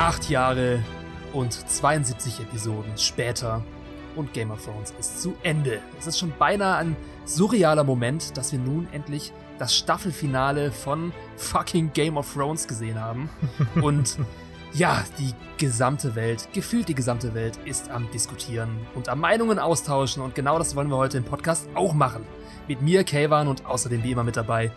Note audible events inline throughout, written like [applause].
Acht Jahre und 72 Episoden später und Game of Thrones ist zu Ende. Es ist schon beinahe ein surrealer Moment, dass wir nun endlich das Staffelfinale von fucking Game of Thrones gesehen haben. [laughs] Und ja, die gesamte Welt, gefühlt die gesamte Welt, ist am Diskutieren und am Meinungen austauschen. Und genau das wollen wir heute im Podcast auch machen. Mit mir, Kayvan, und außerdem wie immer mit dabei.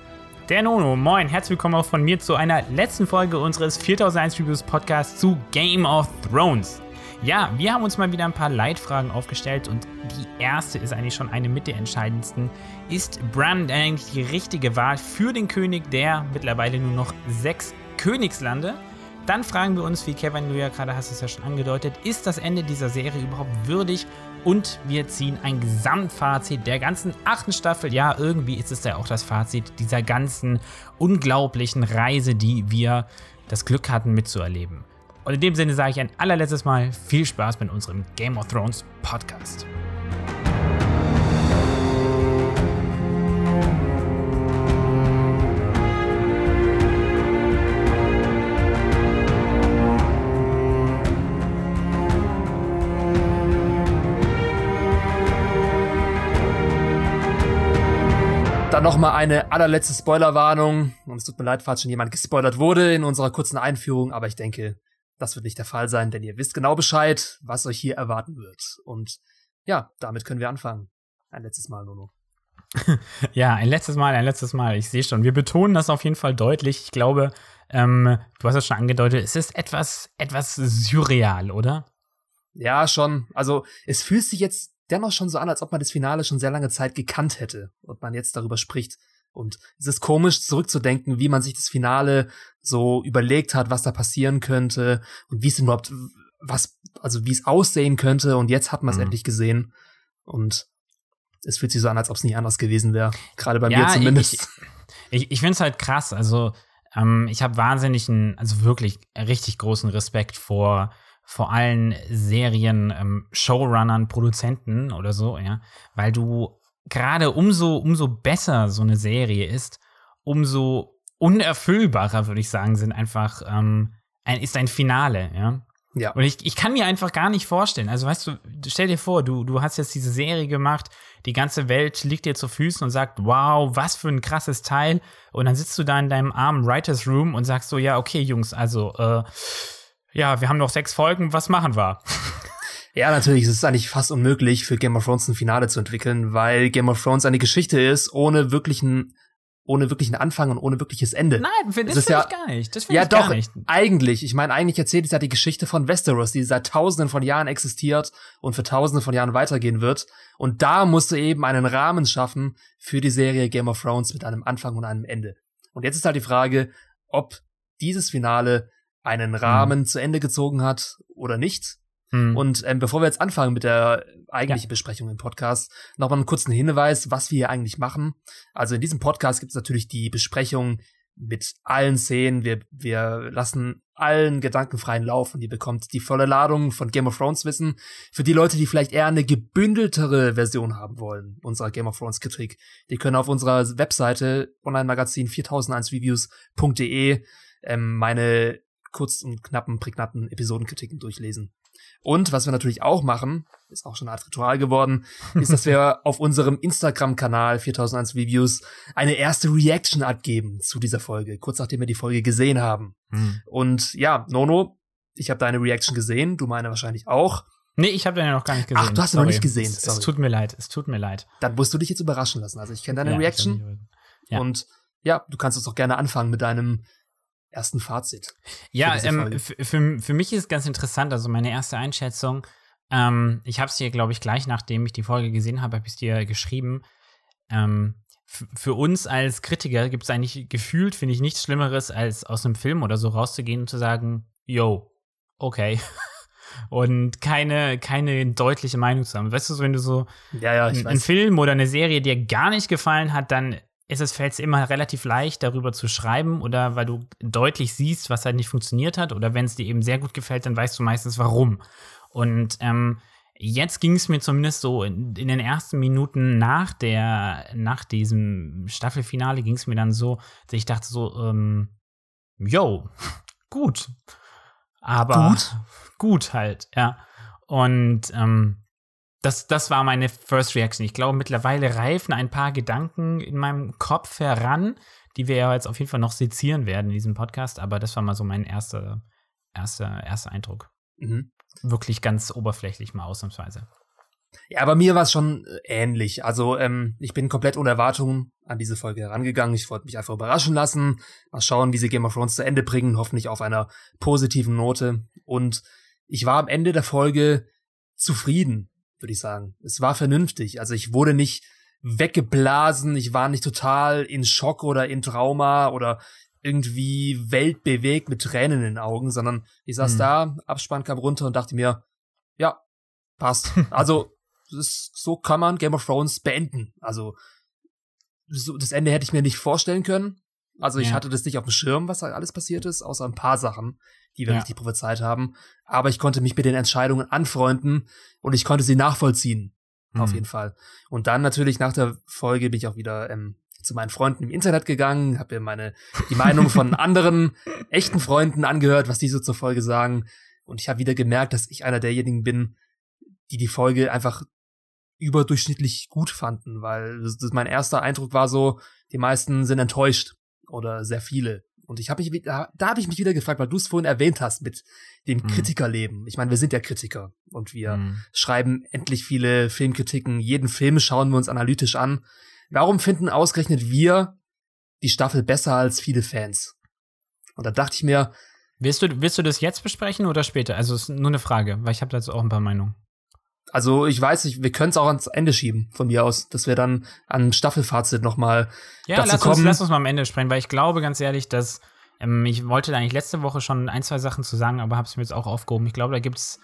Der Nono, moin, herzlich willkommen auch von mir zu einer letzten Folge unseres 4001 Reviews Podcasts zu Game of Thrones. Ja, wir haben uns mal wieder ein paar Leitfragen aufgestellt und die erste ist eigentlich schon eine mit der entscheidendsten. Ist Bran eigentlich die richtige Wahl für den König der mittlerweile nur noch sechs Königslande? Dann fragen wir uns, wie Kevin, du ja gerade hast es ja schon angedeutet, ist das Ende dieser Serie überhaupt würdig? Und wir ziehen ein Gesamtfazit der ganzen achten Staffel. Ja, irgendwie ist es ja auch das Fazit dieser ganzen unglaublichen Reise, die wir das Glück hatten mitzuerleben. Und in dem Sinne sage ich ein allerletztes Mal viel Spaß mit unserem Game of Thrones Podcast. Nochmal eine allerletzte Spoilerwarnung. Und es tut mir leid, falls schon jemand gespoilert wurde in unserer kurzen Einführung, aber ich denke, das wird nicht der Fall sein, denn ihr wisst genau Bescheid, was euch hier erwarten wird. Und ja, damit können wir anfangen. Ein letztes Mal, Nono. [laughs] ja, ein letztes Mal, ein letztes Mal. Ich sehe schon. Wir betonen das auf jeden Fall deutlich. Ich glaube, ähm, du hast es schon angedeutet, es ist etwas, etwas surreal, oder? Ja, schon. Also, es fühlt sich jetzt dennoch schon so an, als ob man das Finale schon sehr lange Zeit gekannt hätte und man jetzt darüber spricht. Und es ist komisch zurückzudenken, wie man sich das Finale so überlegt hat, was da passieren könnte und wie es überhaupt, was, also wie es aussehen könnte. Und jetzt hat man es mhm. endlich gesehen. Und es fühlt sich so an, als ob es nicht anders gewesen wäre. Gerade bei ja, mir zumindest. Ich, ich, ich finde es halt krass. Also, ähm, ich habe wahnsinnigen, also wirklich richtig großen Respekt vor vor allen Serien, ähm, Showrunnern, Produzenten oder so, ja, weil du gerade umso, umso besser so eine Serie ist, umso unerfüllbarer, würde ich sagen, sind einfach, ähm, ein, ist ein Finale, ja. Ja. Und ich, ich kann mir einfach gar nicht vorstellen. Also, weißt du, stell dir vor, du, du hast jetzt diese Serie gemacht, die ganze Welt liegt dir zu Füßen und sagt, wow, was für ein krasses Teil. Und dann sitzt du da in deinem armen Writers Room und sagst so, ja, okay, Jungs, also, äh, ja, wir haben noch sechs Folgen, was machen wir? Ja, natürlich, es ist eigentlich fast unmöglich für Game of Thrones ein Finale zu entwickeln, weil Game of Thrones eine Geschichte ist, ohne wirklichen ohne wirklichen Anfang und ohne wirkliches Ende. Nein, das, das finde ja, ich gar nicht. Das ja, ich doch, nicht. eigentlich. Ich meine, eigentlich erzählt es ja die Geschichte von Westeros, die seit tausenden von Jahren existiert und für tausende von Jahren weitergehen wird. Und da musst du eben einen Rahmen schaffen für die Serie Game of Thrones mit einem Anfang und einem Ende. Und jetzt ist halt die Frage, ob dieses Finale einen Rahmen mhm. zu Ende gezogen hat oder nicht. Mhm. Und ähm, bevor wir jetzt anfangen mit der eigentlichen ja. Besprechung im Podcast, noch mal einen kurzen Hinweis, was wir hier eigentlich machen. Also in diesem Podcast gibt es natürlich die Besprechung mit allen Szenen. Wir, wir lassen allen gedankenfreien Lauf und ihr bekommt die volle Ladung von Game of Thrones Wissen. Für die Leute, die vielleicht eher eine gebündeltere Version haben wollen, unserer Game of Thrones Kritik, die können auf unserer Webseite Online-Magazin 4001reviews.de ähm, meine kurzen, knappen, prägnanten Episodenkritiken durchlesen. Und was wir natürlich auch machen, ist auch schon eine Art Ritual geworden, ist, dass wir [laughs] auf unserem Instagram-Kanal 4001 Reviews eine erste Reaction abgeben zu dieser Folge, kurz nachdem wir die Folge gesehen haben. Hm. Und ja, Nono, ich habe deine Reaction gesehen, du meine wahrscheinlich auch. Nee, ich habe deine noch gar nicht gesehen. Ach, du hast sie noch nicht gesehen. Es, es, tut mir leid, es tut mir leid. Dann musst du dich jetzt überraschen lassen. Also ich kenne deine ja, Reaction. Ja. Und ja, du kannst uns auch gerne anfangen mit deinem ersten Fazit. Ja, ähm, für, für mich ist es ganz interessant, also meine erste Einschätzung, ähm, ich habe es dir, glaube ich, gleich nachdem ich die Folge gesehen habe, habe ich es dir geschrieben. Ähm, für uns als Kritiker gibt es eigentlich gefühlt, finde ich, nichts Schlimmeres, als aus einem Film oder so rauszugehen und zu sagen, yo, okay. [laughs] und keine, keine deutliche Meinung zu haben. Weißt du, wenn du so ja, ja, einen Film oder eine Serie dir gar nicht gefallen hat, dann ist es fällt es immer relativ leicht, darüber zu schreiben oder weil du deutlich siehst, was halt nicht funktioniert hat oder wenn es dir eben sehr gut gefällt, dann weißt du meistens warum. Und ähm, jetzt ging es mir zumindest so in, in, den ersten Minuten nach der nach diesem Staffelfinale ging es mir dann so, dass ich dachte so, ähm, yo, [laughs] gut. Aber gut, gut halt, ja. Und ähm, das, das war meine First Reaction. Ich glaube, mittlerweile reifen ein paar Gedanken in meinem Kopf heran, die wir ja jetzt auf jeden Fall noch sezieren werden in diesem Podcast. Aber das war mal so mein erster, erster, erster Eindruck. Mhm. Wirklich ganz oberflächlich mal ausnahmsweise. Ja, bei mir war es schon äh, ähnlich. Also ähm, ich bin komplett ohne Erwartungen an diese Folge herangegangen. Ich wollte mich einfach überraschen lassen, mal schauen, wie sie Game of Thrones zu Ende bringen, hoffentlich auf einer positiven Note. Und ich war am Ende der Folge zufrieden, würde ich sagen. Es war vernünftig. Also ich wurde nicht weggeblasen, ich war nicht total in Schock oder in Trauma oder irgendwie weltbewegt mit Tränen in den Augen, sondern ich saß hm. da, Abspann kam runter und dachte mir, ja, passt. [laughs] Also das, so kann man Game of Thrones beenden. Also so, das Ende hätte ich mir nicht vorstellen können. Also ich ja. hatte das nicht auf dem Schirm, was da alles passiert ist, außer ein paar Sachen, die wir ja. richtig prophezeit haben. Aber ich konnte mich mit den Entscheidungen anfreunden und ich konnte sie nachvollziehen. Mhm. Auf jeden Fall. Und dann natürlich nach der Folge bin ich auch wieder ähm, zu meinen Freunden im Internet gegangen, habe mir meine die Meinung von [laughs] anderen echten Freunden angehört, was die so zur Folge sagen. Und ich habe wieder gemerkt, dass ich einer derjenigen bin, die die Folge einfach überdurchschnittlich gut fanden, weil das, das mein erster Eindruck war so, die meisten sind enttäuscht oder sehr viele. Und ich habe mich da, da habe ich mich wieder gefragt, weil du es vorhin erwähnt hast mit dem mhm. Kritikerleben. Ich meine, wir sind ja Kritiker und wir mhm. schreiben endlich viele Filmkritiken. Jeden Film schauen wir uns analytisch an. Warum finden ausgerechnet wir die Staffel besser als viele Fans? Und da dachte ich mir, Willst du, willst du das jetzt besprechen oder später? Also es ist nur eine Frage, weil ich habe dazu auch ein paar Meinungen. Also ich weiß nicht, wir können es auch ans Ende schieben von mir aus, dass wir dann an Staffelfazit nochmal ja, dazu lass kommen. Uns, lass uns mal am Ende sprechen, weil ich glaube ganz ehrlich, dass ähm, ich wollte da eigentlich letzte Woche schon ein, zwei Sachen zu sagen, aber habe es mir jetzt auch aufgehoben. Ich glaube, da gibt's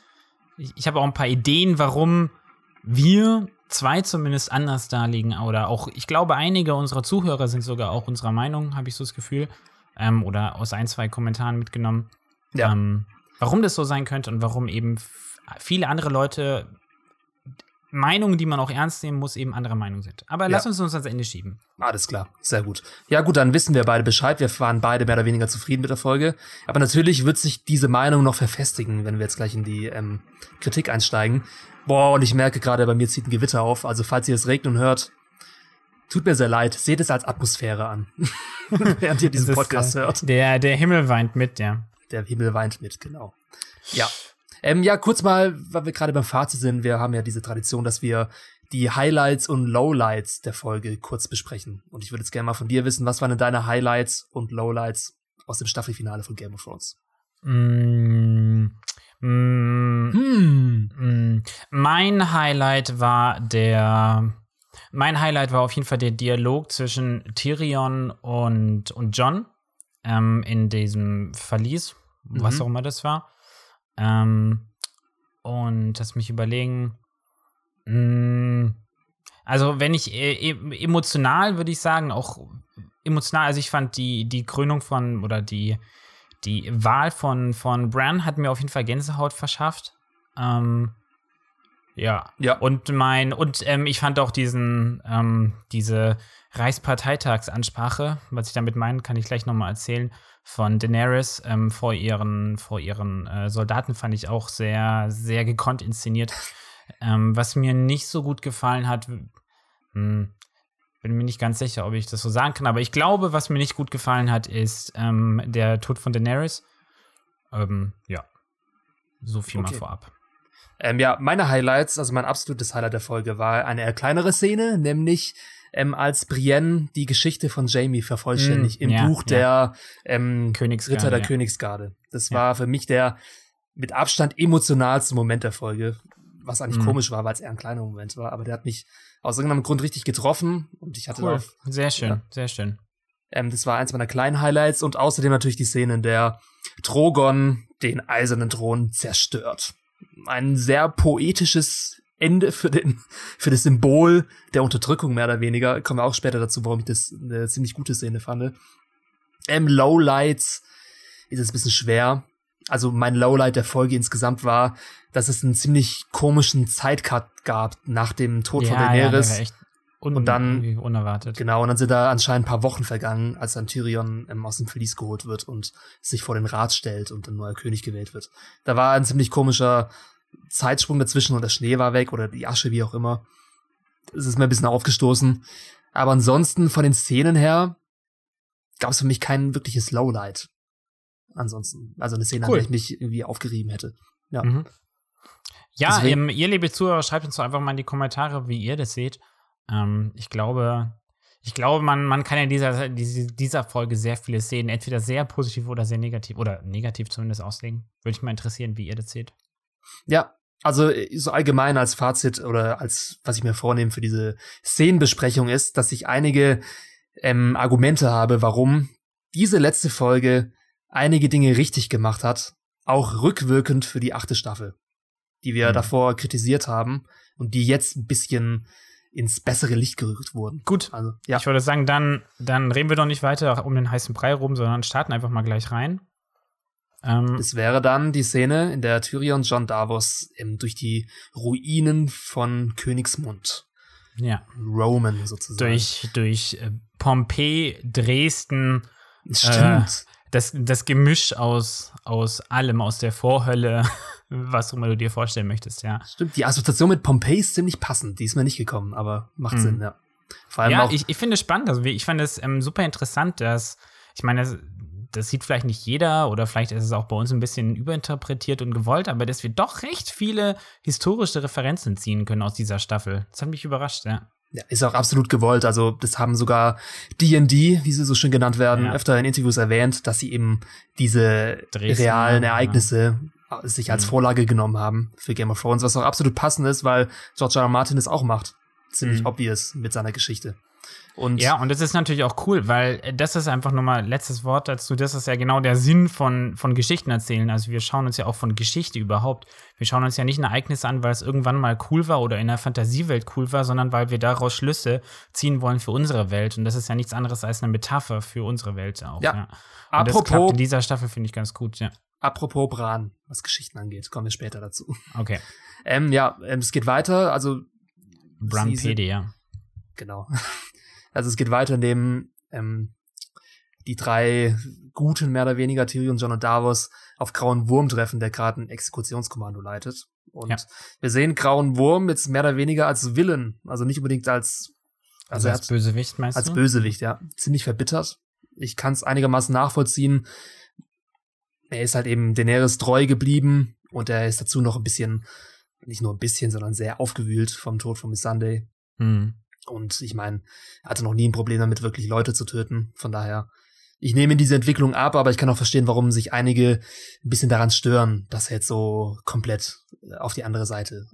ich, ich habe auch ein paar Ideen, warum wir zwei zumindest anders darlegen oder auch, ich glaube, einige unserer Zuhörer sind sogar auch unserer Meinung, habe ich so das Gefühl, ähm, oder aus ein, zwei Kommentaren mitgenommen, ja. ähm, warum das so sein könnte und warum eben viele andere Leute Meinungen, die man auch ernst nehmen muss, eben andere Meinungen sind. Aber ja. lass uns uns ans Ende schieben. Alles klar, sehr gut. Ja gut, dann wissen wir beide Bescheid. Wir waren beide mehr oder weniger zufrieden mit der Folge. Aber natürlich wird sich diese Meinung noch verfestigen, wenn wir jetzt gleich in die ähm, Kritik einsteigen. Boah, und ich merke gerade, bei mir zieht ein Gewitter auf. Also falls ihr es regnen hört, tut mir sehr leid. Seht es als Atmosphäre an, [laughs] während ihr diesen Podcast ist, äh, hört. Der, der Himmel weint mit, ja. Der Himmel weint mit, genau. Ja. Ähm, ja, kurz mal, weil wir gerade beim Fazit sind, wir haben ja diese Tradition, dass wir die Highlights und Lowlights der Folge kurz besprechen. Und ich würde jetzt gerne mal von dir wissen, was waren denn deine Highlights und Lowlights aus dem Staffelfinale von Game of Thrones? Mm, mm, hm. mm. Mein Highlight war der. Mein Highlight war auf jeden Fall der Dialog zwischen Tyrion und, und John ähm, in diesem Verlies, mhm. was auch immer das war. Ähm, und lass mich überlegen. Mh, hm, also, wenn ich äh, e, emotional würde ich sagen, auch emotional, also ich fand die, die Krönung von oder die, die Wahl von, von Bran hat mir auf jeden Fall Gänsehaut verschafft. Ähm, ja. ja. Und mein, und ähm, ich fand auch diesen, ähm, diese Reichsparteitagsansprache, was ich damit meine, kann ich gleich nochmal erzählen, von Daenerys ähm, vor ihren, vor ihren äh, Soldaten fand ich auch sehr, sehr gekonnt inszeniert. [laughs] Ähm, was mir nicht so gut gefallen hat, hm, bin mir nicht ganz sicher, ob ich das so sagen kann, aber ich glaube, was mir nicht gut gefallen hat, ist ähm, der Tod von Daenerys. Ähm, ja, so viel okay. mal vorab. Ähm, ja, meine Highlights, also mein absolutes Highlight der Folge war eine eher kleinere Szene, nämlich ähm, als Brienne die Geschichte von Jamie vervollständigt mm, im ja, Buch der ähm, Ritter der ja. Königsgarde. Das war für mich der mit Abstand emotionalste Moment der Folge, was eigentlich mm. komisch war, weil es eher ein kleiner Moment war, aber der hat mich aus irgendeinem Grund richtig getroffen und ich hatte cool. Auf, sehr schön, ja. sehr schön. Ähm, das war eins meiner kleinen Highlights und außerdem natürlich die Szene, in der Drogon den eisernen Thron zerstört. Ein sehr poetisches Ende für den, für das Symbol der Unterdrückung mehr oder weniger. Kommen wir auch später dazu, warum ich das eine ziemlich gute Szene fand. Ähm, Lowlights ist es ein bisschen schwer. Also mein Lowlight der Folge insgesamt war, dass es einen ziemlich komischen Zeitcut gab nach dem Tod ja, von Daenerys. Ja, Un Und dann- unerwartet. Genau, und dann sind da anscheinend ein paar Wochen vergangen, als dann Tyrion ähm, aus dem Verlies geholt wird und sich vor den Rat stellt und ein neuer König gewählt wird. Da war ein ziemlich komischer Zeitsprung dazwischen und der Schnee war weg oder die Asche, wie auch immer. Es ist mir ein bisschen aufgestoßen. Aber ansonsten von den Szenen her gab es für mich kein wirkliches Lowlight. Ansonsten. Also eine Szene, Cool. an der ich mich irgendwie aufgerieben hätte. Ja. Mhm. Ja, Deswegen- ähm, ihr liebe Zuhörer, schreibt uns doch einfach mal in die Kommentare, wie ihr das seht. Ähm, ich glaube, ich glaube, man, man kann in dieser, diese- dieser Folge sehr viele Szenen entweder sehr positiv oder sehr negativ oder negativ zumindest auslegen. Würde mich mal interessieren, wie ihr das seht. Ja, also äh, so allgemein als Fazit oder als was ich mir vornehme für diese Szenenbesprechung ist, dass ich einige ähm, Argumente habe, warum diese letzte Folge einige Dinge richtig gemacht hat, auch rückwirkend für die achte Staffel, die wir Mhm. davor kritisiert haben und die jetzt ein bisschen ins bessere Licht gerückt wurden. Gut, Also ja, ich würde sagen, dann, dann reden wir doch nicht weiter um den heißen Brei rum, sondern starten einfach mal gleich rein. Ähm, es wäre dann die Szene, in der Tyrion John Davos ähm, durch die Ruinen von Königsmund, ja, Roman sozusagen. durch, durch äh, Pompeji, Dresden, Stimmt. das, das Gemisch aus, aus allem, aus der Vorhölle, [laughs] was auch immer du dir vorstellen möchtest, ja. Stimmt, die Assoziation mit Pompeii ist ziemlich passend. Die ist mir nicht gekommen, aber macht Mhm. Sinn, ja. Vor allem Ja, auch, ich, ich finde es spannend. Also ich fand es ähm, super interessant, dass, ich meine, das, sieht vielleicht nicht jeder oder vielleicht ist es auch bei uns ein bisschen überinterpretiert und gewollt, aber dass wir doch recht viele historische Referenzen ziehen können aus dieser Staffel. Das hat mich überrascht, ja. ja, ist auch absolut gewollt. Also, das haben sogar D&D, wie sie so schön genannt werden, Ja. öfter in Interviews erwähnt, dass sie eben diese Dresden, realen ja. Ereignisse äh, sich als Mhm. Vorlage genommen haben für Game of Thrones, was auch absolut passend ist, weil George R. R. Martin es auch macht. Ziemlich Mhm. obvious mit seiner Geschichte. Und Ja, und das ist natürlich auch cool, weil äh, das ist einfach nochmal letztes Wort dazu. Das ist ja genau der Sinn von, von Geschichten erzählen. Also wir schauen uns ja auch von Geschichte überhaupt. Wir schauen uns ja nicht ein Ereignis an, weil es irgendwann mal cool war oder in der Fantasiewelt cool war, sondern weil wir daraus Schlüsse ziehen wollen für unsere Welt. Und das ist ja nichts anderes als eine Metapher für unsere Welt auch. Ja. Klappt apropos, in dieser Staffel finde ich ganz gut, ja. apropos Bran, was Geschichten angeht, kommen wir später dazu. Okay. Ähm, ja, ähm, es geht weiter. Also Brunpedia. Genau. Also es geht weiter, indem ähm, die drei Guten, mehr oder weniger, Tyrion, John und Davos, auf Grauen Wurm treffen, der gerade ein Exekutionskommando leitet. Und Ja. wir sehen Grauen Wurm jetzt mehr oder weniger als Villain, also nicht unbedingt als, Also er als hat- Bösewicht meinst als du? Bösewicht, ja. Ziemlich verbittert. Ich kann es einigermaßen nachvollziehen. Er ist halt eben Daenerys treu geblieben und er ist dazu noch ein bisschen, nicht nur ein bisschen, sondern sehr aufgewühlt vom Tod von Miss Sunday. Hm. Und ich meine, er hatte noch nie ein Problem damit, wirklich Leute zu töten. Von daher, ich nehme diese Entwicklung ab, aber ich kann auch verstehen, warum sich einige ein bisschen daran stören, dass er jetzt so komplett äh, auf die andere Seite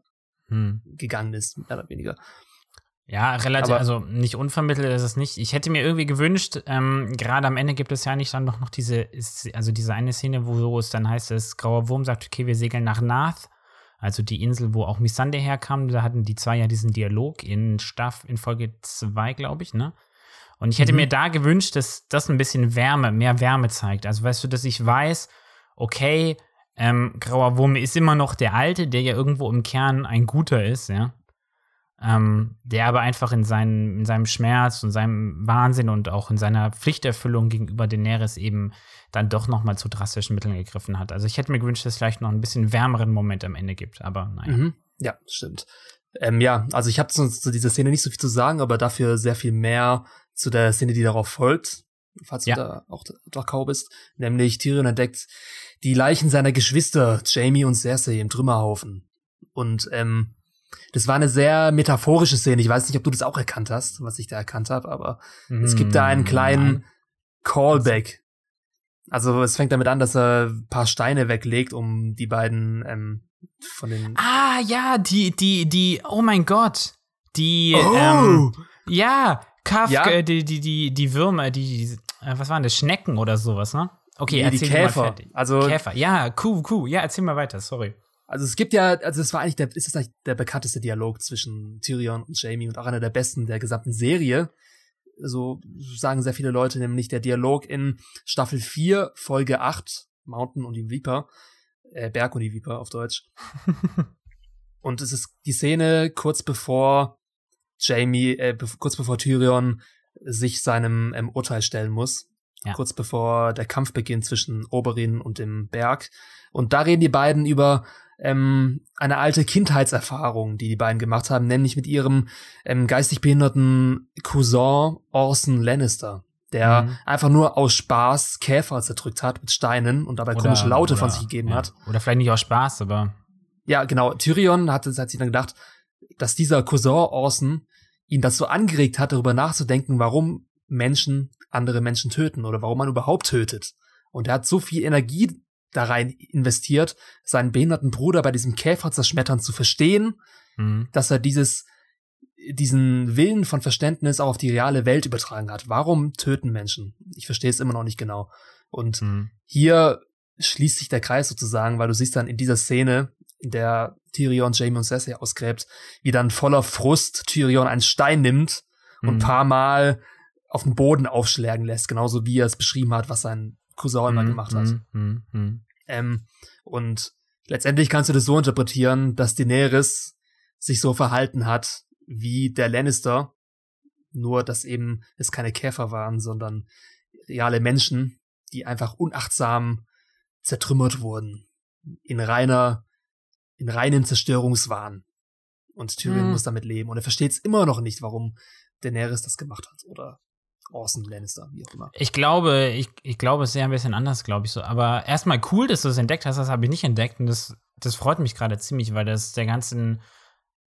Hm. gegangen ist, mehr oder weniger. Ja, relativ, Aber- also nicht unvermittelt ist es nicht. Ich hätte mir irgendwie gewünscht, ähm, gerade am Ende gibt es ja nicht dann noch, noch diese, also diese eine Szene, wo es dann heißt, dass Grauer Wurm sagt, okay, wir segeln nach Nath, also die Insel, wo auch Missande herkam. Da hatten die zwei ja diesen Dialog in Staff, in Folge 2, glaube ich, ne? Und ich hätte Mhm. mir da gewünscht, dass das ein bisschen Wärme, mehr Wärme zeigt. Also weißt du, dass ich weiß, okay, ähm, Grauer Wurm ist immer noch der Alte, der ja irgendwo im Kern ein Guter ist, ja ähm, der aber einfach in, seinen, in seinem Schmerz und seinem Wahnsinn und auch in seiner Pflichterfüllung gegenüber Daenerys eben dann doch noch mal zu drastischen Mitteln gegriffen hat. Also ich hätte mir gewünscht, dass es vielleicht noch ein bisschen wärmeren Moment am Ende gibt, aber naja. Mhm. Ja, stimmt. Ähm, ja, also ich habe zu, zu dieser Szene nicht so viel zu sagen, aber dafür sehr viel mehr zu der Szene, die darauf folgt, falls Ja. du da auch Dachau bist. Nämlich Tyrion entdeckt die Leichen seiner Geschwister, Jamie und Cersei, im Trümmerhaufen. Und ähm, das war eine sehr metaphorische Szene. Ich weiß nicht, ob du das auch erkannt hast, was ich da erkannt habe, aber es gibt da einen Hm, kleinen nein. Callback. Also es fängt damit an, dass er ein paar Steine weglegt, um die beiden ähm, von den Ah, ja, die, die, die, oh mein Gott. Die, Oh! ähm, ja, Kafka, Ja? äh, die, die, die, die Würmer, die, die, äh, was waren das, Schnecken oder sowas, ne? Okay, Nee, die erzähl mal Käfer. fertig. Also Käfer, ja, cool, cool. Ja, erzähl mal weiter, sorry. Also es gibt ja, also es war eigentlich der, ist das eigentlich der bekannteste Dialog zwischen Tyrion und Jamie und auch einer der besten der gesamten Serie. So sagen sehr viele Leute, nämlich der Dialog in Staffel 4, Folge 8, Mountain und die Viper, äh, Berg und die Viper auf Deutsch. [laughs] und es ist die Szene kurz bevor Jamie, äh, kurz bevor Tyrion sich seinem ähm, Urteil stellen muss. Ja. Kurz bevor der Kampf beginnt zwischen Oberyn und dem Berg. Und da reden die beiden über ähm, eine alte Kindheitserfahrung, die die beiden gemacht haben, nämlich mit ihrem ähm, geistig behinderten Cousin Orson Lannister, der mhm. einfach nur aus Spaß Käfer zerdrückt hat mit Steinen und dabei oder, komische Laute oder, von sich gegeben ja. hat. Oder vielleicht nicht aus Spaß, aber. Ja, genau. Tyrion hat, hat sich dann gedacht, dass dieser Cousin Orson ihn dazu angeregt hat, darüber nachzudenken, warum Menschen andere Menschen töten oder warum man überhaupt tötet. Und er hat so viel Energie da rein investiert, seinen behinderten Bruder bei diesem Käfer zerschmettern zu verstehen, mhm. dass er dieses diesen Willen von Verständnis auch auf die reale Welt übertragen hat. Warum töten Menschen? Ich verstehe es immer noch nicht genau. Und mhm. hier schließt sich der Kreis sozusagen, weil du siehst dann in dieser Szene, in der Tyrion Jamie und Cersei ausgräbt, wie dann voller Frust Tyrion einen Stein nimmt mhm. und ein paar Mal auf den Boden aufschlagen lässt, genauso wie er es beschrieben hat, was sein Cousin immer mhm. gemacht hat. Mhm. Ähm, und letztendlich kannst du das so interpretieren, dass Daenerys sich so verhalten hat wie der Lannister, nur dass eben es keine Käfer waren, sondern reale Menschen, die einfach unachtsam zertrümmert wurden. In reiner, in reinen Zerstörungswahn. Und Tyrion hm. muss damit leben. Und er versteht es immer noch nicht, warum Daenerys das gemacht hat. Oder Orson Lannister, wie auch immer. Ich glaube, ich, ich glaube, es ist ja ein bisschen anders, glaube ich so. Aber erstmal cool, dass du es entdeckt hast, das habe ich nicht entdeckt. Und das, das freut mich gerade ziemlich, weil das der ganzen,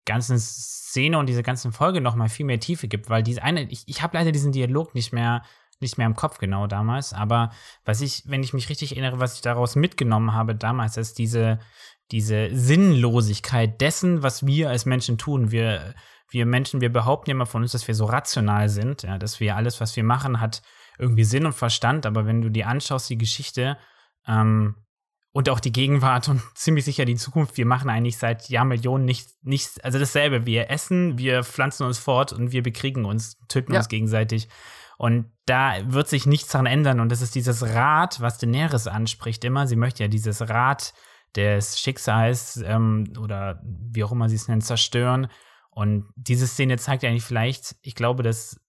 ganzen Szene und diese ganzen Folge noch mal viel mehr Tiefe gibt. Weil diese eine, ich, ich habe leider diesen Dialog nicht mehr, nicht mehr im Kopf genau damals. Aber was ich, wenn ich mich richtig erinnere, was ich daraus mitgenommen habe damals, ist diese, diese Sinnlosigkeit dessen, was wir als Menschen tun. Wir wir Menschen, wir behaupten ja immer von uns, dass wir so rational sind, ja, dass wir alles, was wir machen, hat irgendwie Sinn und Verstand, aber wenn du dir anschaust, die Geschichte ähm, und auch die Gegenwart und [laughs] ziemlich sicher die Zukunft, wir machen eigentlich seit Jahrmillionen nichts, nicht, also dasselbe. Wir essen, wir pflanzen uns fort und wir bekriegen uns, töten ja. uns gegenseitig. Und da wird sich nichts daran ändern. Und das ist dieses Rad, was Daenerys anspricht immer. Sie möchte ja dieses Rad des Schicksals ähm, oder wie auch immer sie es nennt, zerstören. Und diese Szene zeigt eigentlich vielleicht, ich glaube, dass,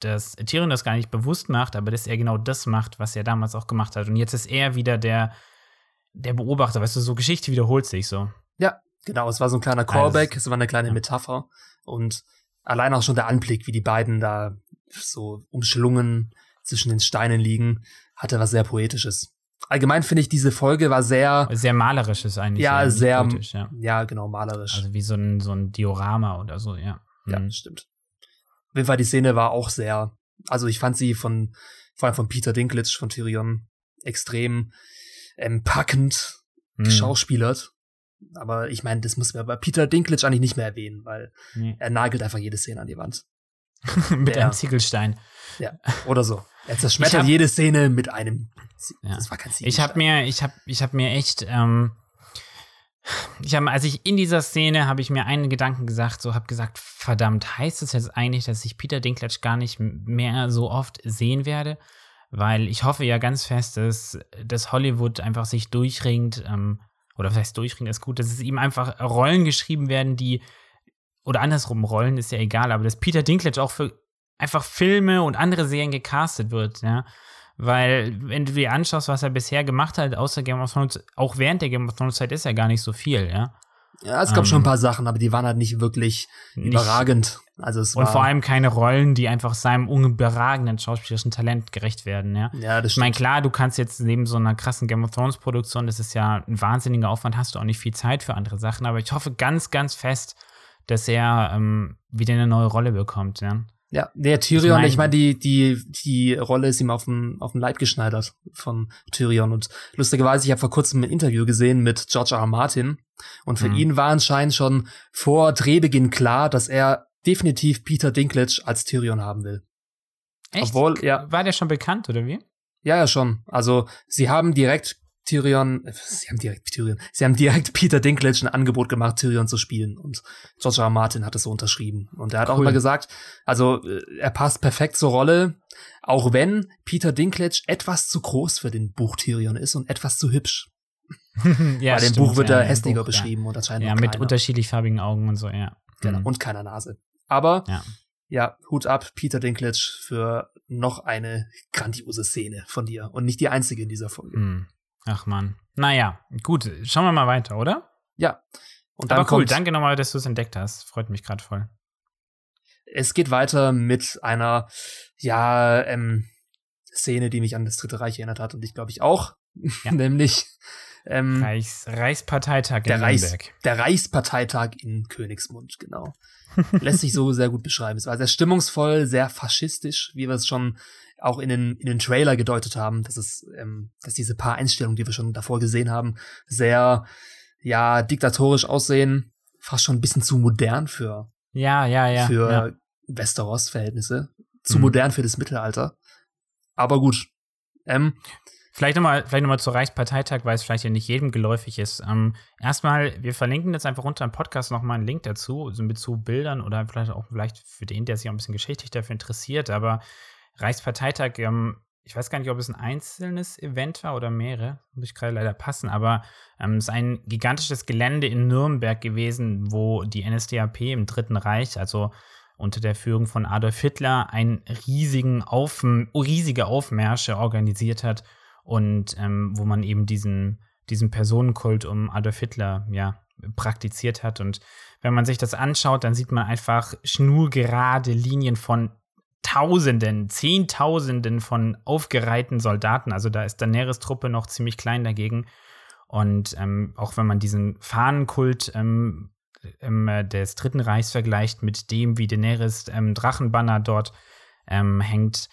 dass Tyrion das gar nicht bewusst macht, aber dass er genau das macht, was er damals auch gemacht hat. Und jetzt ist er wieder der, der Beobachter, weißt du, so Geschichte wiederholt sich so. Ja, genau, es war so ein kleiner Callback, also, es war eine kleine ja. Metapher. Und allein auch schon der Anblick, wie die beiden da so umschlungen zwischen den Steinen liegen, hatte was sehr Poetisches allgemein finde ich, diese Folge war sehr. Sehr malerisch ist eigentlich. Ja, sehr. Politisch, ja. ja. genau, malerisch. Also wie so ein, so ein Diorama oder so, ja. Ja, mhm. stimmt. Auf jeden Fall, die Szene war auch sehr. Also ich fand sie von, vor allem von Peter Dinklage, von Tyrion, extrem ähm, packend mhm. geschauspielert. Aber ich meine, das muss man bei Peter Dinklage eigentlich nicht mehr erwähnen, weil nee. er nagelt einfach jede Szene an die Wand. [laughs] Mit der, einem Ziegelstein. Ja, oder so. Er zerschmettert hab, jede Szene mit einem. Ja. Das war kein Ziegelstein. Ich habe mir, ich habe, ich habe mir echt, ähm, ich habe, als ich in dieser Szene habe ich mir einen Gedanken gesagt, so habe gesagt, verdammt, heißt das jetzt eigentlich, dass ich Peter Dinklage gar nicht mehr so oft sehen werde? Weil ich hoffe ja ganz fest, dass, dass Hollywood einfach sich durchringt, ähm, oder was heißt durchringt, ist gut, dass es ihm einfach Rollen geschrieben werden, die oder andersrum Rollen, ist ja egal, aber dass Peter Dinklage auch für einfach Filme und andere Serien gecastet wird, ja. Weil, wenn du dir anschaust, was er bisher gemacht hat, außer Game of Thrones, auch während der Game of Thrones Zeit ist ja gar nicht so viel, ja. Ja, es gab ähm, schon ein paar Sachen, aber die waren halt nicht wirklich nicht, überragend. Also es und vor allem keine Rollen, die einfach seinem unüberragenden schauspielerischen Talent gerecht werden, ja. Ja, das stimmt. Ich meine, klar, du kannst jetzt neben so einer krassen Game of Thrones Produktion, das ist ja ein wahnsinniger Aufwand, hast du auch nicht viel Zeit für andere Sachen, aber ich hoffe ganz, ganz fest, dass er ähm, wieder eine neue Rolle bekommt, ja. Ja, der Tyrion, ich meine, ich mein, die, die, die Rolle ist ihm auf dem, auf dem Leib geschneidert von Tyrion. Und lustigerweise, ich habe vor kurzem ein Interview gesehen mit George R. R. Martin. Und für mhm. ihn war anscheinend schon vor Drehbeginn klar, dass er definitiv Peter Dinklage als Tyrion haben will. Echt? Obwohl, ja. War der schon bekannt, oder wie? Ja, ja, schon. Also, sie haben direkt Tyrion, äh, sie haben direkt Tyrion, sie haben direkt Peter Dinklage ein Angebot gemacht, Tyrion zu spielen und George R. R. Martin hat es so unterschrieben und er hat cool. auch immer gesagt, also äh, er passt perfekt zur Rolle, auch wenn Peter Dinklage etwas zu groß für den Buch Tyrion ist und etwas zu hübsch. [laughs] ja, Bei dem Buch wird er hässlicher beschrieben ja. und anscheinend Ja, mit unterschiedlich farbigen Augen und so, ja. Genau, mhm. und keiner Nase. Aber Ja. ja, Hut ab, Peter Dinklage, für noch eine grandiose Szene von dir. Und nicht die einzige in dieser Folge. Hm. Ach man. Naja, gut, schauen wir mal weiter, oder? Ja. Und Aber cool, danke nochmal, dass du es entdeckt hast. Freut mich gerade voll. es geht weiter mit einer, ja, ähm, Szene, die mich an das Dritte Reich erinnert hat und ich glaube ich auch. Ja. [laughs] Nämlich ähm, Reichs, Reichsparteitag der, in Reichs, Nürnberg. der Reichsparteitag in Königsmund, genau. [laughs] Lässt sich so sehr gut beschreiben. Es war sehr stimmungsvoll, sehr faschistisch, wie wir es schon auch in den, in den Trailer gedeutet haben, dass es, ähm, dass diese paar Einstellungen, die wir schon davor gesehen haben, sehr, ja, diktatorisch aussehen, fast schon ein bisschen zu modern für, Ja, ja, ja. für ja. Westeros-Verhältnisse, zu Mhm. modern für das Mittelalter. Aber gut. Ähm, Vielleicht nochmal vielleicht noch mal zu Reichsparteitag, weil es vielleicht ja nicht jedem geläufig ist. Ähm, erstmal, wir verlinken jetzt einfach unter dem Podcast nochmal einen Link dazu, so mit zu Bildern oder vielleicht auch vielleicht für den, der sich auch ein bisschen geschichtlich dafür interessiert. Aber Reichsparteitag, ähm, ich weiß gar nicht, ob es ein einzelnes Event war oder mehrere, muss ich gerade leider passen, aber ähm, es ist ein gigantisches Gelände in Nürnberg gewesen, wo die NSDAP im Dritten Reich, also unter der Führung von Adolf Hitler, einen riesigen Auf, riesige Aufmärsche organisiert hat und ähm, wo man eben diesen, diesen Personenkult um Adolf Hitler ja praktiziert hat. Und wenn man sich das anschaut, dann sieht man einfach schnurgerade Linien von Tausenden, Zehntausenden von aufgereihten Soldaten. Also da ist Daenerys Truppe noch ziemlich klein dagegen. Und ähm, auch wenn man diesen Fahnenkult ähm, ähm, äh, des Dritten Reichs vergleicht mit dem, wie Daenerys ähm, Drachenbanner dort ähm, hängt,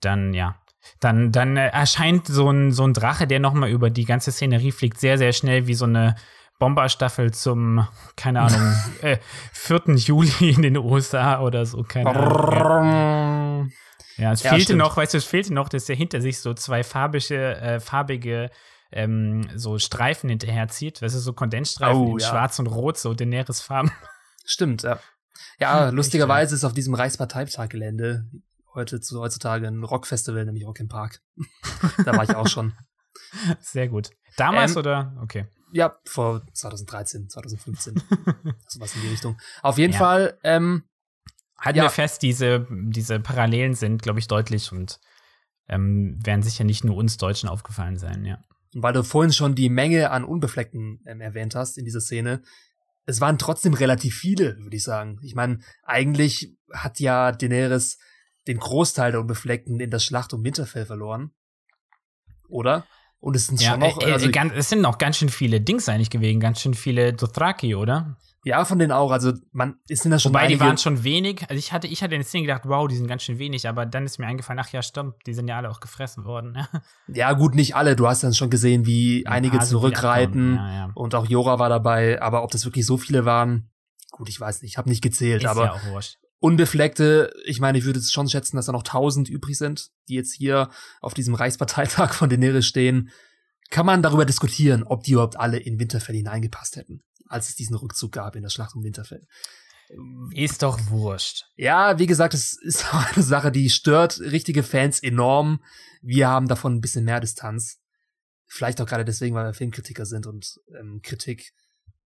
dann ja, dann, dann äh, erscheint so ein, so ein Drache, der nochmal über die ganze Szenerie fliegt, sehr, sehr schnell wie so eine Bomberstaffel zum, keine Ahnung, [laughs] äh, 4. Juli in den USA oder so, keine Ahnung. Ja, es Ja, fehlte stimmt. noch, weißt du, es fehlte noch, dass er hinter sich so zwei farbige, äh, farbige ähm, so Streifen hinterherzieht. Das ist so Kondensstreifen Oh, in ja. schwarz und rot, so Daenerys Farben. Stimmt, ja. Ja, Hm, lustigerweise ist auf diesem Reichsparteitag-Gelände heute zu, heutzutage ein Rockfestival, nämlich Rock im Park. da war ich auch schon. Sehr gut. Damals Ähm, oder? Okay. Ja, vor 2013, 2015. [laughs] Sowas in die Richtung. Auf jeden Ja. Fall, ähm, Halten Ja. wir fest, diese, diese Parallelen sind, glaube ich, deutlich und ähm, werden sicher nicht nur uns Deutschen aufgefallen sein, ja. weil du vorhin schon die Menge an Unbefleckten ähm, erwähnt hast in dieser Szene, es waren trotzdem relativ viele, würde ich sagen. Ich meine, eigentlich hat ja Daenerys den Großteil der Unbefleckten in der Schlacht um Winterfell verloren. Oder? Und es sind Ja, schon noch, äh, äh, also, ganz, es sind noch ganz schön viele Dings eigentlich gewesen, ganz schön viele Dothraki, oder? ja, von denen auch. Also, man, es sind da schon Wobei die einige, waren schon wenig. Also ich hatte, ich hatte in der Szene gedacht, wow, die sind ganz schön wenig, aber dann ist mir eingefallen, ach ja, stimmt, die sind ja alle auch gefressen worden. ja gut, nicht alle. Du hast dann schon gesehen, wie einige Ein paar sind wieder zurückreiten. Ja, ja. Und auch Jora war dabei. Aber ob das wirklich so viele waren, gut, ich weiß nicht. Ich habe nicht gezählt. Ist aber ja auch wurscht. Unbefleckte, ich meine, ich würde jetzt schon schätzen, dass da noch tausend übrig sind, die jetzt hier auf diesem Reichsparteitag von Daenerys stehen. Kann man darüber diskutieren, ob die überhaupt alle in Winterfell hineingepasst hätten, als es diesen Rückzug gab in der Schlacht um Winterfell. Ist doch wurscht. Ja, wie gesagt, es ist [laughs] auch eine Sache, die stört richtige Fans enorm. Wir haben davon ein bisschen mehr Distanz. Vielleicht auch gerade deswegen, weil wir Filmkritiker sind und ähm, Kritik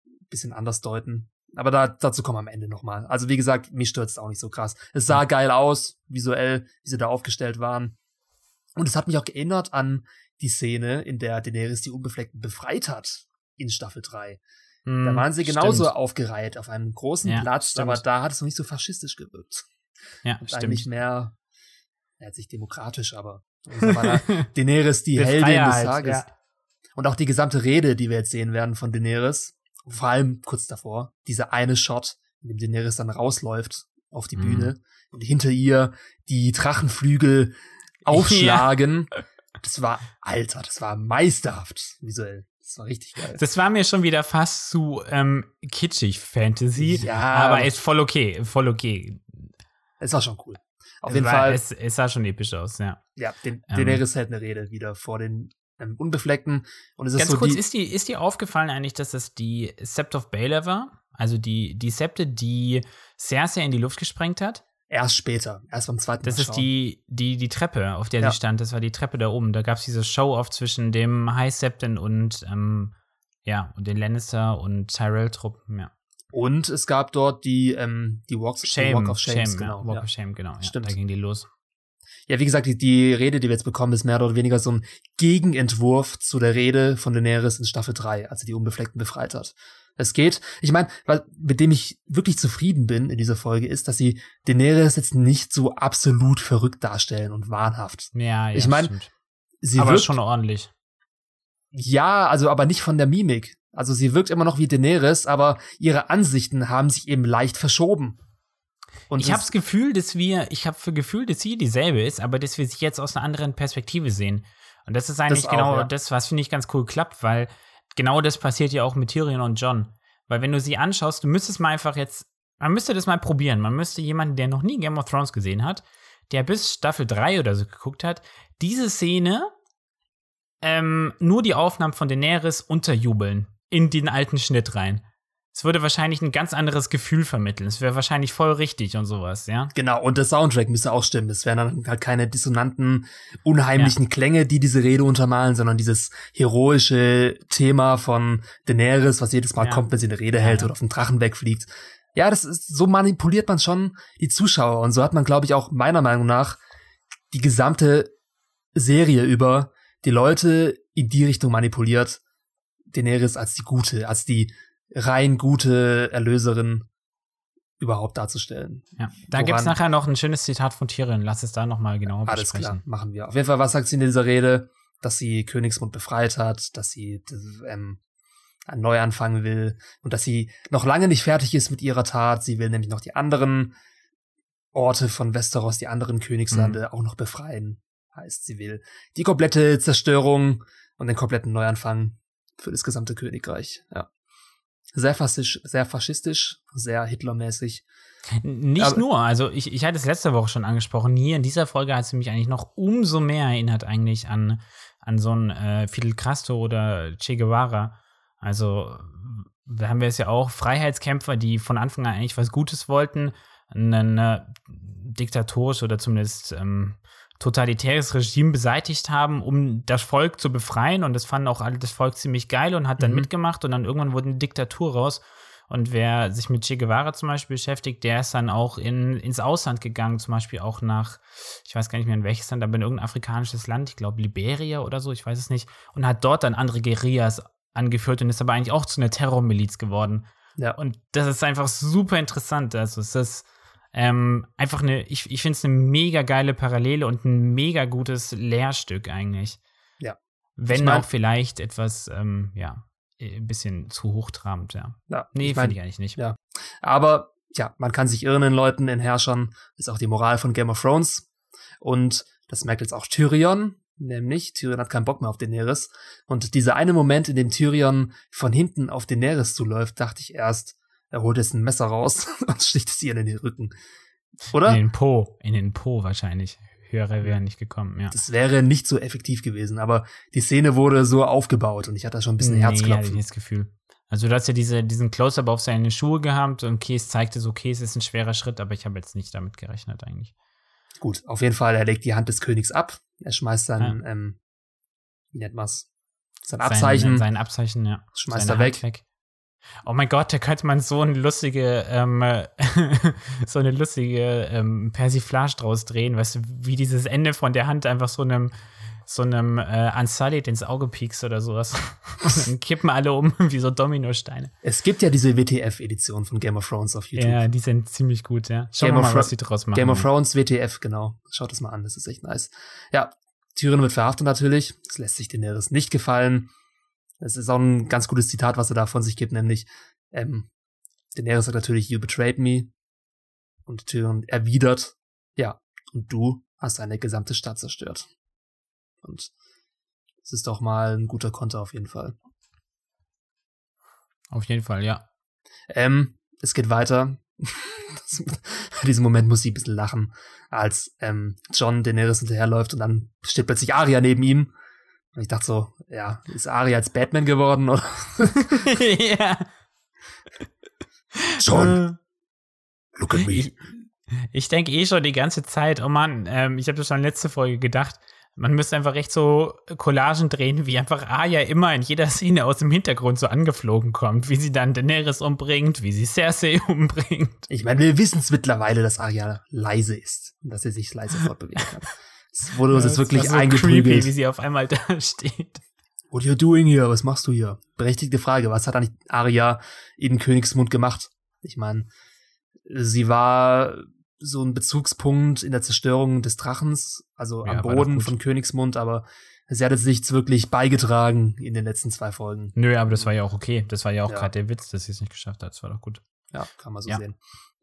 ein bisschen anders deuten. Aber da, dazu kommen wir am Ende nochmal. Also wie gesagt, mich stört es auch nicht so krass. Es sah geil aus, visuell, wie sie da aufgestellt waren. Und es hat mich auch erinnert an die Szene, in der Daenerys die Unbefleckten befreit hat in Staffel 3. Da Hm, waren sie genauso stimmt. aufgereiht auf einem großen Ja, Platz, stimmt. aber da hat es noch nicht so faschistisch gewirkt. Ja, Und eigentlich stimmt. mehr, ja, jetzt nicht demokratisch, aber da da [laughs] Daenerys die Heldin des Tages. ja. Und auch die gesamte Rede, die wir jetzt sehen werden von Daenerys, vor allem kurz davor, dieser eine Shot, in dem Daenerys dann rausläuft auf die Mhm. Bühne und hinter ihr die Drachenflügel [laughs] aufschlagen. Das war, Alter, das war meisterhaft visuell. Das war richtig geil. Das war mir schon wieder fast zu ähm, kitschig Fantasy, Ja, aber aber- ist voll okay, voll okay. Es war schon cool. Auf Es jeden war, Fall. Es, es sah schon episch aus, ja. Ja, den, Ähm. Daenerys hält eine Rede wieder vor den ähm, Unbefleckten. Und es ist Ganz so kurz, die, ist, die, ist dir aufgefallen eigentlich, dass das die Sept of Baelor war? Also die, die Septe, die Cersei in die Luft gesprengt hat? erst später, erst beim zweiten Das Mal ist schauen. die, die, die Treppe, auf der Ja. sie stand. Das war die Treppe da oben. Da gab es diese Show-Off zwischen dem High Septon und, ähm, ja, und den Lannister und Tyrell-Truppen, ja. Und es gab dort die, ähm, die Walks, Shame, Walk of Shames, Shame, genau. Ja, Walk ja. of Shame, genau. Stimmt. Da ging die los. Ja, wie gesagt, die, die Rede, die wir jetzt bekommen, ist mehr oder weniger so ein Gegenentwurf zu der Rede von Daenerys in Staffel 3, als sie die Unbefleckten befreit hat. Es geht, ich meine, mit dem ich wirklich zufrieden bin in dieser Folge, ist, dass sie Daenerys jetzt nicht so absolut verrückt darstellen und wahnhaft. Ja, ja, Ich mein, stimmt. Sie Aber wirkt, schon ordentlich. ja, also aber nicht von der Mimik. Also sie wirkt immer noch wie Daenerys, aber ihre Ansichten haben sich eben leicht verschoben. Und ich das- habe das Gefühl, dass wir, ich habe für Gefühl, dass sie dieselbe ist, aber dass wir sie jetzt aus einer anderen Perspektive sehen. Und das ist eigentlich auch, genau ja. das, was finde ich ganz cool klappt, weil genau das passiert ja auch mit Tyrion und John. Weil wenn du sie anschaust, du müsstest mal einfach jetzt, man müsste das mal probieren. Man müsste jemanden, der noch nie Game of Thrones gesehen hat, der bis Staffel 3 oder so geguckt hat, diese Szene ähm, nur die Aufnahmen von Daenerys unterjubeln in den alten Schnitt rein. Es würde wahrscheinlich ein ganz anderes Gefühl vermitteln. Es wäre wahrscheinlich voll richtig und sowas, ja. Genau, und der Soundtrack müsste auch stimmen. Es wären dann halt keine dissonanten, unheimlichen Klänge, die diese Rede untermalen, sondern dieses heroische Thema von Daenerys, was jedes Mal Ja. kommt, wenn sie eine Rede hält ja. oder auf den Drachen wegfliegt. Ja, das ist, so manipuliert man schon die Zuschauer. Und so hat man, glaube ich, auch meiner Meinung nach die gesamte Serie über die Leute in die Richtung manipuliert, Daenerys als die Gute, als die rein gute Erlöserin überhaupt darzustellen. Ja, da Woran- gibt's nachher noch ein schönes Zitat von Tyrion. Lass es da noch mal genauer Alles besprechen. klar, machen wir. Auf jeden Fall, was sagt sie in dieser Rede? Dass sie Königsmund befreit hat, dass sie ähm, einen Neuanfang will und dass sie noch lange nicht fertig ist mit ihrer Tat. Sie will nämlich noch die anderen Orte von Westeros, die anderen Königslande Mhm. auch noch befreien. Heißt, sie will die komplette Zerstörung und den kompletten Neuanfang für das gesamte Königreich. Ja. Sehr faschistisch, sehr faschistisch, sehr Hitlermäßig. Nicht Aber- nur, also ich, ich hatte es letzte Woche schon angesprochen. Hier in dieser Folge hat sie mich eigentlich noch umso mehr erinnert eigentlich an, an so einen äh, Fidel Castro oder Che Guevara. Also da haben wir es ja auch, Freiheitskämpfer, die von Anfang an eigentlich was Gutes wollten, ein äh, diktatorisch oder zumindest ähm, totalitäres Regime beseitigt haben, um das Volk zu befreien. Und das fanden auch alle das Volk ziemlich geil und hat dann Mhm. mitgemacht. Und dann irgendwann wurde eine Diktatur raus. Und wer sich mit Che Guevara zum Beispiel beschäftigt, der ist dann auch in, ins Ausland gegangen, zum Beispiel auch nach, ich weiß gar nicht mehr in welches Land, aber in irgendein afrikanisches Land, ich glaube Liberia oder so, ich weiß es nicht, und hat dort dann andere Guerillas angeführt und ist aber eigentlich auch zu einer Terrormiliz geworden. Ja. Und das ist einfach super interessant. Also es ist ähm, einfach eine, ich, ich finde es eine mega geile Parallele und ein mega gutes Lehrstück eigentlich. Ja. Wenn Ich mein- auch vielleicht etwas, ähm, ja, ein bisschen zu hochtrabend, ja. Ja, Nee, ich mein, finde ich eigentlich nicht. ja. Aber ja, man kann sich irren in Leuten, in Herrschern. Ist auch die Moral von Game of Thrones. Und das merkt jetzt auch Tyrion, nämlich Tyrion hat keinen Bock mehr auf Daenerys. Und dieser eine Moment, in dem Tyrion von hinten auf Daenerys zuläuft, dachte ich erst, er holt jetzt ein Messer raus [laughs] und sticht es ihr in den Rücken. Oder? In den Po, in den Po wahrscheinlich. Höhere wären nicht gekommen, ja. Das wäre nicht so effektiv gewesen, aber die Szene wurde so aufgebaut und ich hatte da schon ein bisschen Nee, Herzklopfen. nicht das Gefühl. Also du hast ja diese, diesen Close-Up auf seine Schuhe gehabt und Kees zeigte so, okay, es ist ein schwerer Schritt, aber ich habe jetzt nicht damit gerechnet eigentlich. Gut, auf jeden Fall, er legt die Hand des Königs ab. Er schmeißt sein, ähm, wie nennt man's? Sein Abzeichen. Sein, sein Abzeichen, ja. Schmeißt Seine er Hand weg. Oh mein Gott, da könnte man so eine lustige, ähm, [laughs] so eine lustige ähm, Persiflage draus drehen, weißt du, wie dieses Ende von der Hand einfach so einem, so einem äh, Unsullied ins Auge piekst oder sowas. [laughs] Und dann kippen alle um [laughs] wie so Dominosteine. Es gibt ja diese WTF-Edition von Game of Thrones auf YouTube. Ja, die sind ziemlich gut, ja. Schauen wir mal, was sie draus machen. Game of Thrones WTF, genau. Schaut das mal an, das ist echt nice. Ja, Tyrion wird verhaftet natürlich. Das lässt sich Daenerys nicht gefallen. Das ist auch ein ganz gutes Zitat, was er da von sich gibt, nämlich ähm, Daenerys sagt natürlich, you betrayed me. Und Tyrion erwidert, ja, und du hast eine gesamte Stadt zerstört. Und das ist doch mal ein guter Konter auf jeden Fall. Auf jeden Fall, ja. Ähm, es geht weiter. [laughs] Bei diesem Moment muss ich ein bisschen lachen, als ähm, John Daenerys hinterherläuft und dann steht plötzlich Arya neben ihm. Und ich dachte so, ja, ist Arya als Batman geworden? Oder? [laughs] ja. John, look at me. Ich, ich denke eh schon die ganze Zeit, oh Mann, ähm, ich habe das schon letzte Folge gedacht, Man müsste einfach recht so Collagen drehen, wie einfach Arya immer in jeder Szene aus dem Hintergrund so angeflogen kommt, wie sie dann Daenerys umbringt, wie sie Cersei [laughs] umbringt. Ich meine, wir wissen es mittlerweile, dass Arya leise ist und dass sie sich leise fortbewegen kann. [laughs] Es wurde uns jetzt das wirklich war so eingeprügelt. creepy, wie sie auf einmal [laughs] da steht. What you doing here? Was machst du hier? Berechtigte Frage. Was hat eigentlich Arya in Königsmund gemacht? Ich meine, sie war so ein Bezugspunkt in der Zerstörung des Drachens, also Ja, am Boden von Königsmund, aber sie hat jetzt nichts wirklich beigetragen in den letzten zwei Folgen. Nö, aber das war ja auch okay. Das war ja auch Ja. gerade der Witz, dass sie es nicht geschafft hat. Das war doch gut. Ja, kann man so Ja. sehen.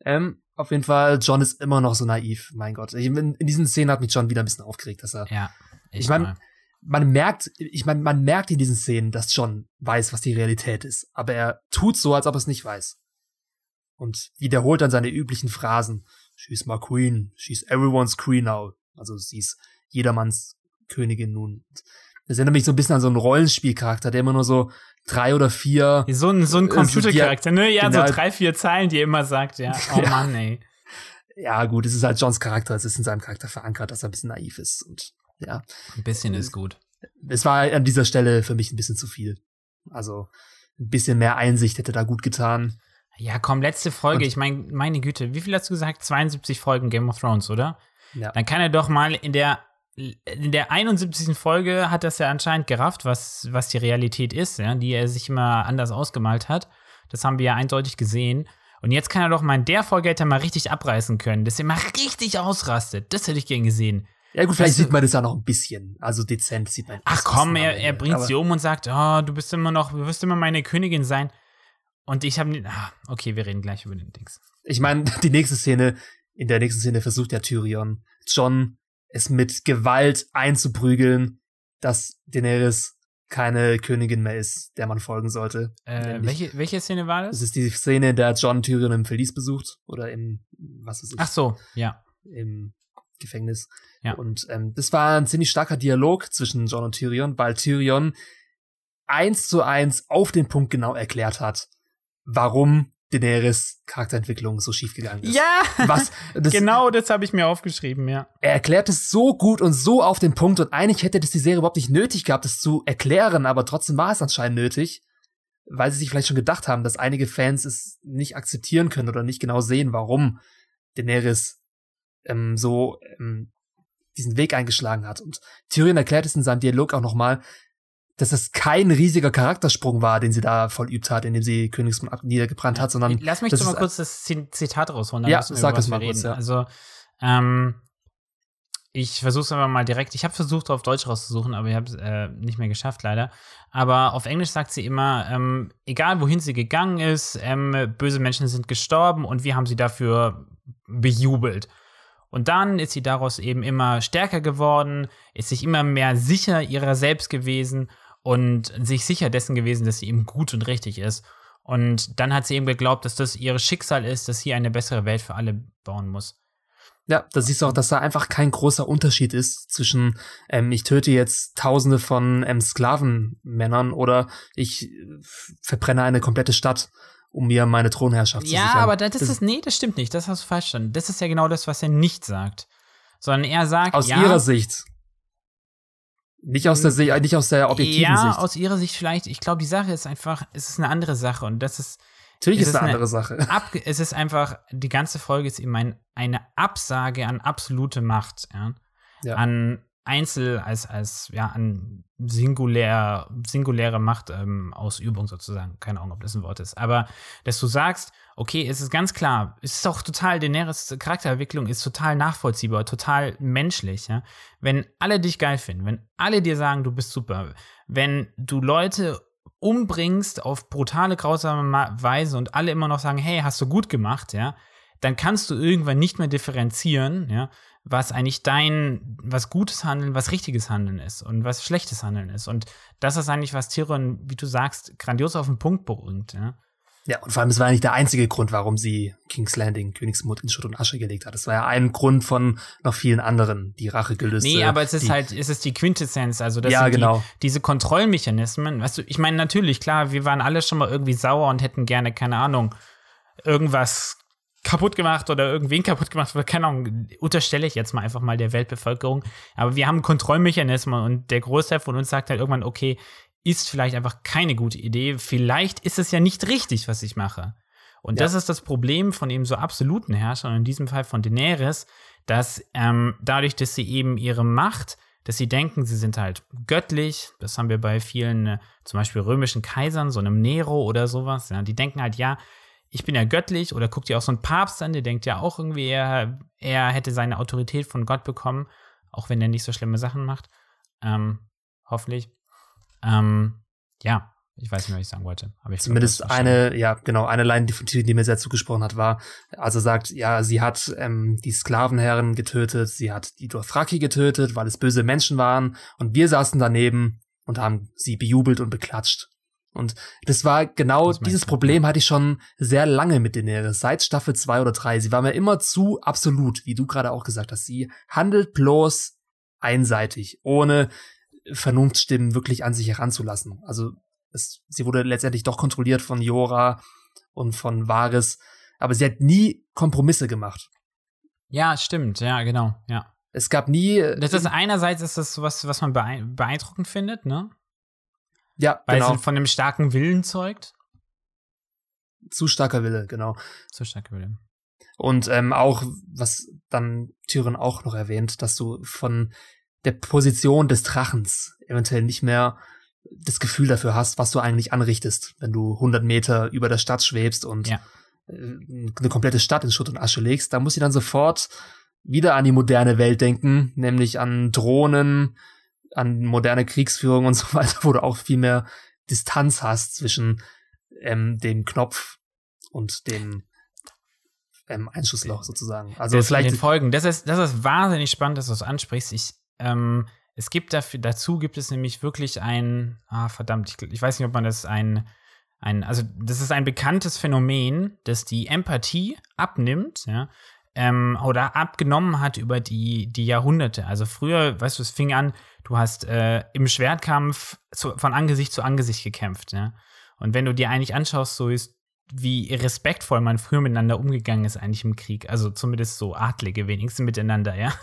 Ähm, auf jeden Fall, John ist immer noch so naiv. Mein Gott. Ich, in, in diesen Szenen hat mich John wieder ein bisschen aufgeregt, dass er Ja. Ich echt mein, mal. man merkt, ich meine, man merkt in diesen Szenen, dass John weiß, was die Realität ist, aber er tut so, als ob er es nicht weiß. Und wiederholt dann seine üblichen Phrasen. She's my queen, she's everyone's queen now. Also sie ist jedermanns Königin nun. Das erinnert mich so ein bisschen an so einen Rollenspielcharakter, der immer nur so drei oder vier. So ein, so ein Äh, Computercharakter, ne? Ja, genau. so drei, vier Zeilen, die er immer sagt, ja. [laughs] Oh Ja. Mann, ey. Ja, gut, es ist halt Johns Charakter, es ist in seinem Charakter verankert, dass er ein bisschen naiv ist. Und ja, Ein bisschen ist gut. es war an dieser Stelle für mich ein bisschen zu viel. Also ein bisschen mehr Einsicht hätte da gut getan. Ja, komm, letzte Folge. Und- ich meine, meine Güte, wie viel hast du gesagt? 72 Folgen Game of Thrones, oder? Ja. Dann kann er doch mal in der in der 71. Folge hat das ja anscheinend gerafft, was, was die Realität ist, ja, die er sich immer anders ausgemalt hat. Das haben wir ja eindeutig gesehen. Und jetzt kann er doch mal in der Folge hätte er mal richtig abreißen können, dass er mal richtig ausrastet. Das hätte ich gern gesehen. Ja gut, vielleicht Weißt du- sieht man das ja noch ein bisschen. Also dezent sieht man. Ach komm, er, er bringt sie um und sagt, oh, du bist immer noch, du wirst immer meine Königin sein. Und ich habe, ah, okay, wir reden gleich über den Dings. Ich meine, [laughs] die nächste Szene, in der nächsten Szene versucht ja Tyrion, John es mit Gewalt einzuprügeln, dass Daenerys keine Königin mehr ist, der man folgen sollte. Äh, welche, welche Szene war Das das? ist die Szene, in der John Tyrion im Verlies besucht oder im, was weiß ich, Ach so, ja. im Gefängnis. Ja. Und ähm, das war ein ziemlich starker Dialog zwischen John und Tyrion, weil Tyrion eins zu eins auf den Punkt genau erklärt hat, warum Daenerys Charakterentwicklung so schief gegangen ist. Ja, Was, das, genau das habe ich mir aufgeschrieben, ja. Er erklärt es so gut und so auf den Punkt und eigentlich hätte das die Serie überhaupt nicht nötig gehabt, das zu erklären, aber trotzdem war es anscheinend nötig, weil sie sich vielleicht schon gedacht haben, dass einige Fans es nicht akzeptieren können oder nicht genau sehen, warum Daenerys ähm, so ähm, diesen Weg eingeschlagen hat. Und Tyrion erklärt es in seinem Dialog auch nochmal, dass es kein riesiger Charaktersprung war, den sie da vollübt hat, indem sie Königsmund niedergebrannt hat, sondern Lass mich das doch mal kurz das Zitat rausholen. dann Ja, sag es mal kurz, ja. Also, ähm, ich versuche es aber mal direkt. Ich habe versucht, auf Deutsch rauszusuchen, aber ich habe es äh, nicht mehr geschafft, leider. Aber auf Englisch sagt sie immer, ähm, egal wohin sie gegangen ist, ähm, böse Menschen sind gestorben und wir haben sie dafür bejubelt. Und dann ist sie daraus eben immer stärker geworden, ist sich immer mehr sicher ihrer selbst gewesen und sich sicher dessen gewesen, dass sie eben gut und richtig ist. Und dann hat sie eben geglaubt, dass das ihr Schicksal ist, dass sie eine bessere Welt für alle bauen muss. Ja, da siehst du auch, dass da einfach kein großer Unterschied ist zwischen, ähm, ich töte jetzt tausende von ähm, Sklavenmännern oder ich äh, verbrenne eine komplette Stadt, um mir meine Thronherrschaft zu Ja, sichern. aber das, ist, nee, das stimmt nicht. Das hast du falsch verstanden. Das ist ja genau das, was er nicht sagt. Sondern er sagt, aus ja, ihrer Sicht. Nicht aus der Sicht, äh, nicht aus der objektiven ja, Sicht. aus ihrer Sicht vielleicht. Ich glaube, die Sache ist einfach, es ist eine andere Sache und das ist Natürlich es ist ist eine eine- andere Sache. [laughs] ab, es ist einfach, die ganze Folge ist eben ein, eine Absage an absolute Macht, ja? Ja. an Einzel, als, als, ja, an singulär, singuläre Machtausübung ähm, sozusagen. Keine Ahnung, ob das ein Wort ist. Aber, dass du sagst, okay, es ist ganz klar, es ist auch total, Daenerys Charakterentwicklung ist total nachvollziehbar, total menschlich, ja. Wenn alle dich geil finden, wenn alle dir sagen, du bist super, wenn du Leute umbringst auf brutale, grausame Weise und alle immer noch sagen, hey, hast du gut gemacht, ja, dann kannst du irgendwann nicht mehr differenzieren, ja, was eigentlich dein, was gutes Handeln, was richtiges Handeln ist und was schlechtes Handeln ist. Und das ist eigentlich, was Tyrion, wie du sagst, grandios auf den Punkt bringt, ja. Ja, und vor allem, es war ja nicht der einzige Grund, warum sie King's Landing, Königsmut in Schutt und Asche gelegt hat. Es war ja ein Grund von noch vielen anderen, die Rachegelüste. Nee, aber es ist halt, es ist die Quintessenz, also das Ja, sind genau. die, diese Kontrollmechanismen, weißt du, ich meine, natürlich, klar, wir waren alle schon mal irgendwie sauer und hätten gerne, keine Ahnung, irgendwas kaputt gemacht oder irgendwen kaputt gemacht oder keine Ahnung, unterstelle ich jetzt mal einfach mal der Weltbevölkerung. Aber wir haben Kontrollmechanismen und der Großteil von uns sagt halt irgendwann, okay, ist vielleicht einfach keine gute Idee. Vielleicht ist es ja nicht richtig, was ich mache. Und ja. das ist das Problem von eben so absoluten Herrschern, in diesem Fall von Daenerys, dass ähm, dadurch, dass sie eben ihre Macht, dass sie denken, sie sind halt göttlich, das haben wir bei vielen, äh, zum Beispiel römischen Kaisern, so einem Nero oder sowas, ja, die denken halt, ja, ich bin ja göttlich oder guckt ihr auch so einen Papst an, der denkt ja auch irgendwie, er, er hätte seine Autorität von Gott bekommen, auch wenn er nicht so schlimme Sachen macht. Ähm, hoffentlich. Ähm, ja, ich weiß nicht, was ich sagen wollte. Aber ich Zumindest glaube, eine, ja, genau, eine Line, die, die, mir sehr zugesprochen hat, war, also sagt, ja, sie hat ähm, die Sklavenherren getötet, sie hat die Dothraki getötet, weil es böse Menschen waren und wir saßen daneben und haben sie bejubelt und beklatscht. Und das war genau das dieses Problem hatte ich schon sehr lange mit Daenerys, seit Staffel 2 oder 3. Sie war mir immer zu absolut, wie du gerade auch gesagt hast. Sie handelt bloß einseitig, ohne Vernunftstimmen wirklich an sich heranzulassen. Also es, sie wurde letztendlich doch kontrolliert von Jora und von Varys, aber sie hat nie Kompromisse gemacht. Ja, stimmt, ja, genau, ja. Es gab nie. Das ist einerseits ist das was, was man beeindruckend findet, ne? Ja, Weil genau. sie von einem starken Willen zeugt. Zu starker Wille, genau. Zu starker Wille. Und ähm, auch, was dann Tyrion auch noch erwähnt, dass du von der Position des Drachens eventuell nicht mehr das Gefühl dafür hast, was du eigentlich anrichtest, wenn du 100 Meter über der Stadt schwebst und ja. Äh, eine komplette Stadt in Schutt und Asche legst. Da muss ich dann sofort wieder an die moderne Welt denken, nämlich an Drohnen, an moderne Kriegsführung und [laughs] so weiter, wo du auch viel mehr Distanz hast zwischen ähm, dem Knopf und dem ähm, Einschussloch sozusagen. Also das vielleicht den Folgen. Das ist das ist wahnsinnig spannend, dass du es das ansprichst. Ich ähm, es gibt dafür, dazu gibt es nämlich wirklich ein, ah, verdammt, ich, ich weiß nicht, ob man das ein, ein, also das ist ein bekanntes Phänomen, dass die Empathie abnimmt, ja, ähm, oder abgenommen hat über die, die Jahrhunderte. Also früher, weißt du, es fing an, du hast äh, im Schwertkampf zu, von Angesicht zu Angesicht gekämpft, ja. Und wenn du dir eigentlich anschaust, so ist, wie respektvoll man früher miteinander umgegangen ist eigentlich im Krieg. Also zumindest so Adlige wenigstens miteinander, ja.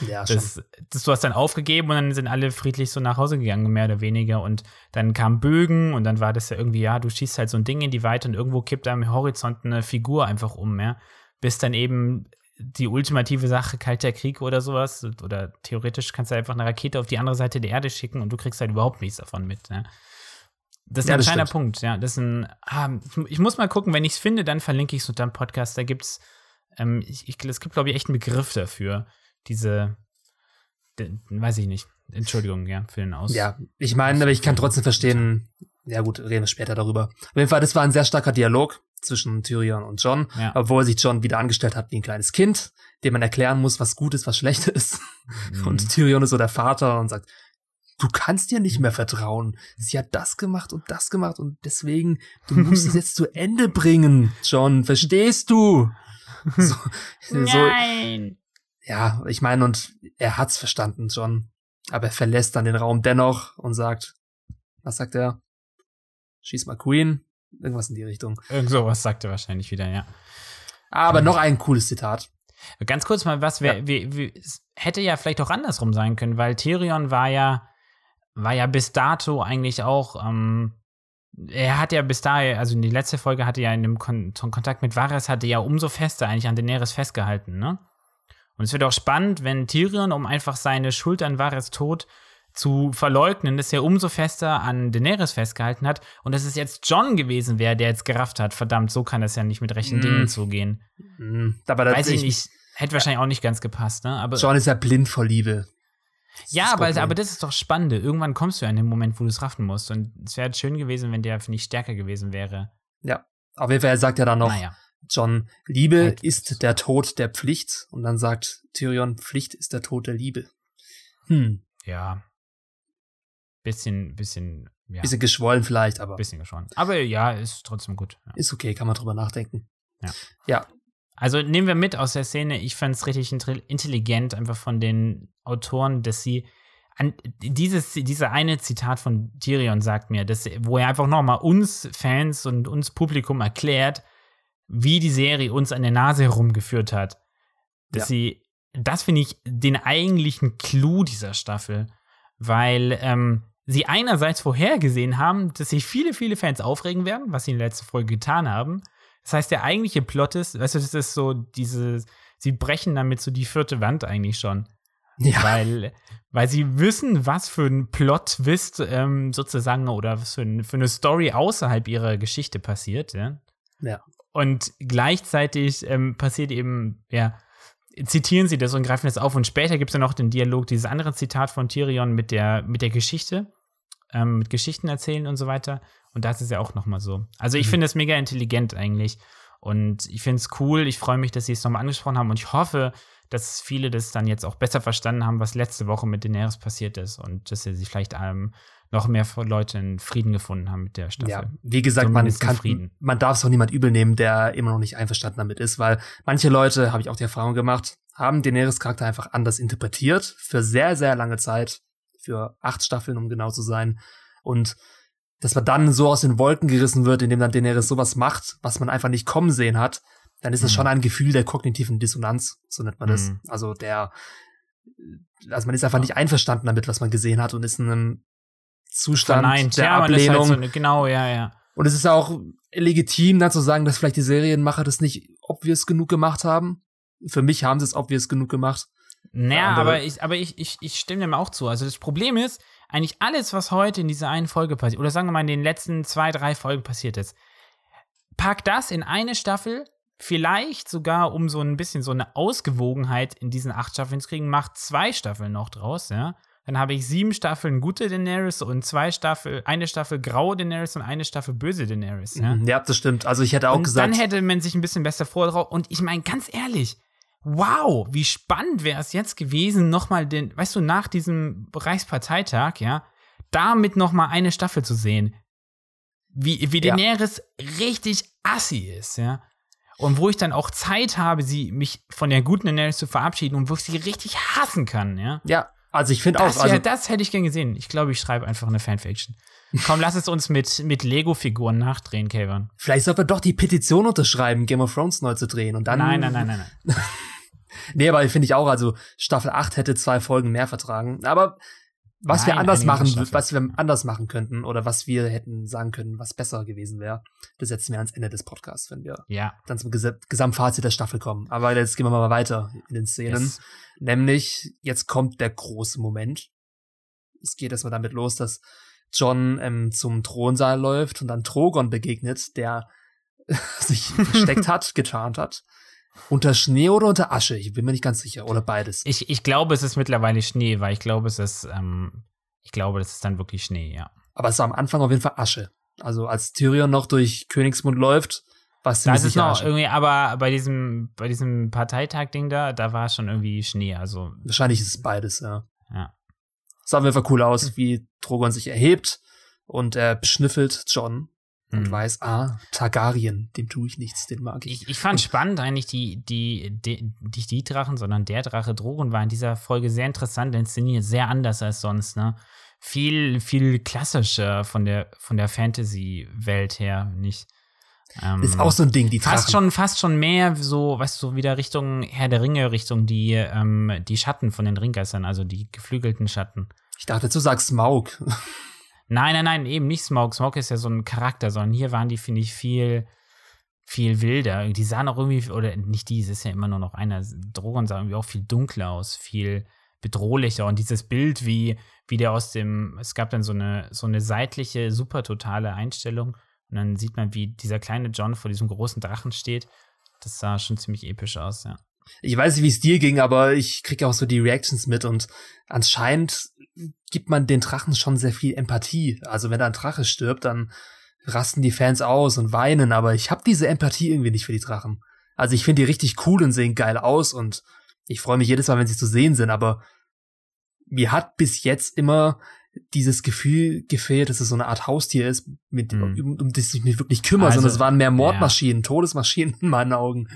Ja, schon. Das, das, du hast dann aufgegeben und dann sind alle friedlich so nach Hause gegangen, mehr oder weniger. Und dann kamen Bögen und dann war das ja irgendwie, ja, du schießt halt so ein Ding in die Weite und irgendwo kippt am Horizont eine Figur einfach um, ja. Bis dann eben die ultimative Sache, kalter Krieg oder sowas. Oder theoretisch kannst du einfach eine Rakete auf die andere Seite der Erde schicken und du kriegst halt überhaupt nichts davon mit, ja. Das ist ja, ein kleiner Punkt, ja. Das ist ein, ah, ich muss mal gucken, wenn ich es finde, dann verlinke ich es unter dem Podcast. Da gibt's, ähm, ich, ich, es gibt, glaube ich, echt einen Begriff dafür diese, weiß ich nicht. Entschuldigung, ja, für den Aus. Ja, ich meine, aber ich kann trotzdem verstehen, ja gut, reden wir später darüber. Auf jeden Fall, das war ein sehr starker Dialog zwischen Tyrion und John, ja. obwohl sich John wieder angestellt hat wie ein kleines Kind, dem man erklären muss, was gut ist, was schlecht ist. Mhm. Und Tyrion ist so der Vater und sagt, du kannst dir nicht mehr vertrauen. Sie hat das gemacht und das gemacht und deswegen, du musst es [laughs] jetzt zu Ende bringen, John, verstehst du? [laughs] So, Nein! ja, ich meine, und er hat's verstanden, John. Aber er verlässt dann den Raum dennoch und sagt, was sagt er? Schieß mal Queen. Irgendwas in die Richtung. Irgend sowas sagt er wahrscheinlich wieder, ja. Aber noch ein cooles Zitat. Ganz kurz mal, was ja. wie, wie, hätte ja vielleicht auch andersrum sein können, weil Tyrion war ja, war ja bis dato eigentlich auch, ähm, er hat ja bis dahin, also in die letzte Folge hatte ja in dem Kon Kontakt mit Varys, hatte ja umso fester eigentlich an Daenerys festgehalten, ne? Und es wird auch spannend, wenn Tyrion, um einfach seine Schuld an Varys Tod zu verleugnen, dass er umso fester an Daenerys festgehalten hat und dass es jetzt John gewesen wäre, der jetzt gerafft hat, verdammt, so kann das ja nicht mit rechten mm. Dingen zugehen. Mm. Aber Weiß ich nicht, hätte wahrscheinlich auch nicht ganz gepasst, ne? Aber John ist ja blind vor Liebe. Das ja, aber, aber das ist doch spannend. Irgendwann kommst du ja in den Moment, wo du es raffen musst. Und es wäre schön gewesen, wenn der, finde ich, stärker gewesen wäre. Ja, auf jeden Fall, er sagt ja dann noch, naja. John, Liebe halt. ist der Tod der Pflicht. Und dann sagt Tyrion, Pflicht ist der Tod der Liebe. Hm. Ja. Bisschen, bisschen, ja. Bisschen geschwollen vielleicht, aber. Bisschen geschwollen. Aber ja, ist trotzdem gut. Ja. Ist okay, kann man drüber nachdenken. Ja. Ja. Also nehmen wir mit aus der Szene, ich fand es richtig intelligent, einfach von den Autoren, dass sie an dieses, diese eine Zitat von Tyrion sagt mir, dass, wo er einfach nochmal uns Fans und uns Publikum erklärt, wie die Serie uns an der Nase herumgeführt hat. Dass Ja. sie, das finde ich den eigentlichen Clou dieser Staffel, weil ähm, sie einerseits vorhergesehen haben, dass sich viele, viele Fans aufregen werden, was sie in der letzten Folge getan haben. Das heißt, der eigentliche Plot ist, weißt du, das ist so diese, sie brechen damit so die vierte Wand eigentlich schon. Ja. Weil, weil sie wissen, was für ein Plot-Twist ähm, sozusagen oder was für, ein, für eine Story außerhalb ihrer Geschichte passiert, ja. Ja. Und gleichzeitig ähm, passiert eben, ja, zitieren sie das und greifen das auf. Und später gibt es dann noch den Dialog, dieses andere Zitat von Tyrion mit der, mit der Geschichte, ähm, mit Geschichten erzählen und so weiter. Und das ist ja auch noch mal so. Also ich Mhm. finde das mega intelligent eigentlich. Und ich finde es cool. Ich freue mich, dass sie es nochmal angesprochen haben. Und ich hoffe, dass viele das dann jetzt auch besser verstanden haben, was letzte Woche mit Daenerys passiert ist. Und dass sie sich vielleicht ähm, noch mehr Leute in Frieden gefunden haben mit der Staffel. Ja, wie gesagt, man, kann, Frieden. man darf es auch niemand übel nehmen, der immer noch nicht einverstanden damit ist, weil manche Leute, habe ich auch die Erfahrung gemacht, haben Daenerys Charakter einfach anders interpretiert, für sehr, sehr lange Zeit, für acht Staffeln, um genau zu sein. Und dass man dann so aus den Wolken gerissen wird, indem dann Daenerys sowas macht, was man einfach nicht kommen sehen hat, dann ist es Mhm. schon ein Gefühl der kognitiven Dissonanz, so nennt man das. Mhm. Also der, also man ist einfach nicht einverstanden damit, was man gesehen hat und ist in einem Zustand Verneint. der ja, ist Ablehnung. halt so, eine- genau, ja, ja. Und es ist auch legitim, dann zu sagen, dass vielleicht die Serienmacher das nicht obvious genug gemacht haben. Für mich haben sie es obvious genug gemacht. Naja, andere- aber ich, aber ich, ich, ich stimme dem auch zu. Also das Problem ist, eigentlich alles, was heute in dieser einen Folge passiert, oder sagen wir mal in den letzten zwei, drei Folgen passiert ist, pack das in eine Staffel, vielleicht sogar, um so ein bisschen so eine Ausgewogenheit in diesen acht Staffeln zu kriegen, macht zwei Staffeln noch draus, ja. Dann habe ich sieben Staffeln gute Daenerys und zwei Staffel, eine Staffel graue Daenerys und eine Staffel böse Daenerys, ja. Ja, das stimmt. Also ich hätte auch und gesagt, dann hätte man sich ein bisschen besser vordrauf. Und ich meine, ganz ehrlich, wow, wie spannend wäre es jetzt gewesen, nochmal den, weißt du, nach diesem Reichsparteitag, ja, damit nochmal eine Staffel zu sehen. Wie, wie Ja. Daenerys richtig assi ist, ja. Und wo ich dann auch Zeit habe, sie mich von der guten Daenerys zu verabschieden und wo ich sie richtig hassen kann, ja. ja, also ich finde auch, Das, wär, also das hätte ich gern gesehen. Ich glaube, ich schreibe einfach eine Fanfiction. Komm, lass es uns mit, mit Lego-Figuren nachdrehen, Kevin. vielleicht sollten wir doch die Petition unterschreiben, Game of Thrones neu zu drehen und dann. Nein, nein, nein, nein, nein. [laughs] Nee, aber finde ich auch, also Staffel 8 hätte zwei Folgen mehr vertragen. Aber was wir Nein, anders eine machen, Staffel. was wir anders machen könnten oder was wir hätten sagen können, was besser gewesen wäre, das setzen wir ans Ende des Podcasts, wenn wir Ja. dann zum Ges Gesamtfazit der Staffel kommen. Aber jetzt gehen wir mal weiter in den Szenen. Yes. Nämlich, jetzt kommt der große Moment. Es geht erstmal damit los, dass John ähm, zum Thronsaal läuft und dann Drogon begegnet, der [laughs] sich versteckt hat, getarnt hat. Unter Schnee oder unter Asche? Ich bin mir nicht ganz sicher. Oder beides. Ich, ich glaube, es ist mittlerweile Schnee, weil ich glaube, es ist, ähm, ich glaube, das ist dann wirklich Schnee, ja. Aber es war am Anfang auf jeden Fall Asche. Also als Tyrion noch durch Königsmund läuft, ziemlich Das ist noch Asche. irgendwie, aber bei diesem, bei diesem Parteitag-Ding da, da war schon irgendwie Schnee, also, Wahrscheinlich ist es beides, ja. ja. Sah auf jeden Fall cool aus, wie Drogon sich erhebt und er beschnüffelt John und Mhm. weiß, ah, Targaryen, dem tue ich nichts, den mag ich. Ich, ich fand spannend eigentlich die, die, die, nicht die Drachen, sondern der Drache Drogon war in dieser Folge sehr interessant inszeniert, sehr anders als sonst, ne? Viel, viel klassischer von der, von der Fantasy-Welt her, nicht? Ähm, ist auch so ein Ding, die Fast Drachen. schon, fast schon mehr so, weißt du, wieder Richtung Herr der Ringe, Richtung die, ähm, die Schatten von den Ringgeistern, also die geflügelten Schatten. Ich dachte, du sagst Smaug. [laughs] Nein, nein, nein, eben nicht Smaug. Smaug ist ja so ein Charakter, sondern hier waren die, finde ich, viel, viel wilder. Die sahen auch irgendwie, oder nicht die, es ist ja immer nur noch einer. Drogon sah irgendwie auch viel dunkler aus, viel bedrohlicher. Und dieses Bild, wie, wie der aus dem, es gab dann so eine, so eine seitliche, super totale Einstellung. Und dann sieht man, wie dieser kleine John vor diesem großen Drachen steht. Das sah schon ziemlich episch aus, ja. Ich weiß nicht, wie es dir ging, aber ich kriege auch so die Reactions mit und anscheinend gibt man den Drachen schon sehr viel Empathie. Also wenn da ein Drache stirbt, dann rasten die Fans aus und weinen, aber ich habe diese Empathie irgendwie nicht für die Drachen. Also ich finde die richtig cool und sehen geil aus und ich freue mich jedes Mal, wenn sie zu sehen sind, aber mir hat bis jetzt immer dieses Gefühl gefehlt, dass es so eine Art Haustier ist, mit, Mhm. um, um das ich mich wirklich kümmere, Also, sondern es waren mehr Mordmaschinen, Todesmaschinen in meinen Augen,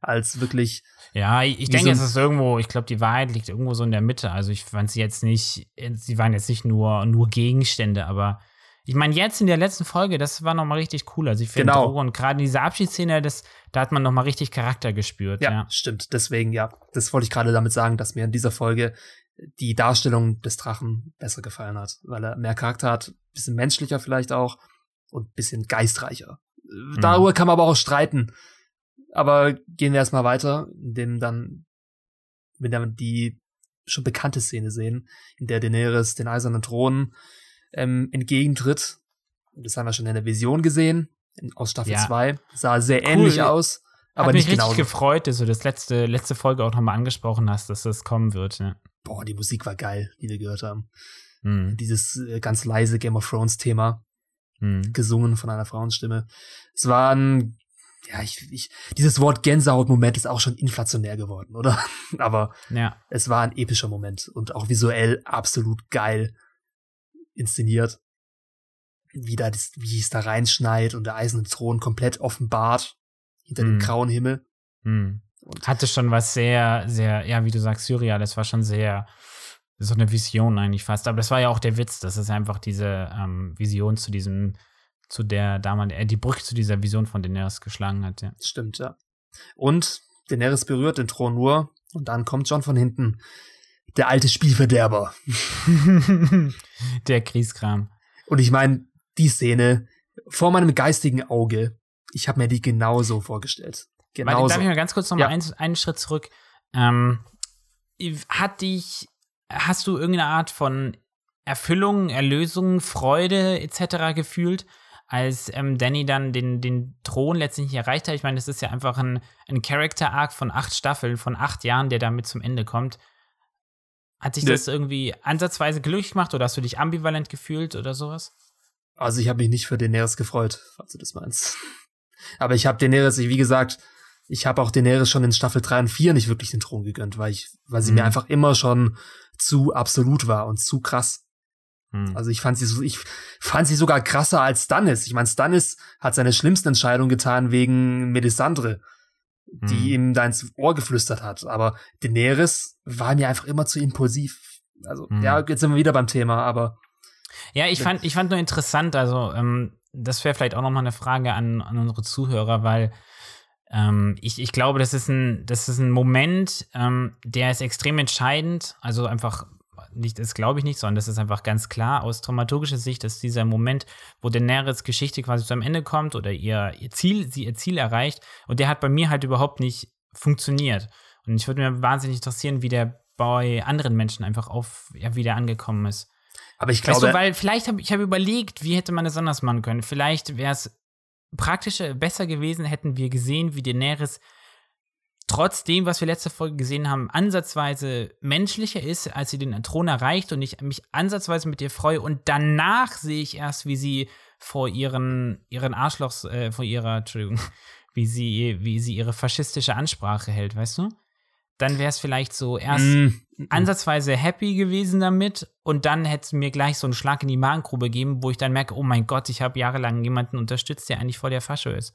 als wirklich Ja, ich, ich denke, so es ist irgendwo, ich glaube, die Wahrheit liegt irgendwo so in der Mitte. Also ich fand sie jetzt nicht, sie waren jetzt nicht nur, nur Gegenstände, aber Ich meine, jetzt in der letzten Folge, das war nochmal richtig cool. Also ich finde Genau. und gerade diese Abschiedsszene, das, da hat man nochmal richtig Charakter gespürt. Ja, Ja. stimmt. Deswegen, ja. Das wollte ich gerade damit sagen, dass mir in dieser Folge die Darstellung des Drachen besser gefallen hat, weil er mehr Charakter hat, bisschen menschlicher vielleicht auch und bisschen geistreicher. Darüber kann man aber auch streiten. Aber gehen wir erstmal weiter, indem dann, wenn wir die schon bekannte Szene sehen, in der Daenerys den eisernen Thron ähm, entgegentritt. Und Das haben wir schon in der Vision gesehen, aus Staffel Ja. 2. Sah sehr ähnlich aus, aber hat nicht mich richtig genau. gefreut, dass du das letzte, letzte Folge auch nochmal angesprochen hast, dass das kommen wird. Ja. Boah, die Musik war geil, die wir gehört haben. Hm. Dieses äh, ganz leise Game of Thrones Thema, Hm. gesungen von einer Frauenstimme. Es war ein, ja, ich, ich, dieses Wort Gänsehaut-Moment ist auch schon inflationär geworden, oder? [laughs] Aber Ja. es war ein epischer Moment und auch visuell absolut geil inszeniert. Wie, da, das- wie es da reinschneit und der eiserne Thron komplett offenbart hinter dem Mhm. grauen Himmel. Hm. Und Hatte schon was sehr, sehr, ja, wie du sagst, surreal. Das war schon sehr, so eine Vision eigentlich fast. Aber das war ja auch der Witz, dass es einfach diese ähm, Vision zu diesem, zu der damaligen, äh, die Brücke zu dieser Vision von Daenerys geschlagen hat. Ja. Stimmt, ja. Und Daenerys berührt den Thron nur und dann kommt John von hinten. Der alte Spielverderber. [laughs] der Kriegskram. Und ich meine, die Szene vor meinem geistigen Auge, ich habe mir die genauso vorgestellt. Warte, Genauso. darf ich mal ganz kurz noch mal Ja. einen, einen Schritt zurück? Ähm, hat dich, hast du irgendeine Art von Erfüllung, Erlösung, Freude etc. gefühlt, als ähm, Danny dann den, den Thron letztendlich erreicht hat? Ich meine, das ist ja einfach ein, ein Character-Arc von acht Staffeln, von acht Jahren, der damit zum Ende kommt. Hat sich Nee. das irgendwie ansatzweise glücklich gemacht oder hast du dich ambivalent gefühlt oder sowas? Also ich habe mich nicht für Daenerys gefreut, falls du das meinst. [laughs] Aber ich habe Daenerys, wie gesagt, ich habe auch Daenerys schon in Staffel 3 und 4 nicht wirklich den Thron gegönnt, weil ich, weil sie Mhm. mir einfach immer schon zu absolut war und zu krass. Hm. Also ich fand sie so, ich fand sie sogar krasser als Stannis. Ich meine, Stannis hat seine schlimmsten Entscheidungen getan wegen Melisandre, die Mhm. ihm da ins Ohr geflüstert hat. Aber Daenerys war mir einfach immer zu impulsiv. Also, Mhm. ja, jetzt sind wir wieder beim Thema, aber Ja, ich fand, ich fand nur interessant, also ähm, das wäre vielleicht auch nochmal eine Frage an, an unsere Zuhörer, weil ähm, ich, ich glaube, das ist ein, das ist ein Moment, ähm, der ist extrem entscheidend. Also einfach, nicht, das glaube ich nicht, sondern das ist einfach ganz klar aus dramaturgischer Sicht, dass dieser Moment, wo Daenerys Geschichte quasi zu einem Ende kommt oder ihr, ihr Ziel, sie ihr Ziel erreicht, und der hat bei mir halt überhaupt nicht funktioniert. Und ich würde mir wahnsinnig interessieren, wie der bei anderen Menschen einfach auf, ja, wieder angekommen ist. aber ich Weißt glaube, du, weil vielleicht habe ich hab überlegt, wie hätte man das anders machen können. Vielleicht wäre es praktischer, besser gewesen, hätten wir gesehen, wie Daenerys trotz dem, was wir letzte Folge gesehen haben, ansatzweise menschlicher ist, als sie den Thron erreicht und ich mich ansatzweise mit ihr freue. Und danach sehe ich erst, wie sie vor ihren, ihren Arschlochs, äh, vor ihrer, Entschuldigung, [laughs] wie sie, wie sie ihre faschistische Ansprache hält, weißt du? Dann wäre es vielleicht so erst Mm, mm, ansatzweise happy gewesen damit und dann hätte es mir gleich so einen Schlag in die Magengrube gegeben, wo ich dann merke, oh mein Gott, ich habe jahrelang jemanden unterstützt, der eigentlich voll der Fascho ist.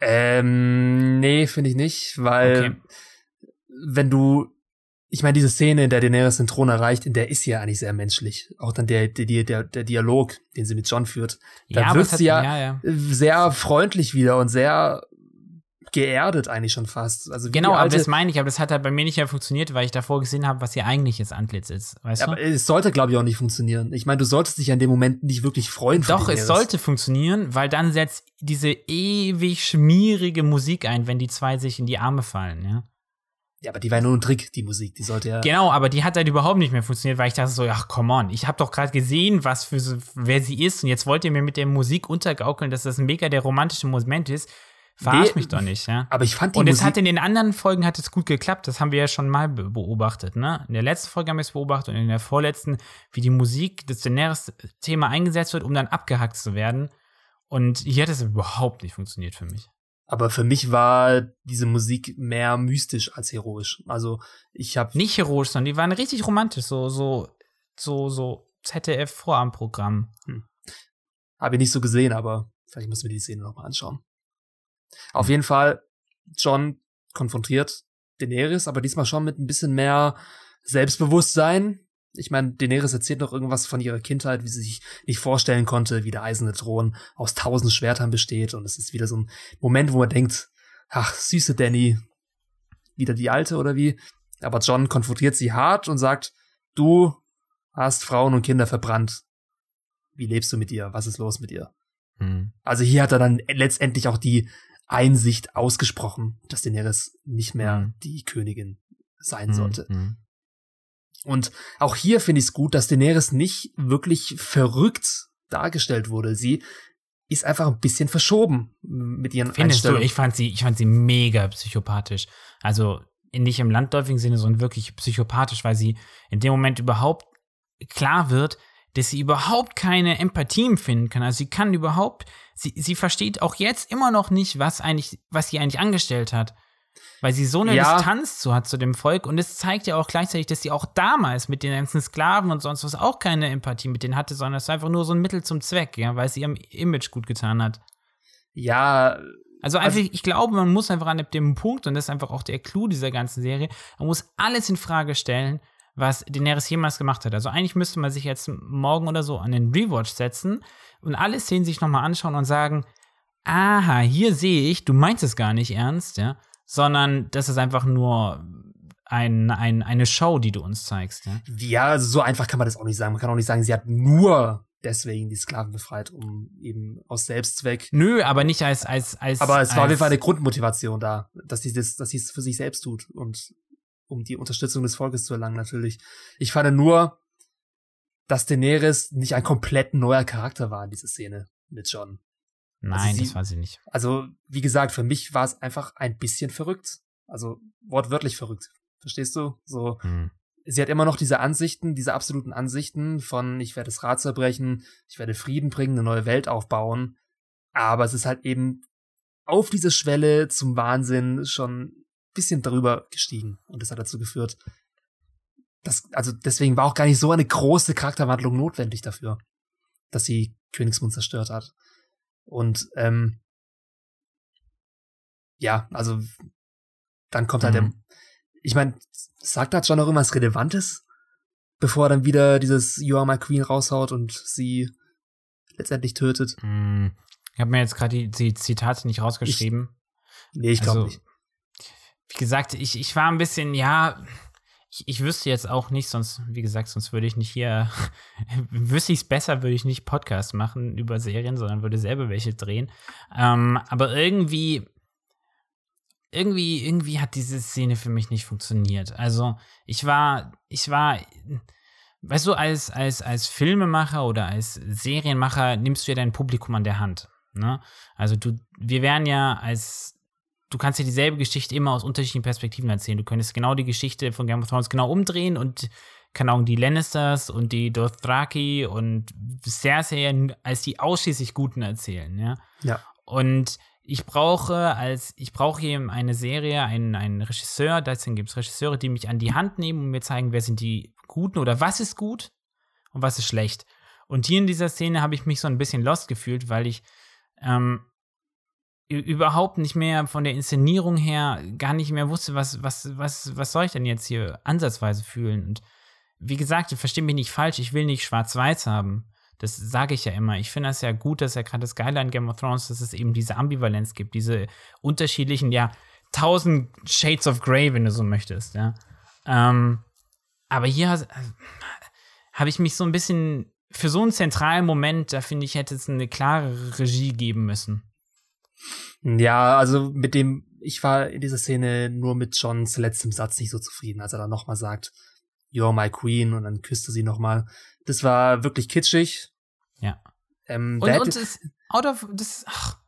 Ähm, nee, finde ich nicht, weil Okay. wenn du, ich meine, diese Szene, in der Daenerys den Thron erreicht, in der ist sie ja eigentlich sehr menschlich. Auch dann der, der, der, der Dialog, den sie mit John führt, Da aber wirkt es hat, sie ja- ja, ja. sehr freundlich wieder und sehr geerdet eigentlich schon fast. Also Genau, aber das meine ich, aber das hat halt bei mir nicht mehr funktioniert, weil ich davor gesehen habe, was ihr eigentliches Antlitz ist, weißt aber du? es sollte, glaube ich, auch nicht funktionieren. Ich meine, du solltest dich an dem Moment nicht wirklich freuen. Doch, es sollte funktionieren, weil dann setzt diese ewig schmierige Musik ein, wenn die zwei sich in die Arme fallen, ja. Ja, aber die war ja nur ein Trick, die Musik. Die sollte ja. Genau, aber die hat halt überhaupt nicht mehr funktioniert, weil ich dachte so, ach, come on, ich habe doch gerade gesehen, was für so, wer sie ist und jetzt wollt ihr mir mit der Musik untergaukeln, dass das mega der romantische Moment ist. Verarsch mich doch nicht, ja. Aber ich fand die Und es hat in den anderen Folgen hat es gut geklappt, das haben wir ja schon mal be beobachtet, ne? In der letzten Folge haben wir es beobachtet und in der vorletzten, wie die Musik, das Daenerys-Thema eingesetzt wird, um dann abgehackt zu werden. Und hier hat es überhaupt nicht funktioniert für mich. aber für mich war diese Musik mehr mystisch als heroisch. Also ich habe Nicht heroisch, sondern die waren richtig romantisch, so, so, so, so ZDF-Vorabendprogramm. Habe ich nicht so gesehen, aber vielleicht müssen wir die Szene nochmal anschauen. Auf jeden Fall, John konfrontiert Daenerys, aber diesmal schon mit ein bisschen mehr Selbstbewusstsein Ich meine, Daenerys erzählt noch irgendwas von ihrer Kindheit, wie sie sich nicht vorstellen konnte, wie der eiserne Thron aus tausend Schwertern besteht. Und es ist wieder so ein Moment, wo man denkt, ach, süße Danny, wieder die Alte oder wie? Aber John konfrontiert sie hart und sagt, du hast Frauen und Kinder verbrannt. Wie lebst du mit ihr? Was ist los mit ihr? Mhm. Also hier hat er dann letztendlich auch die Einsicht ausgesprochen, dass Daenerys nicht mehr mhm. die Königin sein mhm. sollte. Mhm. Und auch hier finde ich es gut, dass Daenerys nicht wirklich verrückt dargestellt wurde. Sie ist einfach ein bisschen verschoben mit ihren Findest du? Ich fand sie, ich fand sie mega psychopathisch. Also nicht im landläufigen Sinne, sondern wirklich psychopathisch, weil sie in dem Moment überhaupt klar wird, dass sie überhaupt keine Empathie empfinden kann. Also sie kann überhaupt, sie, sie versteht auch jetzt immer noch nicht, was eigentlich, was sie eigentlich angestellt hat. Weil sie so eine ja. Distanz zu hat zu dem Volk und es zeigt ja auch gleichzeitig, dass sie auch damals mit den ganzen Sklaven und sonst was auch keine Empathie mit denen hatte, sondern es war einfach nur so ein Mittel zum Zweck, ja, weil sie ihrem Image gut getan hat. Ja. Also einfach, also, ich glaube, man muss einfach an dem Punkt, und das ist einfach auch der Clou dieser ganzen Serie, man muss alles in Frage stellen, was Daenerys jemals gemacht hat. Also eigentlich müsste man sich jetzt morgen oder so an den Rewatch setzen und alle Szenen sich nochmal anschauen und sagen, aha, hier sehe ich, du meinst es gar nicht ernst, ja, sondern das ist einfach nur ein, ein, eine Show, die du uns zeigst. Ja? ja, also so einfach kann man das auch nicht sagen. Man kann auch nicht sagen, sie hat nur deswegen die Sklaven befreit, um eben aus Selbstzweck. Nö, aber nicht als als als. Aber es war auf jeden Fall eine Grundmotivation da, dass sie das, dass sie es für sich selbst tut und um die Unterstützung des Volkes zu erlangen, natürlich. Ich fand nur, dass Daenerys nicht ein komplett neuer Charakter war in dieser Szene mit John. Also Nein, also sie, das war sie nicht. Also, wie gesagt, für mich war es einfach ein bisschen verrückt. Also, wortwörtlich verrückt. Verstehst du? So, hm. sie hat immer noch diese Ansichten, diese absoluten Ansichten von, ich werde das Rad zerbrechen, ich werde Frieden bringen, eine neue Welt aufbauen. Aber es ist halt eben auf diese Schwelle zum Wahnsinn schon bisschen darüber gestiegen. Und das hat dazu geführt, dass, also deswegen war auch gar nicht so eine große Charakterwandlung notwendig dafür, dass sie Königsmund zerstört hat. Und ähm, ja, also dann kommt halt mhm. der, ich meine, sagt da schon noch irgendwas Relevantes, bevor er dann wieder dieses You Are My Queen raushaut und sie letztendlich tötet. Mhm. Ich habe mir jetzt gerade die, die, Zitate nicht rausgeschrieben. Ich, nee, ich glaube also, nicht wie gesagt, ich, ich war ein bisschen, ja, ich, ich wüsste jetzt auch nicht, sonst, wie gesagt, sonst würde ich nicht hier, [laughs] wüsste ich es besser, würde ich nicht Podcast machen über Serien, sondern würde selber welche drehen. Ähm, aber irgendwie, irgendwie, irgendwie hat diese Szene für mich nicht funktioniert. Also, ich war, ich war, weißt du, als, als, als Filmemacher oder als Serienmacher nimmst du ja dein Publikum an der Hand. Ne? Also du, wir wären ja als du kannst dir dieselbe Geschichte immer aus unterschiedlichen Perspektiven erzählen. Du könntest genau die Geschichte von Game of Thrones genau umdrehen und keine Ahnung, die Lannisters und die Dothraki und Cersei als die ausschließlich Guten erzählen, ja. Ja. Und ich brauche als, ich brauche hier eine Serie, einen, einen Regisseur, deswegen gibt es Regisseure, die mich an die Hand nehmen und mir zeigen, wer sind die Guten oder was ist gut und was ist schlecht. Und hier in dieser Szene habe ich mich so ein bisschen lost gefühlt, weil ich ähm, überhaupt nicht mehr von der Inszenierung her gar nicht mehr wusste, was, was, was, was soll ich denn jetzt hier ansatzweise fühlen. Und wie gesagt, verstehe mich nicht falsch, ich will nicht schwarz-weiß haben. Das sage ich ja immer. Ich finde das ja gut, dass ja gerade das Geile an Game of Thrones, dass es eben diese Ambivalenz gibt, diese unterschiedlichen, ja, tausend Shades of Grey, wenn du so möchtest, ja. Ähm, aber hier äh, habe ich mich so ein bisschen für so einen zentralen Moment, da finde ich, hätte es eine klare Regie geben müssen. Ja, also mit dem, ich war in dieser Szene nur mit Johns letztem Satz nicht so zufrieden, als er dann nochmal sagt, You're my queen und dann küsste sie nochmal. Das war wirklich kitschig. Ja. Ähm, und, und das, out of, das, ach,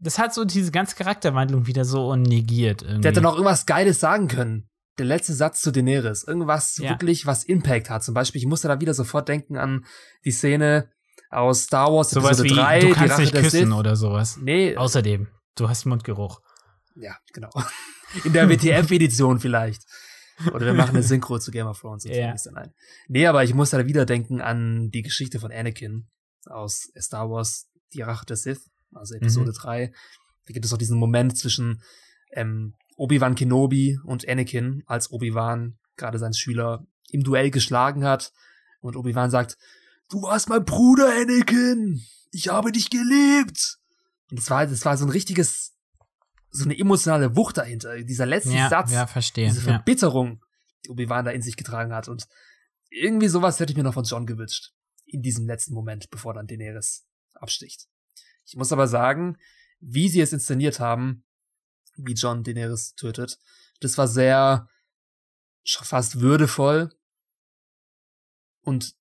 das hat so diese ganze Charakterwandlung wieder so negiert. Irgendwie. Der hätte noch irgendwas Geiles sagen können. Der letzte Satz zu Daenerys. Irgendwas ja. wirklich, was Impact hat. Zum Beispiel, ich musste da wieder sofort denken an die Szene, aus Star Wars sowas Episode wie, 3. Du kannst nicht küssen oder sowas. Nee. Außerdem, du hast Mundgeruch. Ja, genau. In der WTF-Edition vielleicht. Oder wir machen eine Synchro zu Game of Thrones. Ja. Dann Nee, aber ich muss da wieder denken an die Geschichte von Anakin aus Star Wars, die Rache der Sith, also Episode mhm. 3. Da gibt es auch diesen Moment zwischen ähm, Obi-Wan Kenobi und Anakin, als Obi-Wan gerade seinen Schüler im Duell geschlagen hat. Und Obi-Wan sagt, du warst mein Bruder, Anakin. Ich habe dich geliebt. Und das war, das war so ein richtiges, so eine emotionale Wucht dahinter. Dieser letzte ja, Satz. Ja, verstehe. Diese Verbitterung, die Obi-Wan da in sich getragen hat. Und irgendwie sowas hätte ich mir noch von John gewünscht. In diesem letzten Moment, bevor dann Daenerys absticht. Ich muss aber sagen, wie sie es inszeniert haben, wie John Daenerys tötet, das war sehr fast würdevoll. Und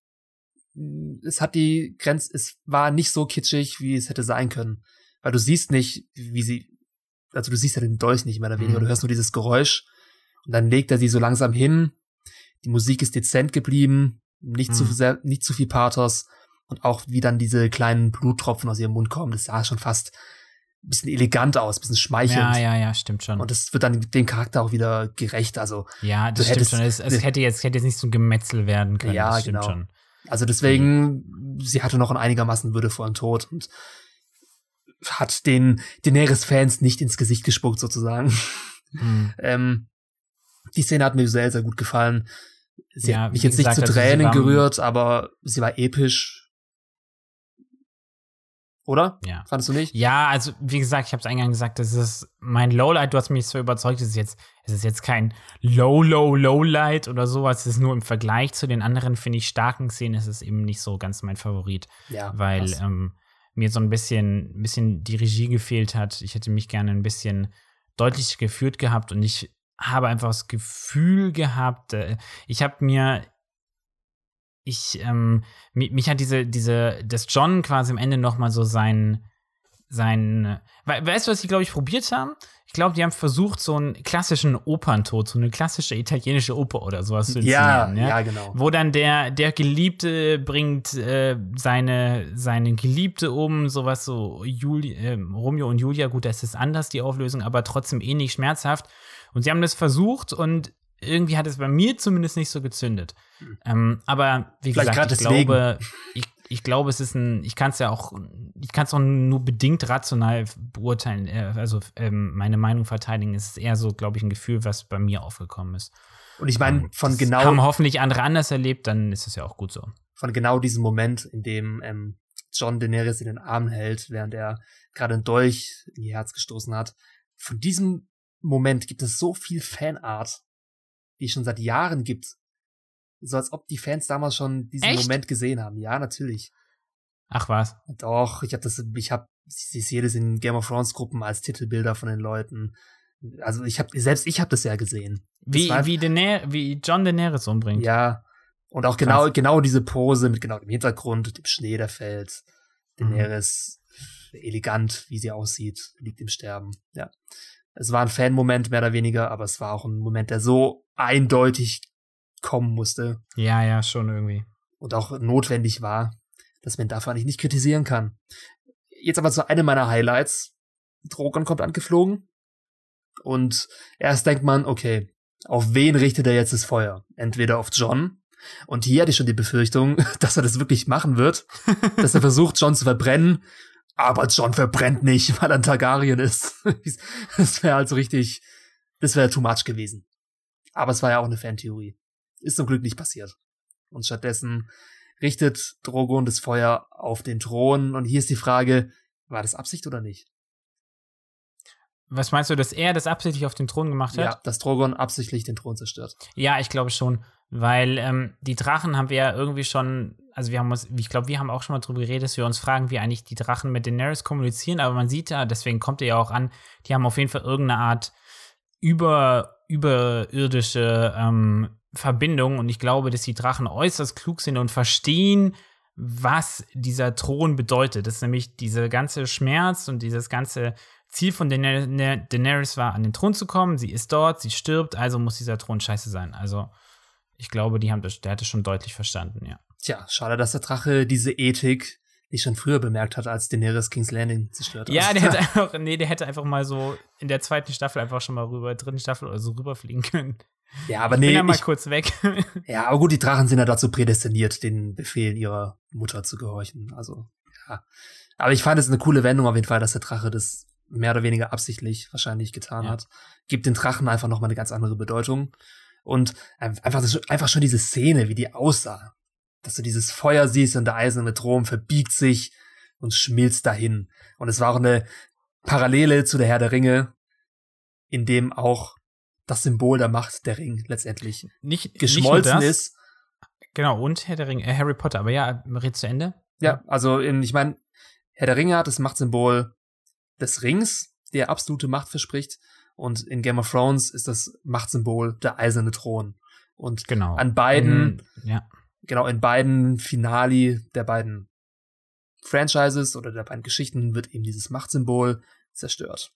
es hat die Grenze, es war nicht so kitschig, wie es hätte sein können. Weil du siehst nicht, wie sie, also du siehst ja den Dolch nicht mehr oder weniger, mhm. du hörst nur dieses Geräusch und dann legt er sie so langsam hin. Die Musik ist dezent geblieben, nicht mhm. zu sehr, nicht zu viel Pathos und auch wie dann diese kleinen Bluttropfen aus ihrem Mund kommen, das sah schon fast ein bisschen elegant aus, ein bisschen schmeichelnd. Ja, ja, ja, stimmt schon. Und das wird dann dem Charakter auch wieder gerecht. Also ja, das stimmt hättest, schon. Es, es, hätte jetzt hätte jetzt nicht so ein Gemetzel werden können. Ja, das stimmt genau. schon. Also deswegen, sie hatte noch einen einigermaßen würdevollen Tod und hat den Daenerys-Fans nicht ins Gesicht gespuckt sozusagen. Mhm. [laughs] ähm, die Szene hat mir sehr, sehr gut gefallen. Sie ja, hat mich jetzt gesagt, nicht zu also Tränen gerührt, aber sie war episch oder? Ja. Fandest du nicht? Ja, also wie gesagt, ich habe es eingangs gesagt, das ist mein Lowlight. Du hast mich so überzeugt, es ist jetzt, es ist jetzt kein Low, Low, Lowlight oder sowas. Es ist nur im Vergleich zu den anderen, finde ich, starken Szenen, ist es eben nicht so ganz mein Favorit. Ja. Weil ähm, mir so ein bisschen, ein bisschen die Regie gefehlt hat. Ich hätte mich gerne ein bisschen deutlich geführt gehabt und ich habe einfach das Gefühl gehabt, äh, ich habe mir ich, ähm, mich, mich, hat diese, diese, dass John quasi am Ende noch mal so sein, sein, we weißt du, was sie, glaube ich, probiert haben? Ich glaube, die haben versucht, so einen klassischen Operntod, so eine klassische italienische Oper oder sowas zu inszenieren. Ja, ja, ja, genau. Wo dann der, der Geliebte bringt äh, seine, seine Geliebte um, sowas so Juli, äh, Romeo und Julia, gut, das ist anders, die Auflösung, aber trotzdem ähnlich schmerzhaft. Und sie haben das versucht und irgendwie hat es bei mir zumindest nicht so gezündet. Mhm. Ähm, aber wie Vielleicht gesagt, ich glaube, ich, ich glaube, es ist ein, ich kann es ja auch, ich kann es auch nur bedingt rational beurteilen, äh, also ähm, meine Meinung verteidigen. Es ist eher so, glaube ich, ein Gefühl, was bei mir aufgekommen ist. Und ich meine, von das genau. Haben hoffentlich andere anders erlebt, dann ist es ja auch gut so. Von genau diesem Moment, in dem ähm, John Daenerys in den Arm hält, während er gerade ein Dolch in ihr Herz gestoßen hat. Von diesem Moment gibt es so viel Fanart die es schon seit Jahren gibt. So als ob die Fans damals schon diesen Echt? Moment gesehen haben. Ja, natürlich. Ach was? Doch, ich habe das, ich habe, ich sehe das in Game of Thrones Gruppen als Titelbilder von den Leuten. Also ich habe, selbst ich habe das ja gesehen. Wie, wie, Daener wie John Daenerys umbringt. Ja. Und auch genau, genau diese Pose mit genau dem Hintergrund, dem Schnee, der fällt. Mhm. Daenerys mhm. elegant, wie sie aussieht, liegt im Sterben. Ja. Es war ein Fan-Moment mehr oder weniger, aber es war auch ein Moment, der so eindeutig kommen musste. Ja, ja, schon irgendwie. Und auch notwendig war, dass man dafür eigentlich nicht kritisieren kann. Jetzt aber zu einem meiner Highlights. Drogon kommt angeflogen. Und erst denkt man, okay, auf wen richtet er jetzt das Feuer? Entweder auf John. Und hier hatte ich schon die Befürchtung, [laughs] dass er das wirklich machen wird. [laughs] dass er versucht, John zu verbrennen aber John verbrennt nicht, [laughs] weil er ein Targaryen ist. [laughs] das wäre halt so richtig, das wäre too much gewesen. Aber es war ja auch eine Fantheorie. Ist zum Glück nicht passiert. Und stattdessen richtet Drogon das Feuer auf den Thron. Und hier ist die Frage, war das Absicht oder nicht? Was meinst du, dass er das absichtlich auf den Thron gemacht hat? Ja, dass Drogon absichtlich den Thron zerstört. Ja, ich glaube schon. Weil ähm, die Drachen haben wir ja irgendwie schon, also wir haben uns, ich glaube, wir haben auch schon mal drüber geredet, dass wir uns fragen, wie eigentlich die Drachen mit Daenerys kommunizieren, aber man sieht ja, deswegen kommt er ja auch an, die haben auf jeden Fall irgendeine Art über, überirdische ähm, Verbindung und ich glaube, dass die Drachen äußerst klug sind und verstehen, was dieser Thron bedeutet. Das ist nämlich dieser ganze Schmerz und dieses ganze Ziel von Daenerys war, an den Thron zu kommen. Sie ist dort, sie stirbt, also muss dieser Thron scheiße sein. Also ich glaube, die haben das, der hat es schon deutlich verstanden, ja. Tja, schade, dass der Drache diese Ethik nicht schon früher bemerkt hat, als Daenerys King's Landing zerstört hat. Ja, der hätte [laughs] einfach, nee, der hätte einfach mal so in der zweiten Staffel einfach schon mal rüber, dritten Staffel oder so rüberfliegen können. Ja, aber nee. Ich bin ja mal ich, kurz weg. [laughs] ja, aber gut, die Drachen sind ja dazu prädestiniert, den Befehlen ihrer Mutter zu gehorchen. Also, ja. Aber ich fand es eine coole Wendung auf jeden Fall, dass der Drache das mehr oder weniger absichtlich wahrscheinlich getan ja. hat. Gibt den Drachen einfach nochmal eine ganz andere Bedeutung. Und einfach, einfach schon diese Szene, wie die aussah. Dass du dieses Feuer siehst und der eiserne Thron verbiegt sich und schmilzt dahin. Und es war auch eine Parallele zu der Herr der Ringe, in dem auch das Symbol der Macht der Ring letztendlich nicht, geschmolzen nicht ist. Genau, und Herr der Ringe, äh, Harry Potter, aber ja, red zu Ende. Ja, also in, ich meine, Herr der Ringe hat das Machtsymbol des Rings, der absolute Macht verspricht. Und in Game of Thrones ist das Machtsymbol der eiserne Thron. Und genau. an beiden, in, ja. genau, in beiden Finali der beiden Franchises oder der beiden Geschichten wird eben dieses Machtsymbol zerstört.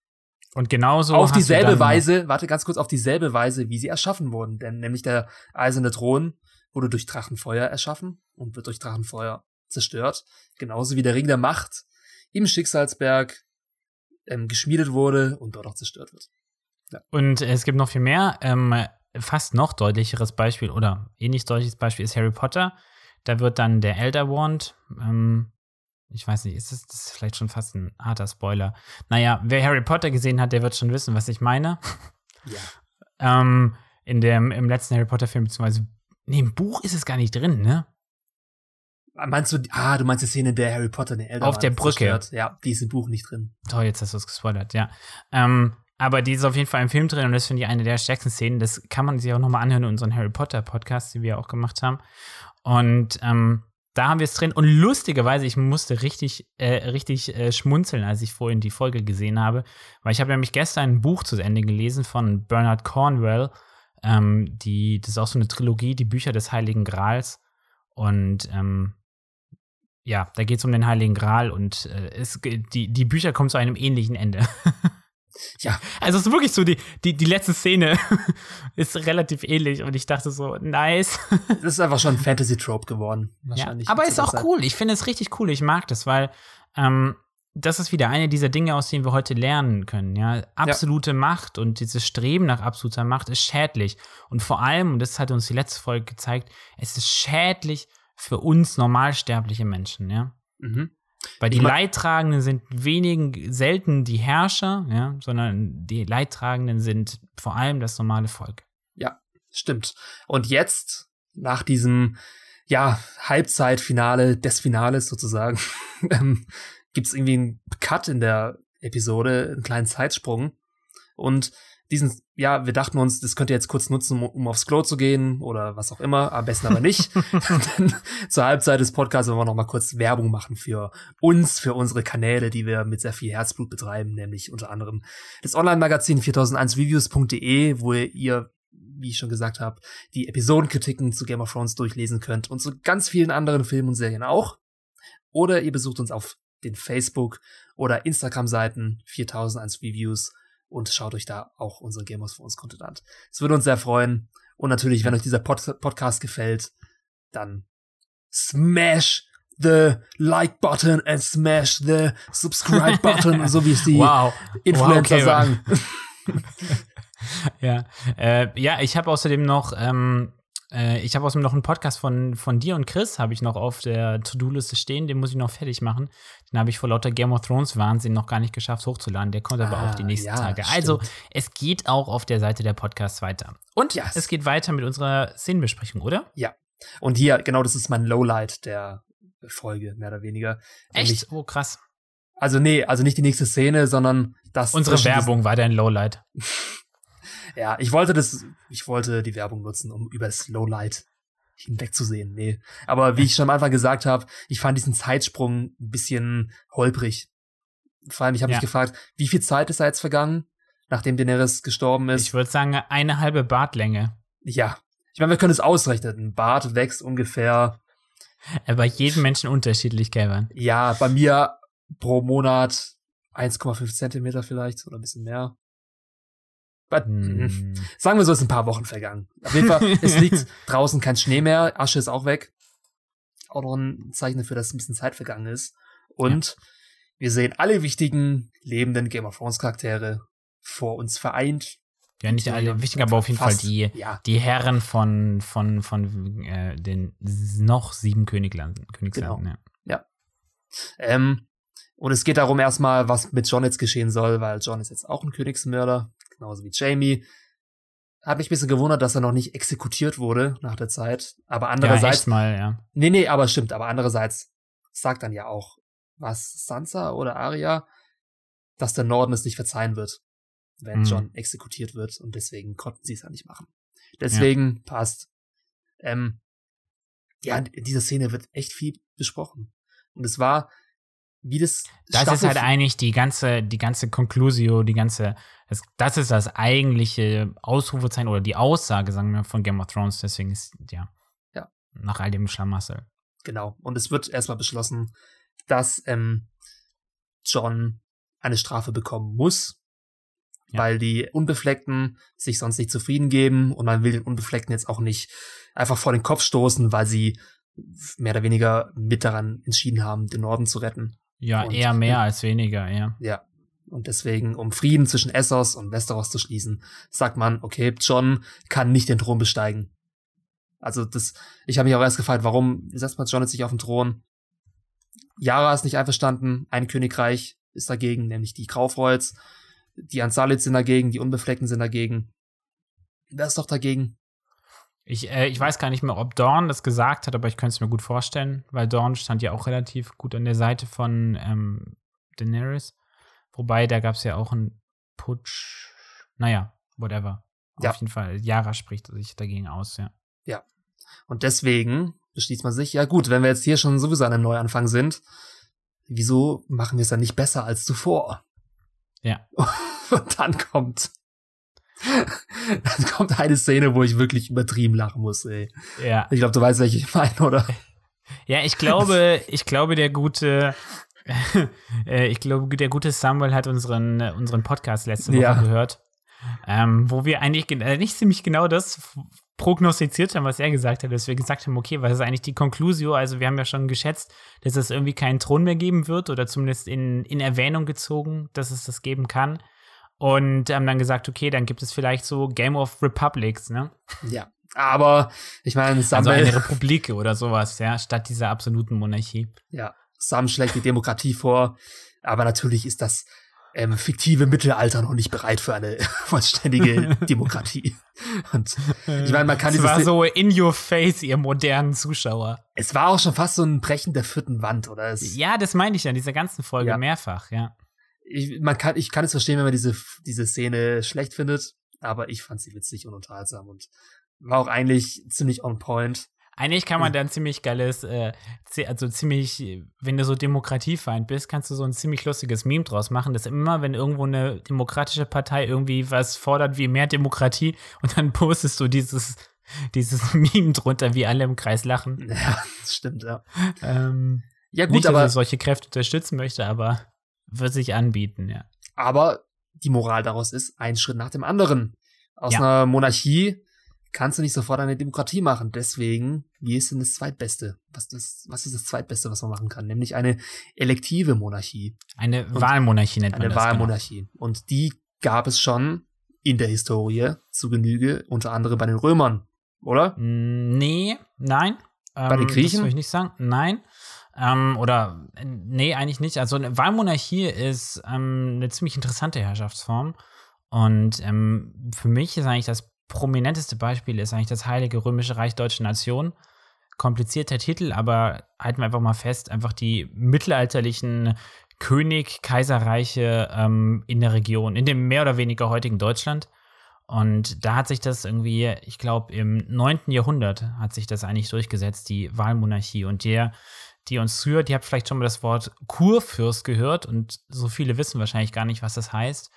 Und genauso auf dieselbe Weise, warte ganz kurz, auf dieselbe Weise, wie sie erschaffen wurden, denn nämlich der eiserne Thron wurde durch Drachenfeuer erschaffen und wird durch Drachenfeuer zerstört, genauso wie der Ring der Macht im Schicksalsberg ähm, geschmiedet wurde und dort auch zerstört wird. Ja. Und es gibt noch viel mehr. Ähm, fast noch deutlicheres Beispiel oder ähnlich deutliches Beispiel ist Harry Potter. Da wird dann der Elder Wand, ähm, ich weiß nicht, ist das, das ist vielleicht schon fast ein harter Spoiler. Naja, wer Harry Potter gesehen hat, der wird schon wissen, was ich meine. [laughs] Ja. ähm, in dem, im letzten Harry Potter-Film, beziehungsweise, nee, im Buch ist es gar nicht drin, ne? Meinst du, ah, du meinst die Szene, der Harry Potter den Auf der Brücke. Zerstört. Ja, die ist im Buch nicht drin. Toll, jetzt hast du es gespoilert, ja. Ähm, aber die ist auf jeden Fall im Film drin und das finde ich eine der stärksten Szenen. Das kann man sich auch nochmal anhören in unseren Harry Potter Podcast, die wir auch gemacht haben. Und ähm, da haben wir es drin. Und lustigerweise, ich musste richtig, äh, richtig äh, schmunzeln, als ich vorhin die Folge gesehen habe, weil ich habe nämlich gestern ein Buch zu Ende gelesen von Bernard Cornwell. Ähm, die, das ist auch so eine Trilogie, die Bücher des Heiligen Grals. Und ähm, ja, da geht es um den Heiligen Gral und äh, es, die, die Bücher kommen zu einem ähnlichen Ende. [laughs] ja. Also es ist wirklich so, die, die, die letzte Szene [laughs] ist relativ ähnlich und ich dachte so, nice. [laughs] das ist einfach schon ein Fantasy-Trope geworden. Wahrscheinlich. Ja, aber ist auch Zeit. cool. Ich finde es richtig cool. Ich mag das, weil ähm, das ist wieder eine dieser Dinge, aus denen wir heute lernen können. Ja, absolute ja. Macht und dieses Streben nach absoluter Macht ist schädlich. Und vor allem, und das hat uns die letzte Folge gezeigt, es ist schädlich für uns normalsterbliche Menschen, ja. Mhm. Weil die Leidtragenden sind wenigen, selten die Herrscher, ja, sondern die Leidtragenden sind vor allem das normale Volk. Ja, stimmt. Und jetzt, nach diesem, ja, Halbzeitfinale des Finales sozusagen, [laughs] ähm, gibt es irgendwie einen Cut in der Episode, einen kleinen Zeitsprung. Und diesen, ja, wir dachten uns, das könnt ihr jetzt kurz nutzen, um, aufs Klo zu gehen oder was auch immer, am besten aber nicht. [laughs] Denn zur Halbzeit des Podcasts wollen wir noch mal kurz Werbung machen für uns, für unsere Kanäle, die wir mit sehr viel Herzblut betreiben, nämlich unter anderem das Online-Magazin 4001reviews.de, wo ihr wie ich schon gesagt habe, die Episodenkritiken zu Game of Thrones durchlesen könnt und zu ganz vielen anderen Filmen und Serien auch. Oder ihr besucht uns auf den Facebook- oder Instagram-Seiten 4001 Reviews und schaut euch da auch unsere Game of Thrones Content an. Es würde uns sehr freuen. Und natürlich, wenn euch dieser Pod Podcast gefällt, dann smash the like button and smash the subscribe button, so wie es die [laughs] wow. Influencer wow, okay. sagen. [laughs] ja, äh, ja, ich habe außerdem noch ähm, äh, ich habe außerdem noch einen Podcast von, von dir und Chris, habe ich noch auf der To-Do-Liste stehen. Den muss ich noch fertig machen. Den habe ich vor lauter Game of Thrones Wahnsinn noch gar nicht geschafft hochzuladen. Der kommt ah, aber auch die nächsten ja, Tage. Stimmt. Also, es geht auch auf der Seite der Podcasts weiter. Und yes. es geht weiter mit unserer Szenenbesprechung, oder? Ja. Und hier, genau, das ist mein Lowlight der Folge, mehr oder weniger. Echt? Nämlich, oh, krass. Also, nee, also nicht die nächste Szene, sondern das. Unsere Werbung war dein Lowlight. [laughs] [laughs] Ja, ich wollte das, ich wollte die Werbung nutzen, um über das Lowlight hinwegzusehen. Nee. Aber wie ich schon am Anfang gesagt habe, ich fand diesen Zeitsprung ein bisschen holprig. Vor allem, ich habe ja. mich gefragt, wie viel Zeit ist da jetzt vergangen, nachdem Daenerys gestorben ist? Ich würde sagen, eine halbe Bartlänge. Ja. Ich meine, wir können es ausrechnen. Ein Bart wächst ungefähr. Bei jedem Menschen unterschiedlich, Kevin. Ja, bei mir pro Monat 1,5 Zentimeter vielleicht oder ein bisschen mehr. But, hm. [laughs] Sagen wir so, es sind ein paar Wochen vergangen. Auf jeden Fall, es [laughs] liegt draußen kein Schnee mehr, Asche ist auch weg. Auch noch ein Zeichen dafür, dass ein bisschen Zeit vergangen ist. Und ja. wir sehen alle wichtigen lebenden Game of Thrones Charaktere vor uns vereint. Ja, nicht alle wichtig, aber auf jeden fast, Fall die, ja. die Herren von, von, von äh, den noch sieben Königslanden. Königslanden genau. ja. ja. Ähm, und es geht darum erstmal, was mit John jetzt geschehen soll, weil John ist jetzt auch ein Königsmörder genauso wie Jamie. hat mich ein bisschen gewundert, dass er noch nicht exekutiert wurde nach der Zeit. Aber andererseits. Ja, mal, ja. Nee, nee, aber stimmt. Aber andererseits sagt dann ja auch, was Sansa oder Arya, dass der Norden es nicht verzeihen wird, wenn mhm. John exekutiert wird. Und deswegen konnten sie es ja nicht machen. Deswegen ja. passt. Ähm, ja, in dieser Szene wird echt viel besprochen. Und es war, wie das. Das Staffel ist halt eigentlich die ganze, die ganze Conclusio, die ganze, das, das ist das eigentliche Ausrufezeichen oder die Aussage, sagen wir, von Game of Thrones. Deswegen ist, ja. Ja. Nach all dem Schlamassel. Genau. Und es wird erstmal beschlossen, dass ähm, John eine Strafe bekommen muss, ja. weil die Unbefleckten sich sonst nicht zufrieden geben und man will den Unbefleckten jetzt auch nicht einfach vor den Kopf stoßen, weil sie mehr oder weniger mit daran entschieden haben, den Norden zu retten. Ja, und, eher mehr als weniger, ja. Ja. Und deswegen, um Frieden zwischen Essos und Westeros zu schließen, sagt man, okay, John kann nicht den Thron besteigen. Also das, ich habe mich auch erst gefragt, warum setzt man John jetzt nicht auf den Thron? Yara ist nicht einverstanden, ein Königreich ist dagegen, nämlich die Graufreuds. Die Ansalits sind dagegen, die Unbefleckten sind dagegen. Wer ist doch dagegen? Ich, äh, ich weiß gar nicht mehr, ob Dorn das gesagt hat, aber ich könnte es mir gut vorstellen, weil Dorn stand ja auch relativ gut an der Seite von ähm, Daenerys. Wobei, da gab es ja auch einen Putsch. Naja, whatever. Ja. Auf jeden Fall, Yara spricht sich dagegen aus, ja. Ja. Und deswegen beschließt man sich, ja gut, wenn wir jetzt hier schon sowieso an einem Neuanfang sind, wieso machen wir es dann nicht besser als zuvor? Ja. [laughs] Und dann kommt [laughs] dann kommt eine Szene, wo ich wirklich übertrieben lachen muss, ey. Ja. Ich glaube, du weißt, welche ich meine, oder? [laughs] Ja, ich glaube, ich glaube, der gute, [laughs] äh, ich glaube, der gute Samuel hat unseren, unseren Podcast letzte Woche ja. gehört, ähm, wo wir eigentlich äh, nicht ziemlich genau das prognostiziert haben, was er gesagt hat, dass wir gesagt haben, okay, was ist eigentlich die Conclusio? Also wir haben ja schon geschätzt, dass es irgendwie keinen Thron mehr geben wird oder zumindest in, in Erwähnung gezogen, dass es das geben kann. Und haben dann gesagt, okay, dann gibt es vielleicht so Game of Republics, ne? Ja. Aber ich meine, Sam also eine Republik oder sowas, ja, statt dieser absoluten Monarchie. Ja, Sam schlägt die Demokratie vor, aber natürlich ist das ähm, fiktive Mittelalter noch nicht bereit für eine [laughs] vollständige [laughs] Demokratie. Und ich meine, man kann es war so in your face, ihr modernen Zuschauer. Es war auch schon fast so ein Brechen der vierten Wand, oder? Es, ja, das meinte ich ja in dieser ganzen Folge ja. mehrfach, ja ich, man kann, ich kann es verstehen, wenn man diese, diese Szene schlecht findet, aber ich fand sie witzig und unterhaltsam und war auch eigentlich ziemlich on point. Eigentlich kann man da ein ziemlich geiles, äh, also ziemlich, wenn du so Demokratiefeind bist, kannst du so ein ziemlich lustiges Meme draus machen, dass immer, wenn irgendwo eine demokratische Partei irgendwie was fordert wie mehr Demokratie [laughs] und dann postest du dieses, dieses [laughs] Meme drunter, wie alle im Kreis lachen. Ja, [laughs] das stimmt, ja. Ähm, ja, gut, nicht, aber. Dass ich solche Kräfte unterstützen möchte, aber wird sich anbieten, ja. Aber die Moral daraus ist, ein Schritt nach dem anderen. Aus ja. einer Monarchie kannst du nicht sofort eine Demokratie machen. Deswegen, wie ist denn das Zweitbeste? Was, das, was ist das Zweitbeste, was man machen kann? Nämlich eine elektive Monarchie. Eine Und Wahlmonarchie nennt man eine das. Eine genau. Wahlmonarchie. Genau. Und die gab es schon in der Historie zu Genüge, unter anderem bei den Römern, oder? Nee, nein. Bei den Griechen? Das würde ich nicht sagen. Nein. Ähm, oder, nee, eigentlich nicht. Also eine Wahlmonarchie ist ähm, eine ziemlich interessante Herrschaftsform. Und ähm, für mich ist eigentlich das prominenteste Beispiel ist eigentlich das Heilige Römische Reich Deutsche Nation. Komplizierter Titel, aber halten wir einfach mal fest, einfach die mittelalterlichen König, Kaiserreiche ähm, in der Region, in dem mehr oder weniger heutigen Deutschland. Und da hat sich das irgendwie, ich glaube, im 9. Jahrhundert hat sich das eigentlich durchgesetzt, die Wahlmonarchie. Und der die uns zuhört, die habt vielleicht schon mal das Wort Kurfürst gehört und so viele wissen wahrscheinlich gar nicht, was das heißt.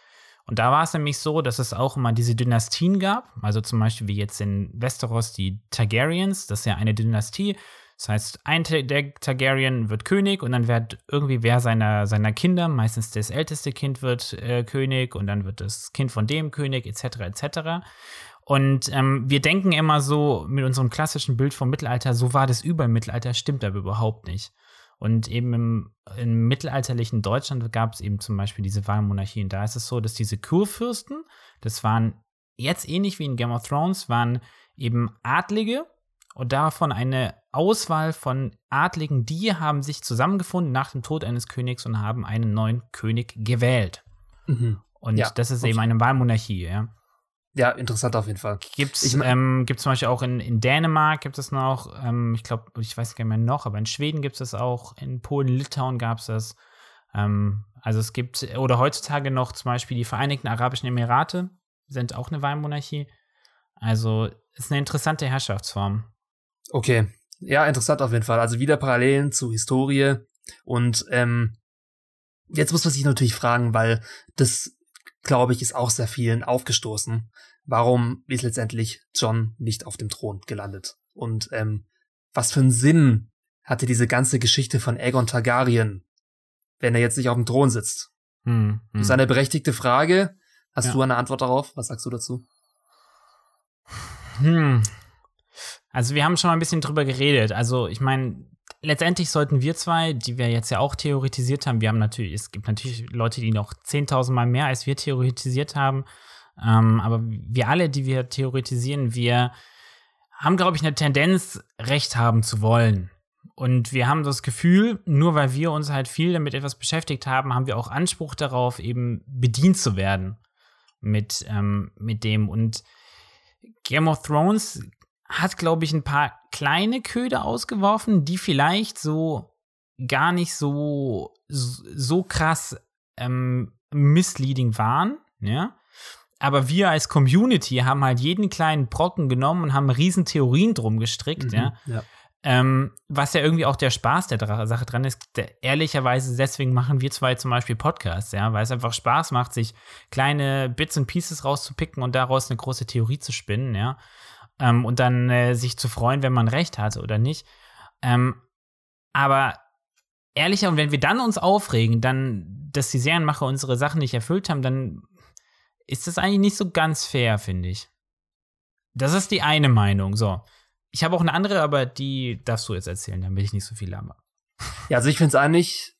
Und da war es nämlich so, dass es auch immer diese Dynastien gab, also zum Beispiel wie jetzt in Westeros die Targaryens, das ist ja eine Dynastie. Das heißt, ein der Targaryen wird König und dann wird irgendwie wer seiner, seiner Kinder, meistens das älteste Kind wird äh, König und dann wird das Kind von dem König, etc., etc. Und ähm, wir denken immer so mit unserem klassischen Bild vom Mittelalter, so war das über im Mittelalter, stimmt aber überhaupt nicht. Und eben im, im mittelalterlichen Deutschland gab es eben zum Beispiel diese Wahlmonarchien. Da ist es so, dass diese Kurfürsten, das waren jetzt ähnlich wie in Game of Thrones, waren eben Adlige und davon eine Auswahl von Adligen, die haben sich zusammengefunden nach dem Tod eines Königs und haben einen neuen König gewählt. Mhm. Und ja, das ist eben eine Wahlmonarchie, ja. Ja, interessant auf jeden Fall. Gibt's, ich, ähm, gibt's zum Beispiel auch in, in Dänemark gibt es noch, ähm, ich glaube, ich weiß gar nicht mehr noch, aber in Schweden gibt es das auch, in Polen, Litauen gab es das. Ähm, also es gibt, oder heutzutage noch zum Beispiel die Vereinigten Arabischen Emirate, sind auch eine Wahlmonarchie. Also ist eine interessante Herrschaftsform. Okay. Ja, interessant auf jeden Fall. Also wieder Parallelen zu Historie. Und ähm, jetzt muss man sich natürlich fragen, weil das, glaube ich, ist auch sehr vielen aufgestoßen. Warum ist letztendlich John nicht auf dem Thron gelandet? Und ähm, was für einen Sinn hatte diese ganze Geschichte von Aegon Targaryen, wenn er jetzt nicht auf dem Thron sitzt? Hm, hm. Das ist eine berechtigte Frage. Hast ja. du eine Antwort darauf? Was sagst du dazu? Hm. Also wir haben schon mal ein bisschen drüber geredet. Also ich meine, letztendlich sollten wir zwei, die wir jetzt ja auch theoretisiert haben, wir haben natürlich, es gibt natürlich Leute, die noch 10.000 Mal mehr als wir theoretisiert haben, ähm, aber wir alle, die wir theoretisieren, wir haben, glaube ich, eine Tendenz, Recht haben zu wollen. Und wir haben das Gefühl, nur weil wir uns halt viel damit etwas beschäftigt haben, haben wir auch Anspruch darauf, eben bedient zu werden mit, ähm, mit dem. Und Game of Thrones hat, glaube ich, ein paar kleine Köder ausgeworfen, die vielleicht so gar nicht so, so krass ähm, misleading waren, ja. Aber wir als Community haben halt jeden kleinen Brocken genommen und haben riesen Theorien drum gestrickt, mhm, ja. ja. Ähm, was ja irgendwie auch der Spaß der Sache dran ist, der, ehrlicherweise, deswegen machen wir zwei zum Beispiel Podcasts, ja, weil es einfach Spaß macht, sich kleine Bits und Pieces rauszupicken und daraus eine große Theorie zu spinnen, ja. Ähm, und dann äh, sich zu freuen, wenn man recht hat oder nicht. Ähm, aber ehrlicher, und wenn wir dann uns aufregen, dann, dass die Serienmacher unsere Sachen nicht erfüllt haben, dann ist das eigentlich nicht so ganz fair, finde ich. Das ist die eine Meinung, so. Ich habe auch eine andere, aber die darfst du jetzt erzählen, damit ich nicht so viel habe. Ja, also ich finde es eigentlich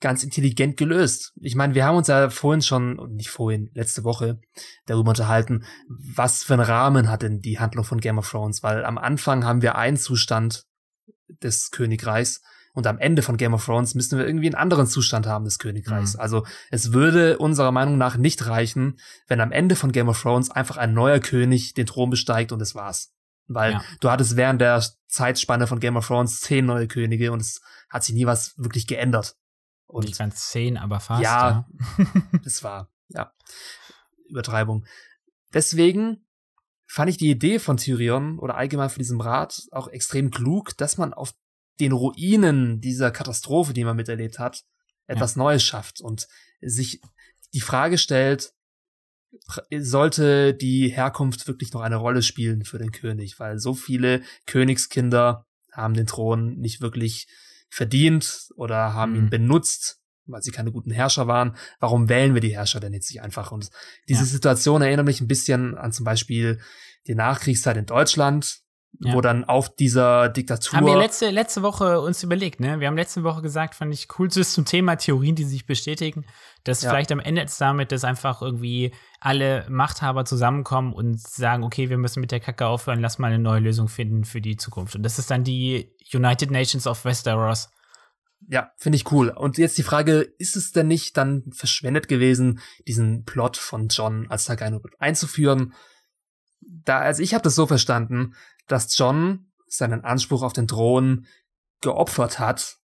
ganz intelligent gelöst. Ich meine, wir haben uns ja vorhin schon, nicht vorhin, letzte Woche darüber unterhalten, was für einen Rahmen hat denn die Handlung von Game of Thrones, weil am Anfang haben wir einen Zustand des Königreichs und am Ende von Game of Thrones müssen wir irgendwie einen anderen Zustand haben des Königreichs. Mhm. Also es würde unserer Meinung nach nicht reichen, wenn am Ende von Game of Thrones einfach ein neuer König den Thron besteigt und es war's. Weil ja. du hattest während der Zeitspanne von Game of Thrones zehn neue Könige und es hat sich nie was wirklich geändert. Und Nicht ganz zehn, aber fast. Ja, ja. [laughs] das war, ja, Übertreibung. Deswegen fand ich die Idee von Tyrion oder allgemein von diesem Rat auch extrem klug, dass man auf den Ruinen dieser Katastrophe, die man miterlebt hat, etwas ja. Neues schafft und sich die Frage stellt, sollte die Herkunft wirklich noch eine Rolle spielen für den König, weil so viele Königskinder haben den Thron nicht wirklich verdient oder haben mhm. ihn benutzt, weil sie keine guten Herrscher waren. Warum wählen wir die Herrscher denn jetzt nicht einfach? Und diese ja. Situation erinnert mich ein bisschen an zum Beispiel die Nachkriegszeit in Deutschland, ja. wo dann auf dieser Diktatur. Haben wir letzte, letzte Woche uns überlegt, ne? Wir haben letzte Woche gesagt, fand ich cool, das zum Thema Theorien, die sich bestätigen, dass ja. vielleicht am Ende jetzt damit, dass einfach irgendwie alle Machthaber zusammenkommen und sagen, okay, wir müssen mit der Kacke aufhören, lass mal eine neue Lösung finden für die Zukunft. Und das ist dann die United Nations of Westeros. Ja, finde ich cool. Und jetzt die Frage, ist es denn nicht dann verschwendet gewesen, diesen Plot von John als Targaryen einzuführen? Da, also ich habe das so verstanden, dass John seinen Anspruch auf den Thron geopfert hat,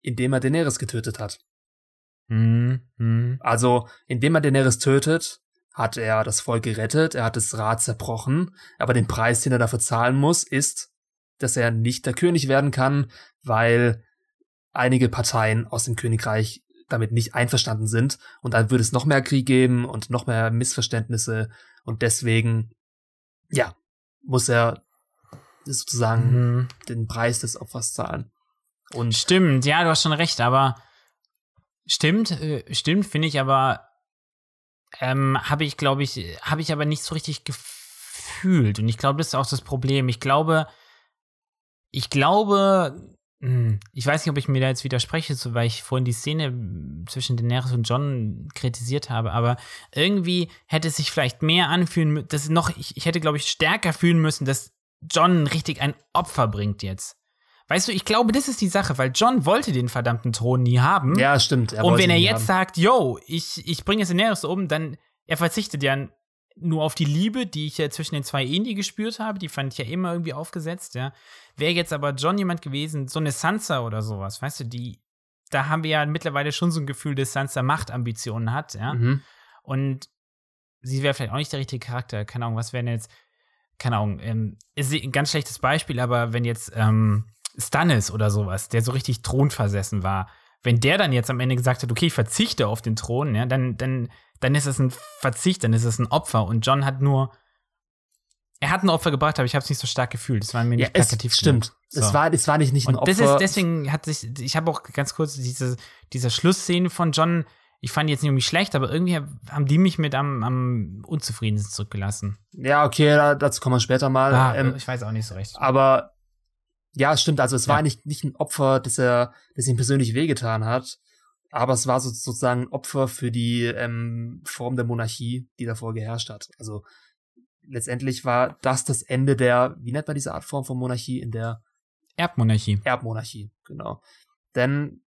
indem er Daenerys getötet hat. Mhm. Mhm. Also, indem er Daenerys tötet, hat er das Volk gerettet, er hat das Rad zerbrochen, aber den Preis, den er dafür zahlen muss, ist, dass er nicht der König werden kann, weil einige Parteien aus dem Königreich damit nicht einverstanden sind und dann würde es noch mehr Krieg geben und noch mehr Missverständnisse und deswegen, ja, muss er sozusagen mhm. den Preis des Opfers zahlen. Und stimmt, ja, du hast schon recht, aber stimmt, äh, stimmt, finde ich aber, ähm, habe ich, glaube ich, habe ich aber nicht so richtig gefühlt. Und ich glaube, das ist auch das Problem. Ich glaube, ich glaube, hm, ich weiß nicht, ob ich mir da jetzt widerspreche, so, weil ich vorhin die Szene zwischen Daenerys und John kritisiert habe, aber irgendwie hätte es sich vielleicht mehr anfühlen noch, ich, ich hätte, glaube ich, stärker fühlen müssen, dass John richtig ein Opfer bringt jetzt. Weißt du, ich glaube, das ist die Sache, weil John wollte den verdammten Thron nie haben. Ja, stimmt. und wenn er jetzt haben. sagt, yo, ich, ich bringe jetzt Daenerys um, dann er verzichtet ja nur auf die Liebe, die ich ja zwischen den zwei Ehen gespürt habe, die fand ich ja immer irgendwie aufgesetzt, ja. Wäre jetzt aber John jemand gewesen, so eine Sansa oder sowas, weißt du, die, da haben wir ja mittlerweile schon so ein Gefühl, dass Sansa Machtambitionen hat, ja. Mhm. Und sie wäre vielleicht auch nicht der richtige Charakter, keine Ahnung, was wäre denn jetzt, keine Ahnung, ähm, ist ein ganz schlechtes Beispiel, aber wenn jetzt ähm, Stannis oder sowas, der so richtig thronversessen war, wenn der dann jetzt am Ende gesagt hat, okay, ich verzichte auf den Thron, ja, dann, dann, dann ist es ein Verzicht, dann ist es ein Opfer. Und John hat nur, er hat ein Opfer gebracht, aber ich habe es nicht so stark gefühlt. Das war mir Ja, nicht es plakativ stimmt. genug. Es, So. war, es war nicht, nicht ein Und Opfer. ist, deswegen hat sich, ich habe auch ganz kurz diese, diese Schlussszene von John, ich fand die jetzt nicht irgendwie schlecht, aber irgendwie haben die mich mit am, am unzufriedensten zurückgelassen. ja, okay, da, dazu kommen wir später mal. Ah, ähm, ich weiß auch nicht so recht. aber ja, es stimmt. Also es Ja. war nicht, nicht ein Opfer, das er, das ihm persönlich wehgetan hat. Aber es war so, sozusagen ein Opfer für die ähm, Form der Monarchie, die davor geherrscht hat. Also letztendlich war das das Ende der, wie nennt man diese Art Form von Monarchie? In der Erbmonarchie. Erbmonarchie, genau. Denn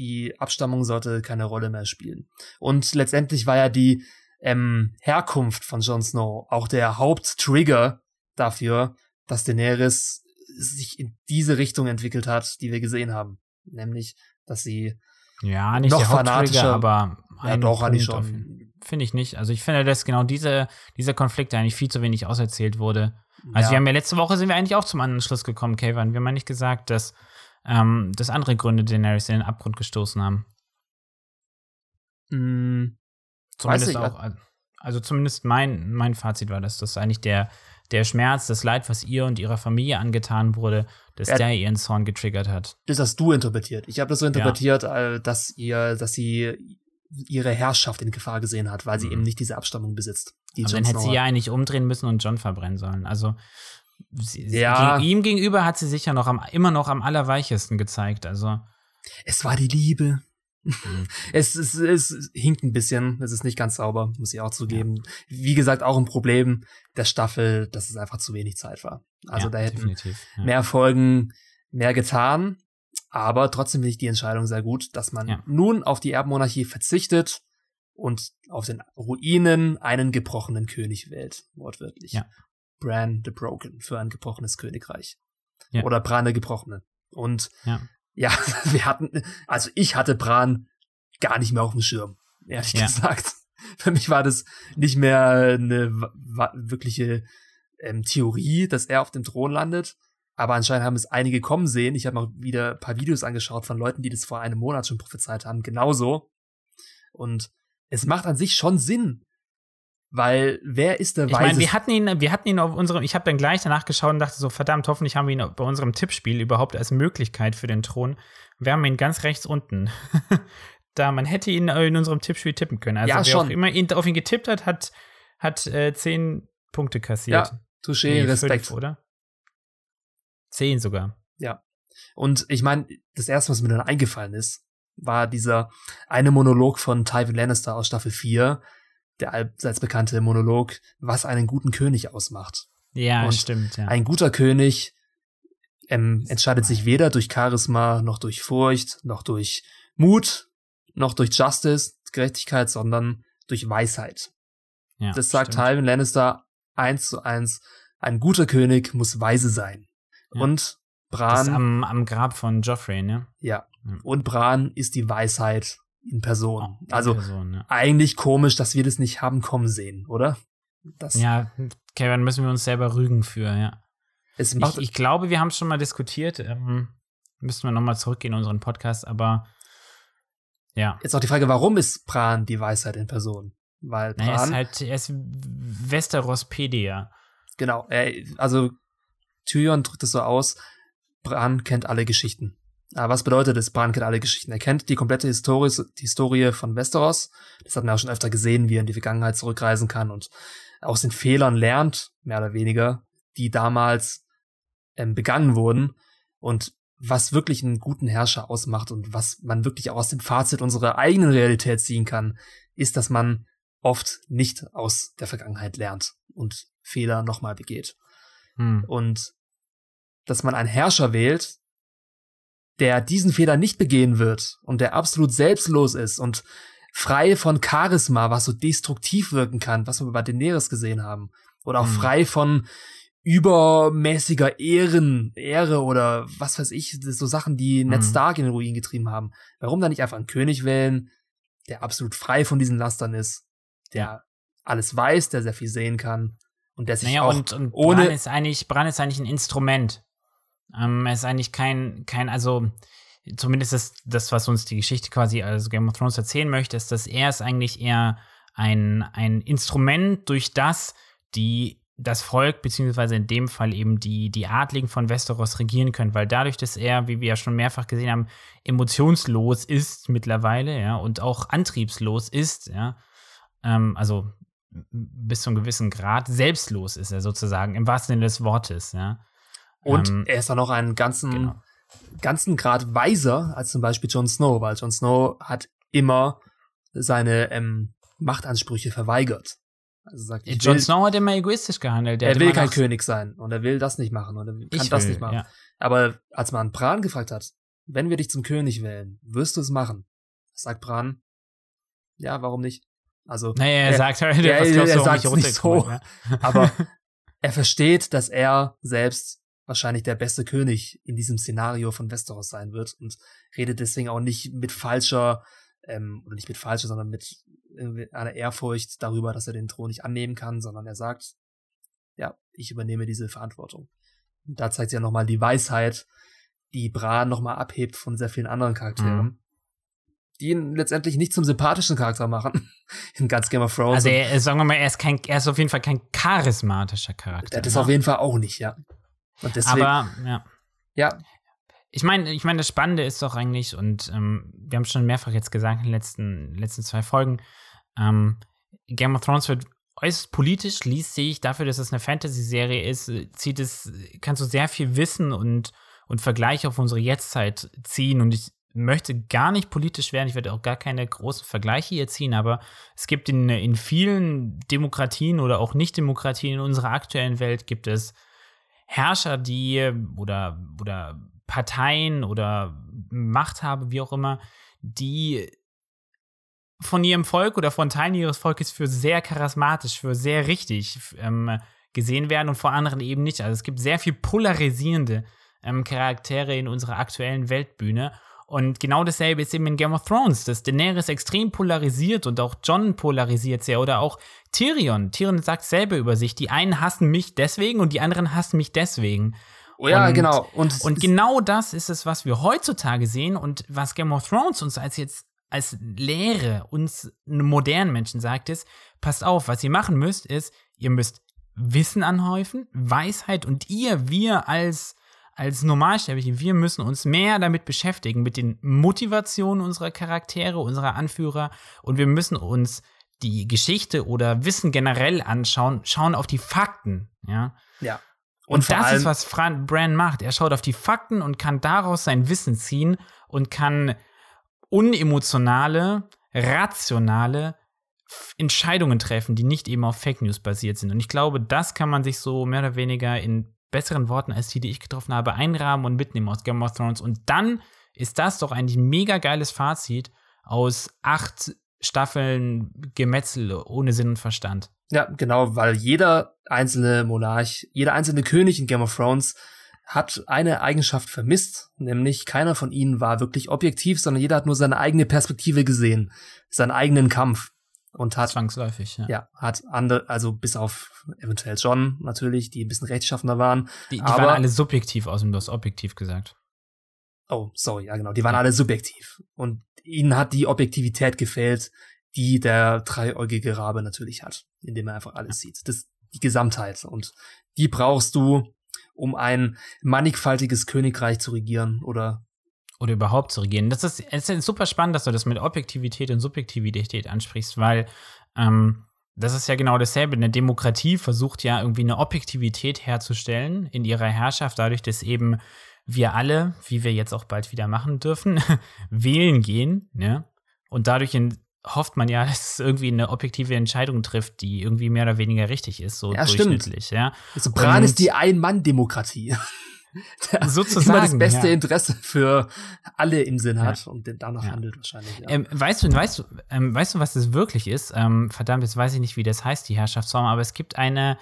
die Abstammung sollte keine Rolle mehr spielen. Und letztendlich war ja die ähm, Herkunft von Jon Snow auch der Haupttrigger dafür, dass Daenerys sich in diese Richtung entwickelt hat, die wir gesehen haben. Nämlich, dass sie Ja, nicht Noch der fanatischer. aber ja doch eigentlich Punkt schon. Finde ich nicht. Also ich finde, dass genau diese, dieser Konflikt eigentlich viel zu wenig auserzählt wurde. Also ja, wir haben ja letzte Woche sind wir eigentlich auch zum anderen Schluss gekommen, Kevin. Wir haben ja nicht gesagt, dass, ähm, dass andere Gründe Daenerys in den Abgrund gestoßen haben. mh, Zumindest auch, also zumindest mein, mein Fazit war, dass das eigentlich der, der Schmerz, das Leid, was ihr und ihrer Familie angetan wurde, dass Ja. der ihren Zorn getriggert hat. das hast du interpretiert. Ich habe das so interpretiert, äh, dass ihr, dass sie ihre Herrschaft in Gefahr gesehen hat, weil sie Mhm. eben nicht diese Abstammung besitzt. Die Aber Jon dann hätte sie ja eigentlich umdrehen müssen und John verbrennen sollen. Also sie, Ja. gegen, ihm gegenüber hat sie sich ja noch am, immer noch am allerweichesten gezeigt. Also Es war die Liebe. Mhm. [laughs] Es, es, es hinkt ein bisschen. Es ist nicht ganz sauber, muss ich auch zugeben. Wie gesagt, auch ein Problem der Staffel, dass es einfach zu wenig Zeit war. Also ja, da hätten. Ja. mehr Folgen mehr getan. Aber trotzdem finde ich die Entscheidung sehr gut, dass man Ja. nun auf die Erbmonarchie verzichtet und auf den Ruinen einen gebrochenen König wählt. Wortwörtlich. Ja. Bran the Broken für ein gebrochenes Königreich. Ja. Oder Bran der Gebrochene. Und Ja. ja, [laughs] wir hatten, also ich hatte Bran gar nicht mehr auf dem Schirm, ehrlich Ja. gesagt. [laughs] Für mich war das nicht mehr eine wirkliche ähm, Theorie, dass er auf dem Thron landet. Aber anscheinend haben es einige kommen sehen. Ich habe mal wieder ein paar Videos angeschaut von Leuten, die das vor einem Monat schon prophezeit haben. Genauso. Und es macht an sich schon Sinn. Weil wer ist der Ich meine, Weise? wir hatten ihn, wir hatten ihn auf unserem, ich habe dann gleich danach geschaut und dachte so, verdammt, hoffentlich haben wir ihn bei unserem Tippspiel überhaupt als Möglichkeit für den Thron. Wir haben ihn ganz rechts unten. [laughs] da, man hätte ihn in unserem Tippspiel tippen können. Also Ja, wer schon. auch immer ihn, auf ihn getippt hat, hat, hat äh, zehn Punkte kassiert. ja, Touché, Nee, Respekt. Fünf, oder? Zehn sogar. Und ich meine, das erste, was mir dann eingefallen ist, war dieser eine Monolog von Tywin Lannister aus Staffel 4, der allseits bekannte Monolog, was einen guten König ausmacht. Ja, Und stimmt, ja. Ein guter König ähm, entscheidet sich weder durch Charisma, noch durch Furcht, noch durch Mut, noch durch Justice, Gerechtigkeit, sondern durch Weisheit. ja, Das sagt stimmt. Tywin Lannister eins zu eins. Ein guter König muss weise sein. Ja. Und Das Bran am, am Grab von Joffrey, ne? Ja. Ja. Und Bran ist die Weisheit in Person. Die also Person, ja. eigentlich komisch, dass wir das nicht haben kommen sehen, oder? Das, Ja, Kevin, müssen wir uns selber rügen für, ja. es macht, Ich, ich glaube, wir haben es schon mal diskutiert. Ähm, müssen wir nochmal zurückgehen in unseren Podcast, aber ja. jetzt auch die Frage, warum ist Bran die Weisheit in Person? Weil Naja, er Bran, ist halt, er ist Westeros-Pedia. genau, er, also Tyrion drückt es so aus, Bran kennt alle Geschichten. Aber was bedeutet es, Bran kennt alle Geschichten? Er kennt die komplette Historie, die Historie von Westeros. Das hat man ja schon öfter gesehen, wie er in die Vergangenheit zurückreisen kann und aus den Fehlern lernt, mehr oder weniger, die damals ähm, begangen wurden und was wirklich einen guten Herrscher ausmacht und was man wirklich auch aus dem Fazit unserer eigenen Realität ziehen kann, ist, dass man oft nicht aus der Vergangenheit lernt und Fehler nochmal begeht. Hm. Und dass man einen Herrscher wählt, der diesen Fehler nicht begehen wird und der absolut selbstlos ist und frei von Charisma, was so destruktiv wirken kann, was wir bei Daenerys gesehen haben. Oder auch Mhm. frei von übermäßiger Ehren, Ehre oder was weiß ich, so Sachen, die Ned Mhm. Stark in den Ruin getrieben haben. Warum dann nicht einfach einen König wählen, der absolut frei von diesen Lastern ist, der alles weiß, der sehr viel sehen kann und der sich Naja, auch und, und ohne- Bran ist eigentlich, Bran ist eigentlich ein Instrument. Ähm, er ist eigentlich kein, kein, also zumindest ist das, was uns die Geschichte quasi, also Game of Thrones erzählen möchte, ist, dass er ist eigentlich eher ein, ein Instrument, durch das die das Volk, beziehungsweise in dem Fall eben die, die Adligen von Westeros regieren können, weil dadurch, dass er, wie wir ja schon mehrfach gesehen haben, emotionslos ist mittlerweile, ja, und auch antriebslos ist, ja, ähm, also bis zu einem gewissen Grad selbstlos ist er sozusagen, im wahrsten Sinne des Wortes, ja. Und Ähm, er ist dann noch einen ganzen, genau. ganzen Grad weiser als zum Beispiel Jon Snow, weil Jon Snow hat immer seine ähm, Machtansprüche verweigert. Also sagt, ich Jon Snow hat immer egoistisch gehandelt. Er will kein nach- König sein und er will das nicht machen und er kann Ich das will, nicht machen. Ja. Aber als man Bran gefragt hat, wenn wir dich zum König wählen, wirst du es machen? Sagt Bran, ja, warum nicht? Also, Naja, er Er- sagt halt, er- er sagt's ich nicht so. bin, aber [laughs] er versteht, dass er selbst wahrscheinlich der beste König in diesem Szenario von Westeros sein wird und redet deswegen auch nicht mit falscher, ähm, oder nicht mit falscher, sondern mit irgendwie einer Ehrfurcht darüber, dass er den Thron nicht annehmen kann, sondern er sagt, ja, ich übernehme diese Verantwortung. Und da zeigt sich ja nochmal die Weisheit, die Bran nochmal abhebt von sehr vielen anderen Charakteren. Mhm. Die ihn letztendlich nicht zum sympathischen Charakter machen. [laughs] In ganz Game of. Thrones. Also er, ist, sagen wir mal, er ist, kein, er ist auf jeden Fall kein charismatischer Charakter. Das ne? auf jeden Fall auch nicht, ja. Und deswegen, Aber, ja. ja, Ich meine, ich meine, das Spannende ist doch eigentlich, und ähm, wir haben es schon mehrfach jetzt gesagt in den letzten, letzten zwei Folgen, ähm, Game of Thrones wird äußerst politisch, liest sich dafür, dass es eine Fantasy-Serie ist, äh, zieht es, kannst du sehr viel Wissen und, und Vergleiche auf unsere Jetztzeit ziehen. Und ich möchte gar nicht politisch werden, ich werde auch gar keine großen Vergleiche hier ziehen, aber es gibt in, in vielen Demokratien oder auch Nicht-Demokratien in unserer aktuellen Welt gibt es Herrscher, die oder, oder Parteien oder Machthaber, wie auch immer, die von ihrem Volk oder von Teilen ihres Volkes für sehr charismatisch, für sehr richtig ähm, gesehen werden und vor anderen eben nicht. Also es gibt sehr viel polarisierende ähm, Charaktere in unserer aktuellen Weltbühne. Und genau dasselbe ist eben in Game of Thrones, dass Daenerys extrem polarisiert und auch John polarisiert sehr oder auch Tyrion. Tyrion sagt selber über sich, die einen hassen mich deswegen und die anderen hassen mich deswegen. oh ja, Und- genau. Und, Und genau das ist es, was wir heutzutage sehen und was Game of Thrones uns als jetzt als Lehre uns modernen Menschen sagt, ist, passt auf, was ihr machen müsst, ist, ihr müsst Wissen anhäufen, Weisheit und ihr, wir als, als Normalsterbliche, wir müssen uns mehr damit beschäftigen, mit den Motivationen unserer Charaktere, unserer Anführer und wir müssen uns die Geschichte oder Wissen generell anschauen, schauen auf die Fakten, ja. ja. Und, vor das ist, was Fran Bran macht. Er schaut auf die Fakten und kann daraus sein Wissen ziehen und kann unemotionale, rationale Entscheidungen treffen, die nicht eben auf Fake News basiert sind. Und ich glaube, das kann man sich so mehr oder weniger in besseren Worten als die, die ich getroffen habe, einrahmen und mitnehmen aus Game of Thrones. Und dann ist das doch eigentlich ein mega geiles Fazit aus acht Staffeln Gemetzel ohne Sinn und Verstand. Ja, genau, weil jeder einzelne Monarch, jeder einzelne König in Game of Thrones hat eine Eigenschaft vermisst, nämlich keiner von ihnen war wirklich objektiv, sondern jeder hat nur seine eigene Perspektive gesehen, seinen eigenen Kampf und hat Zwangsläufig, ja. ja, hat andere, also bis auf eventuell John natürlich, die ein bisschen rechtschaffender waren. Die, die Aber- waren alle subjektiv, außerdem du hast objektiv gesagt. Oh, sorry, ja genau, die waren Ja. alle subjektiv und ihnen hat die Objektivität gefehlt, die der dreieugige Rabe natürlich hat, indem er einfach alles sieht. Das die Gesamtheit und die brauchst du, um ein mannigfaltiges Königreich zu regieren oder Oder überhaupt zu regieren. Das ist, es ist super spannend, dass du das mit Objektivität und Subjektivität ansprichst, weil ähm, das ist ja genau dasselbe. Eine Demokratie versucht ja irgendwie eine Objektivität herzustellen in ihrer Herrschaft, dadurch, dass eben wir alle, wie wir jetzt auch bald wieder machen dürfen, [laughs] wählen gehen, ne? Und dadurch in, hofft man ja, [laughs] dass es irgendwie eine objektive Entscheidung trifft, die irgendwie mehr oder weniger richtig ist, so Ja, stimmt. durchschnittlich, ja. also Bran ist die Ein-Mann-Demokratie. [laughs] [laughs] Sozusagen, immer das beste ja. Interesse für alle im Sinn hat und danach Ja. handelt wahrscheinlich. Ja. Ähm, weißt du, weißt du, ähm, weißt du, was das wirklich ist? Ähm, verdammt, jetzt weiß ich nicht, wie das heißt, die Herrschaftsform, aber es gibt eine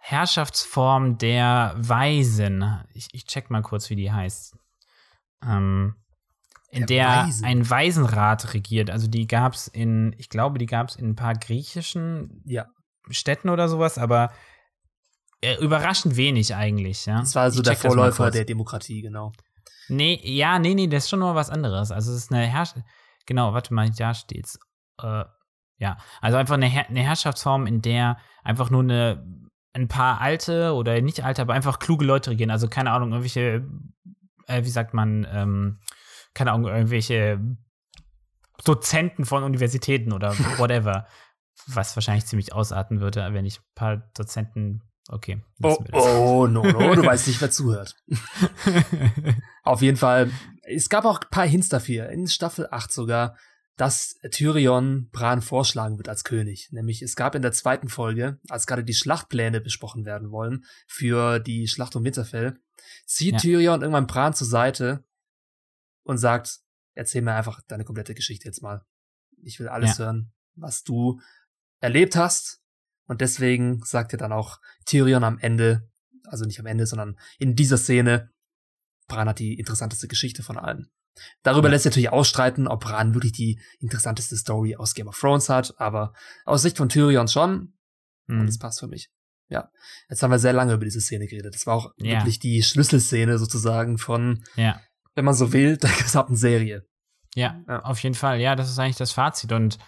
Herrschaftsform der Weisen. Ich, ich check mal kurz, wie die heißt. Ähm, in Der der, Weisen. ein Waisenrat regiert. Also die gab es in, ich glaube, die gab es in ein paar griechischen ja. Städten oder sowas, aber überraschend wenig eigentlich. Ja? Das war so Ich der Vorläufer der Demokratie, genau. Nee, ja, nee, nee, das ist schon noch was anderes. Also es ist eine Herrsch genau, warte mal, da steht's. Äh, ja, also einfach eine, Her eine Herrschaftsform, in der einfach nur eine ein paar alte oder nicht alte, aber einfach kluge Leute regieren. Also keine Ahnung, irgendwelche, äh, wie sagt man, ähm, keine Ahnung, irgendwelche Dozenten von Universitäten oder [laughs] whatever. was wahrscheinlich ziemlich ausarten würde, wenn ich ein paar Dozenten. Okay. Oh, oh, no, no, du [laughs] weißt nicht, wer zuhört. [laughs] Auf jeden Fall, es gab auch ein paar Hints dafür, in Staffel 8 sogar, dass Tyrion Bran vorschlagen wird als König. Nämlich, es gab in der zweiten Folge, als gerade die Schlachtpläne besprochen werden wollen für die Schlacht um Winterfell, zieht Ja. Tyrion irgendwann Bran zur Seite und sagt, erzähl mir einfach deine komplette Geschichte jetzt mal. Ich will alles hören, was du erlebt hast. Und deswegen sagt er dann auch Tyrion am Ende, also nicht am Ende, sondern in dieser Szene, Bran hat die interessanteste Geschichte von allen. Darüber Ja. lässt sich natürlich ausstreiten, ob Bran wirklich die interessanteste Story aus Game of Thrones hat, aber aus Sicht von Tyrion schon. Und Hm. das passt für mich. Ja. Jetzt haben wir sehr lange über diese Szene geredet. Das war auch Ja. wirklich die Schlüsselszene sozusagen von, Ja. wenn man so will, [laughs] der gesamten Serie. Ja, Ja. auf jeden Fall. Ja, das ist eigentlich das Fazit. Und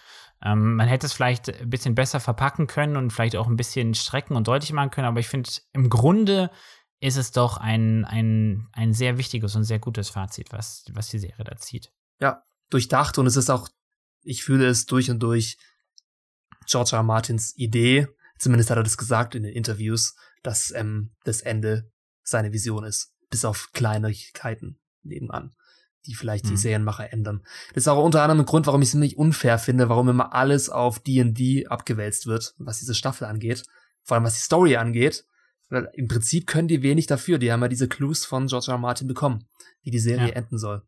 ähm, man hätte es vielleicht ein bisschen besser verpacken können und vielleicht auch ein bisschen strecken und deutlich machen können. Aber ich finde, im Grunde ist es doch ein, ein, ein sehr wichtiges und sehr gutes Fazit, was, was die Serie da zieht. Ja, durchdacht und es ist auch, ich fühle es durch und durch George R. Martins Idee, zumindest hat er das gesagt in den Interviews, dass ähm, das Ende seine Vision ist, bis auf Kleinigkeiten nebenan, die vielleicht die Mhm. Serienmacher ändern. Das ist auch unter anderem ein Grund, warum ich es nicht unfair finde, warum immer alles auf D&D abgewälzt wird, was diese Staffel angeht, vor allem was die Story angeht, weil im Prinzip können die wenig dafür, die haben ja diese Clues von George R. R. Martin bekommen, wie die Serie Ja. enden soll.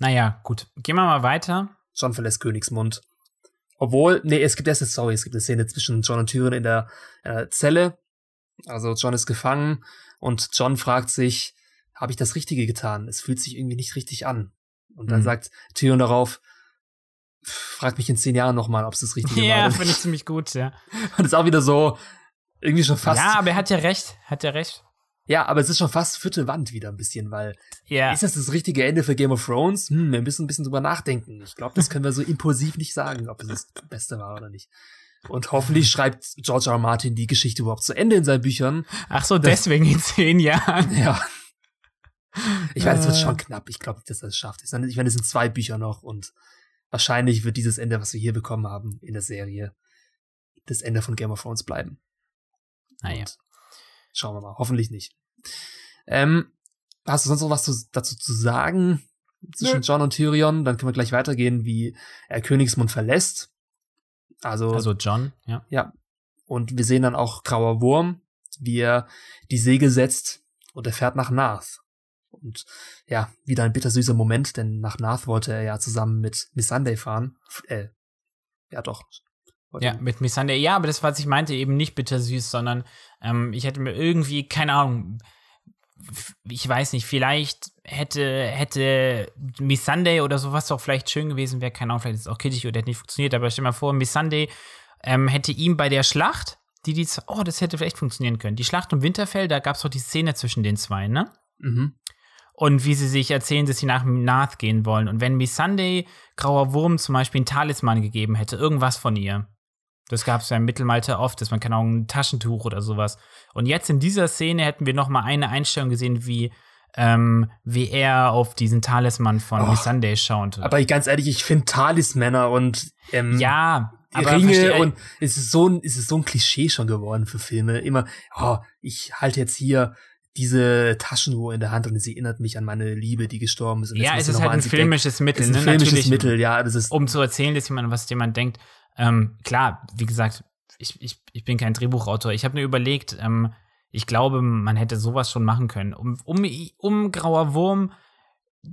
Naja, gut. Gehen wir mal weiter. John verlässt Königsmund. Obwohl, nee, es gibt erst eine Story, es gibt eine Szene zwischen John und Tyrion in der äh, Zelle. Also John ist gefangen und John fragt sich, habe ich das Richtige getan? Es fühlt sich irgendwie nicht richtig an. Und dann Mhm. sagt Tyrion darauf, frag mich in zehn Jahren nochmal, ob es das Richtige Ja, war. finde ich ziemlich gut, ja. [laughs] Und ist auch wieder so, irgendwie schon fast. Ja, aber er hat ja recht. Hat ja recht. ja, aber es ist schon fast vierte Wand wieder ein bisschen, weil Ja. ist das das richtige Ende für Game of Thrones? Hm, wir müssen ein bisschen drüber nachdenken. Ich glaube, das können wir so impulsiv nicht sagen, ob es das Beste war oder nicht. Und hoffentlich schreibt George R. R. Martin die Geschichte überhaupt zu Ende in seinen Büchern. Ach so, deswegen in zehn Jahren. [laughs] Ja. Ich meine, es wird Äh. schon knapp. Ich glaube nicht, dass er es schafft. Ich meine, es sind zwei Bücher noch und wahrscheinlich wird dieses Ende, was wir hier bekommen haben in der Serie, das Ende von Game of Thrones bleiben. Naja. Und schauen wir mal. Hoffentlich nicht. Ähm, hast du sonst noch was zu, dazu zu sagen zwischen. John und Tyrion? Dann können wir gleich weitergehen, wie er Königsmund verlässt. Also, Also John, ja. ja. Und wir sehen dann auch Grauer Wurm, wie er die Segel setzt und er fährt nach Narth. Und ja, wieder ein bittersüßer Moment, denn nach Narth wollte er ja zusammen mit Miss Sunday fahren. Äh, ja doch. Ja, mit Miss Sunday. Ja, aber das, was ich meinte, eben nicht bittersüß, sondern ähm, ich hätte mir irgendwie, keine Ahnung, ich weiß nicht, vielleicht hätte, hätte Miss Sunday oder sowas doch vielleicht schön gewesen wäre, keine Ahnung, vielleicht ist es auch kitschig oder hätte nicht funktioniert, aber stell dir mal vor, Miss Sunday ähm, hätte ihm bei der Schlacht, die die, oh, das hätte vielleicht funktionieren können. Die Schlacht um Winterfell, da gab es doch die Szene zwischen den zwei, ne? Mhm. Und wie sie sich erzählen, dass sie nach Nath gehen wollen. Und wenn Miss Sunday Grauer Wurm zum Beispiel einen Talisman gegeben hätte, irgendwas von ihr. Das gab es ja im Mittelalter oft, dass man keine Ahnung, ein Taschentuch oder sowas. Und jetzt in dieser Szene hätten wir noch mal eine Einstellung gesehen, wie ähm, wie er auf diesen Talisman von Och, Miss Sunday schaut. Aber ich, ganz ehrlich, ich finde Talismänner und ähm, ja, Ringe und es ist so ein, es ist so ein Klischee schon geworden für Filme. Immer, oh, ich halte jetzt hier diese Taschenuhr in der Hand und sie erinnert mich an meine Liebe, die gestorben ist. Und ja, es ist halt ein filmisches Mittel, Es ist ein ne? filmisches Natürlich, Mittel, ja. Das ist, um zu erzählen, dass jemand, was jemand denkt. Ähm, klar, wie gesagt, ich, ich, ich bin kein Drehbuchautor. Ich habe nur überlegt, ähm, ich glaube, man hätte sowas schon machen können. Um, um, um Grauer Wurm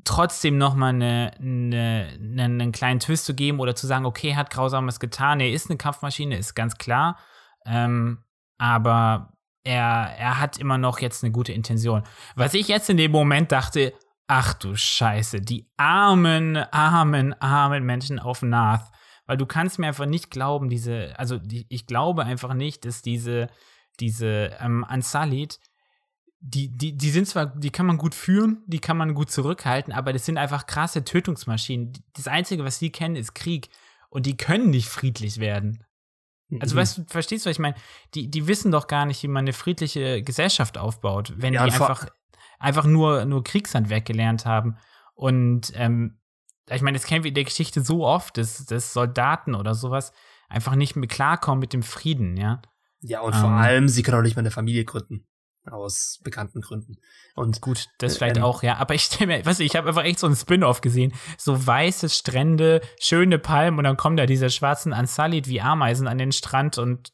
trotzdem noch mal eine, eine, eine, einen kleinen Twist zu geben oder zu sagen, okay, er hat Grausames getan, er ist eine Kampfmaschine, ist ganz klar. Ähm, aber er, er hat immer noch jetzt eine gute Intention. Was ich jetzt in dem Moment dachte, ach du Scheiße, die armen, armen, armen Menschen auf Nath. Weil du kannst mir einfach nicht glauben, diese, also die, ich glaube einfach nicht, dass diese, diese ähm, Ansalit, die, die, die sind zwar, die kann man gut führen, die kann man gut zurückhalten, aber das sind einfach krasse Tötungsmaschinen. Das Einzige, was die kennen, ist Krieg. Und die können nicht friedlich werden. Also, mhm. weißt du, verstehst du, was ich meine? Die, die wissen doch gar nicht, wie man eine friedliche Gesellschaft aufbaut, wenn ja, die einfach, einfach nur, nur Kriegshandwerk gelernt haben. Und ähm, ich meine, das kennen wir in der Geschichte so oft, dass, dass Soldaten oder sowas einfach nicht mehr klarkommen mit dem Frieden, ja. Ja, und ähm, vor allem, sie können auch nicht mehr eine Familie gründen aus bekannten Gründen. Und gut, das vielleicht ähm, auch, ja. Aber ich stelle mir, weißt du, ich habe einfach echt so einen Spin-off gesehen. So weiße Strände, schöne Palmen und dann kommen da diese schwarzen Ansalit wie Ameisen an den Strand und,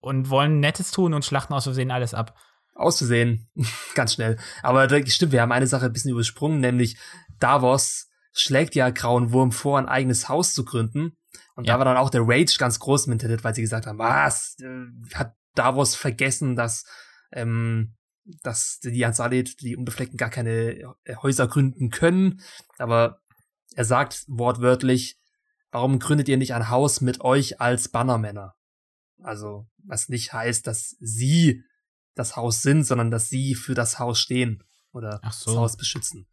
und wollen Nettes tun und schlachten aus Versehen alles ab. Auszusehen, [laughs] ganz schnell. Aber das stimmt, wir haben eine Sache ein bisschen übersprungen, nämlich Davos schlägt ja Grauen Wurm vor, ein eigenes Haus zu gründen. Und ja. da war dann auch der Rage ganz groß im Internet, weil sie gesagt haben, was, äh, hat Davos vergessen, dass ähm, dass die Ansalit, die Unbefleckten, gar keine äh, Häuser gründen können. Aber er sagt wortwörtlich, warum gründet ihr nicht ein Haus mit euch als Bannermänner? Also, was nicht heißt, dass sie das Haus sind, sondern dass sie für das Haus stehen oder so. das Haus beschützen.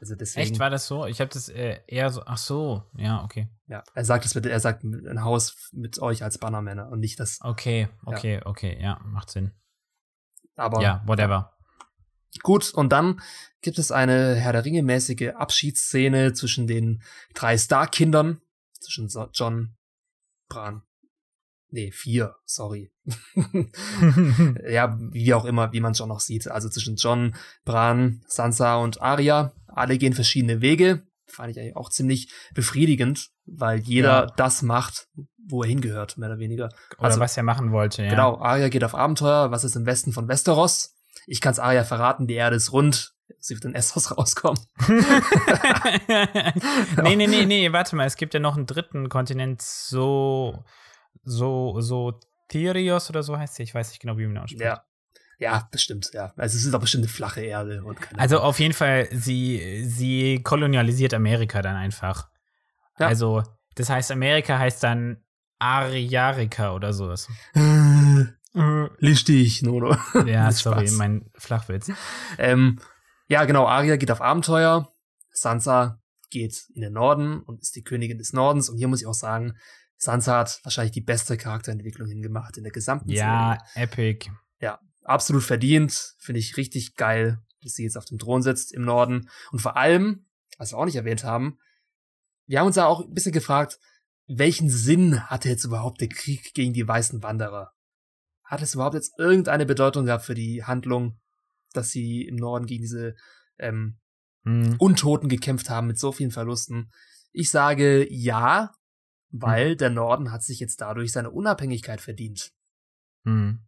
Also deswegen, Echt, war das so? Ich habe das äh, eher so, ach so, ja, okay. Ja, er sagt es mit, er sagt ein Haus mit euch als Bannermänner und nicht das. Okay, okay, ja. okay, ja, macht Sinn. Aber ja, whatever. Gut, und dann gibt es eine Herr der Ringe mäßige Abschiedsszene zwischen den drei Stark-Kindern, zwischen John, Bran, nee, vier, sorry. [laughs] ja, wie auch immer, wie man John noch sieht. Also zwischen John, Bran, Sansa und Arya. Alle gehen verschiedene Wege. Fand ich eigentlich auch ziemlich befriedigend, weil jeder ja. das macht, wo er hingehört, mehr oder weniger. Oder also, was er machen wollte, ja. Genau, Arya geht auf Abenteuer, was ist im Westen von Westeros? Ich kann's Arya verraten, die Erde ist rund. Sie wird in Essos [laughs] rauskommen. [laughs] nee, nee, nee, nee, [laughs] warte mal, es gibt ja noch einen dritten Kontinent, so, so, so Therios oder so heißt sie, ich weiß nicht genau, wie man ausspricht. Ja. Ja, bestimmt, ja. Also es ist auch bestimmt eine flache Erde. Und also auf jeden Fall, sie, sie kolonialisiert Amerika dann einfach. Ja. Also, das heißt, Amerika heißt dann Ariarika oder sowas. Äh, äh, Lustig, Nono. [laughs] Ja, sorry, Spaß. mein Flachwitz. Ähm, ja, genau, Aria geht auf Abenteuer. Sansa geht in den Norden und ist die Königin des Nordens. Und hier muss ich auch sagen, Sansa hat wahrscheinlich die beste Charakterentwicklung hingemacht in der gesamten ja, Serie. Ja, epic. Ja, absolut verdient. Finde ich richtig geil, dass sie jetzt auf dem Thron sitzt im Norden. Und vor allem, was wir auch nicht erwähnt haben, wir haben uns ja auch ein bisschen gefragt, welchen Sinn hatte jetzt überhaupt der Krieg gegen die weißen Wanderer? Hat es überhaupt jetzt irgendeine Bedeutung gehabt für die Handlung, dass sie im Norden gegen diese ähm, hm. Untoten gekämpft haben mit so vielen Verlusten? Ich sage ja, weil hm. der Norden hat sich jetzt dadurch seine Unabhängigkeit verdient. Hm.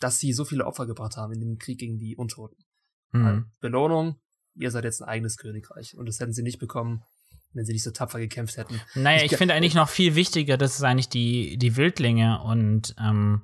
Dass sie so viele Opfer gebracht haben in dem Krieg gegen die Untoten. Hm. Belohnung, ihr seid jetzt ein eigenes Königreich. Und das hätten sie nicht bekommen, wenn sie nicht so tapfer gekämpft hätten. Naja, ich, ich finde eigentlich noch viel wichtiger, dass es eigentlich die, die Wildlinge und, ähm,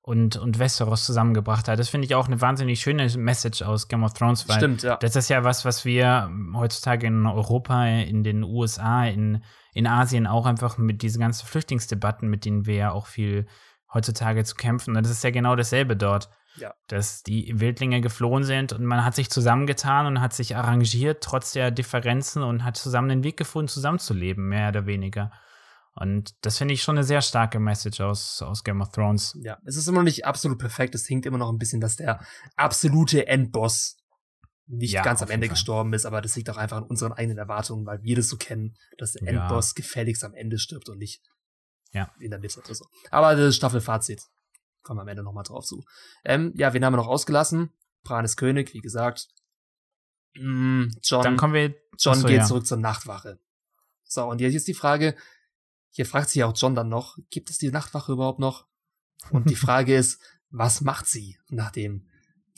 und, und Westeros zusammengebracht hat. Das finde ich auch eine wahnsinnig schöne Message aus Game of Thrones, weil Stimmt, ja. das ist ja was, was wir heutzutage in Europa, in den USA, in, in Asien auch einfach mit diesen ganzen Flüchtlingsdebatten, mit denen wir ja auch viel heutzutage zu kämpfen. Und das ist ja genau dasselbe dort. Ja. Dass die Wildlinge geflohen sind und man hat sich zusammengetan und hat sich arrangiert, trotz der Differenzen und hat zusammen den Weg gefunden, zusammenzuleben, mehr oder weniger. Und das finde ich schon eine sehr starke Message aus, aus Game of Thrones. Ja, es ist immer noch nicht absolut perfekt. Es hinkt immer noch ein bisschen, dass der absolute Endboss nicht ja, ganz am Ende gestorben ist, aber das liegt auch einfach an unseren eigenen Erwartungen, weil wir das so kennen, dass der ja. Endboss gefälligst am Ende stirbt und nicht ja. in der Mitte oder so. Aber das Staffelfazit. Kommen wir am Ende nochmal drauf zu. Ähm, ja, wen haben wir noch ausgelassen? Bran ist König, wie gesagt. Mm, John, Dann kommen wir, John achso, geht ja. zurück zur Nachtwache. So, und jetzt ist die Frage, hier fragt sich auch John dann noch, gibt es die Nachtwache überhaupt noch? Und die [laughs] Frage ist, was macht sie, nachdem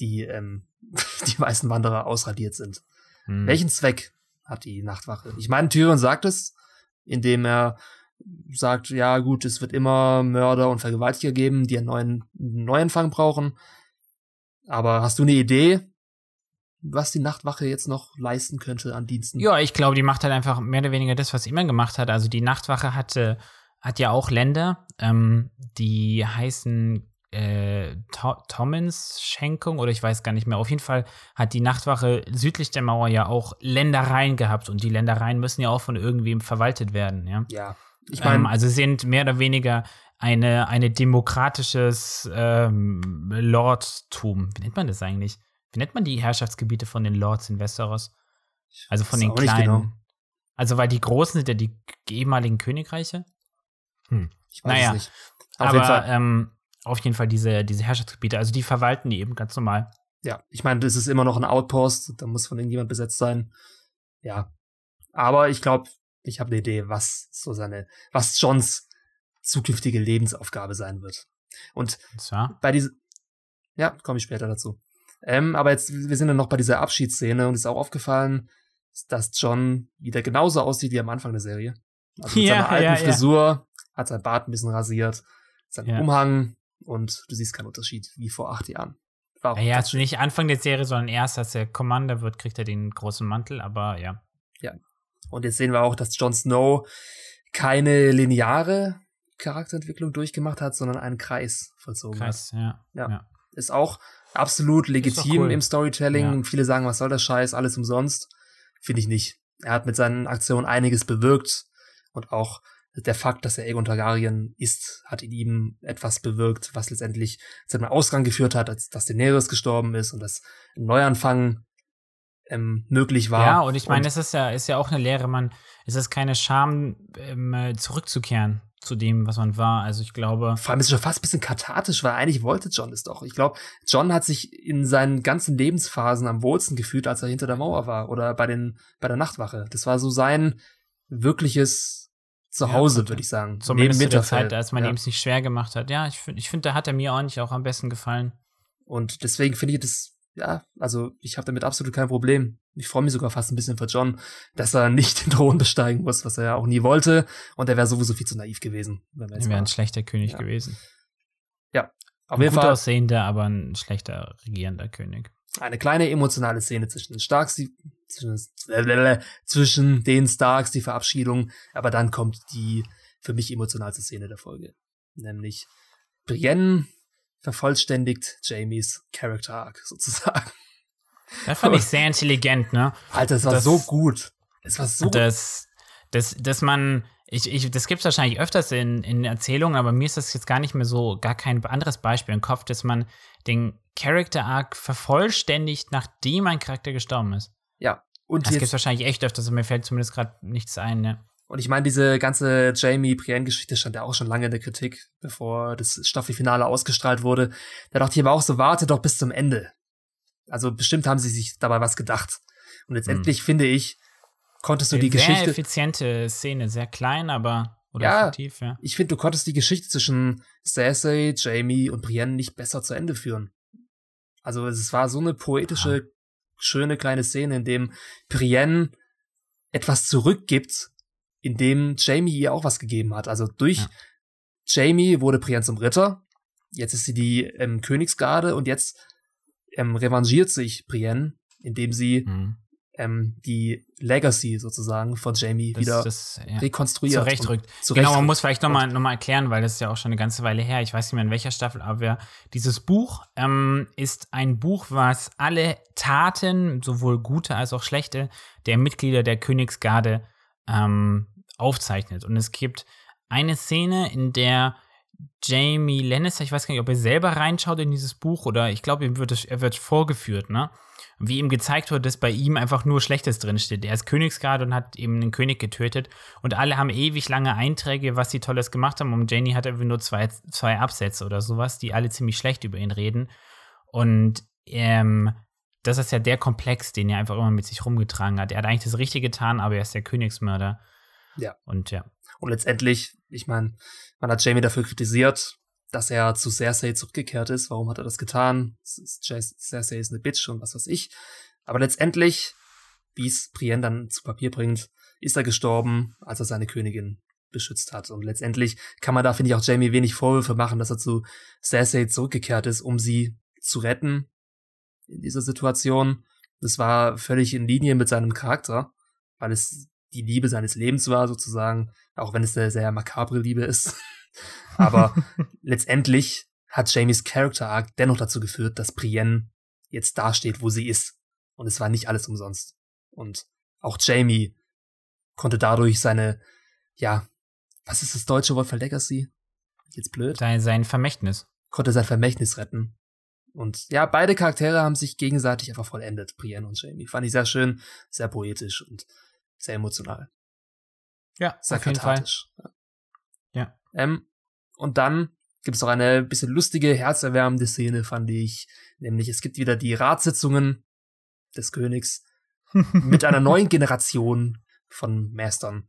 die, ähm, [laughs] die weißen Wanderer ausradiert sind? Hm. Welchen Zweck hat die Nachtwache? Ich meine, Tyrion sagt es, indem er sagt, ja gut, es wird immer Mörder und Vergewaltiger geben, die einen neuen Neuanfang brauchen. Aber hast du eine Idee, was die Nachtwache jetzt noch leisten könnte an Diensten? Ja, ich glaube, die macht halt einfach mehr oder weniger das, was sie immer gemacht hat. Also die Nachtwache hatte, hat ja auch Länder, ähm, die heißen äh, Tommins Schenkung oder ich weiß gar nicht mehr. Auf jeden Fall hat die Nachtwache südlich der Mauer ja auch Ländereien gehabt und die Ländereien müssen ja auch von irgendwem verwaltet werden, ja. Ja. Ich meine, ähm, also sind mehr oder weniger eine, eine demokratisches ähm, Lordtum. Wie nennt man das eigentlich? Wie nennt man die Herrschaftsgebiete von den Lords in Westeros? Also von den kleinen. Genau. Also, weil die großen sind ja die ehemaligen Königreiche. Hm. Ich weiß naja, es nicht. Auf aber jeden ähm, auf jeden Fall diese, diese Herrschaftsgebiete. Also die verwalten die eben ganz normal. Ja, ich meine, das ist immer noch ein Outpost, da muss von irgendjemand besetzt sein. Ja. Aber ich glaube, ich habe eine Idee, was so seine, was Johns zukünftige Lebensaufgabe sein wird. Und ja. bei diesem, ja, komme ich später dazu. Ähm, aber jetzt, wir sind dann noch bei dieser Abschiedsszene und ist auch aufgefallen, dass John wieder genauso aussieht wie am Anfang der Serie. Also mit [laughs] ja, seiner alten ja, Frisur, hat sein Bart ein bisschen rasiert, seinen Umhang und du siehst keinen Unterschied wie vor acht Jahren. Warum? Ja, also nicht Anfang der Serie, sondern erst, als er Commander wird, kriegt er den großen Mantel, aber ja. Ja. Und jetzt sehen wir auch, dass Jon Snow keine lineare Charakterentwicklung durchgemacht hat, sondern einen Kreis vollzogen Kreis, hat. Ja. ja. ja. Ist auch absolut legitim cool. im Storytelling. Ja. Viele sagen, was soll der Scheiß, alles umsonst. Finde ich nicht. Er hat mit seinen Aktionen einiges bewirkt und auch der Fakt, dass er Aegon Targaryen ist, hat in ihm etwas bewirkt, was letztendlich zu einem Ausgang geführt hat, als dass Daenerys gestorben ist und dass ein Neuanfang ähm, möglich war. Ja, und ich meine, es ist ja, ist ja auch eine Lehre, man, es ist keine Scham, ähm, zurückzukehren zu dem, was man war. Also ich glaube. Vor allem ist es schon fast ein bisschen kathartisch, weil eigentlich wollte John es doch. Ich glaube, John hat sich in seinen ganzen Lebensphasen am wohlsten gefühlt, als er hinter der Mauer war oder bei den, bei der Nachtwache. Das war so sein wirkliches zu Hause, ja, würde ich sagen. Zumindest Neben zu der Zeit, als man ja. ihm es nicht schwer gemacht hat. Ja, ich finde, ich find, da hat er mir eigentlich auch am besten gefallen. Und deswegen finde ich das, ja, also ich habe damit absolut kein Problem. Ich freue mich sogar fast ein bisschen für John, dass er nicht den Thron besteigen muss, was er ja auch nie wollte. Und er wäre sowieso viel zu naiv gewesen. er wäre ein schlechter König ja. gewesen. Ja, auf ein jeden gut Fall. aussehender, aber ein schlechter regierender König. Eine kleine emotionale Szene zwischen den Starks, die zwischen den Starks, die Verabschiedung, aber dann kommt die für mich emotionalste Szene der Folge. Nämlich Brienne vervollständigt Jamies Character Arc [laughs] sozusagen. Das fand ich sehr intelligent, ne? Alter, das war das, so gut. Es war so das, das, dass man, ich, ich, das gibt es wahrscheinlich öfters in, in Erzählungen, aber mir ist das jetzt gar nicht mehr so, gar kein anderes Beispiel im Kopf, dass man den Character Arc vervollständigt, nachdem ein Charakter gestorben ist. Ja. Und das gibt es wahrscheinlich echt öfters, mir fällt zumindest gerade nichts ein, ne? Und ich meine, diese ganze Jamie Brienne-Geschichte stand ja auch schon lange in der Kritik, bevor das Staffelfinale ausgestrahlt wurde. Da dachte ich aber auch so, warte doch bis zum Ende. Also bestimmt haben sie sich dabei was gedacht. Und letztendlich hm. finde ich, konntest du die sehr Geschichte. Sehr effiziente Szene, sehr klein, aber. Oder ja, effektiv, ja. Ich finde, du konntest die Geschichte zwischen Cersei, Jamie und Brienne nicht besser zu Ende führen. Also es war so eine poetische, ja. schöne kleine Szene, in dem Brienne etwas zurückgibt, in dem Jamie ihr auch was gegeben hat. Also durch ja. Jamie wurde Brienne zum Ritter. Jetzt ist sie die ähm, Königsgarde und jetzt ähm, revanchiert sich Brienne, indem sie mhm ähm, die Legacy sozusagen von Jamie das, wieder das, ja. rekonstruiert. Zurechtrückt. Genau, man muss vielleicht nochmal noch mal erklären, weil das ist ja auch schon eine ganze Weile her. Ich weiß nicht mehr in welcher Staffel, aber dieses Buch ähm, ist ein Buch, was alle Taten, sowohl gute als auch schlechte, der Mitglieder der Königsgarde ähm, aufzeichnet. Und es gibt eine Szene, in der Jamie Lannister, ich weiß gar nicht, ob er selber reinschaut in dieses Buch oder ich glaube, ihm wird er wird vorgeführt, ne? wie ihm gezeigt wird, dass bei ihm einfach nur Schlechtes drinsteht. Er ist Königsgrad und hat eben einen König getötet. Und alle haben ewig lange Einträge, was sie Tolles gemacht haben. Und Janie hat irgendwie nur zwei, zwei Absätze oder sowas, die alle ziemlich schlecht über ihn reden. Und ähm, das ist ja der Komplex, den er einfach immer mit sich rumgetragen hat. Er hat eigentlich das Richtige getan, aber er ist der Königsmörder. Ja. Und ja. Und letztendlich, ich meine, man hat Jamie dafür kritisiert, dass er zu Cersei zurückgekehrt ist. Warum hat er das getan? Cersei ist eine Bitch und was weiß ich. Aber letztendlich, wie es Brienne dann zu Papier bringt, ist er gestorben, als er seine Königin beschützt hat. Und letztendlich kann man da, finde ich, auch Jamie wenig Vorwürfe machen, dass er zu Cersei zurückgekehrt ist, um sie zu retten in dieser Situation. Das war völlig in Linie mit seinem Charakter, weil es die Liebe seines Lebens war, sozusagen, auch wenn es eine sehr makabre Liebe ist. [laughs] Aber letztendlich hat Jamies Character Arc dennoch dazu geführt, dass Brienne jetzt dasteht, wo sie ist. Und es war nicht alles umsonst. Und auch Jamie konnte dadurch seine, ja, was ist das deutsche Wort für Legacy? Jetzt blöd. Sein, sein Vermächtnis. Konnte sein Vermächtnis retten. Und ja, beide Charaktere haben sich gegenseitig einfach vollendet, Brienne und Jamie. Fand ich sehr schön, sehr poetisch und sehr emotional. Ja, sehr auf jeden Fall. Ja. Ähm, und dann gibt es auch eine bisschen lustige, herzerwärmende Szene, fand ich. Nämlich, es gibt wieder die Ratssitzungen des Königs [laughs] mit einer neuen Generation von Mastern.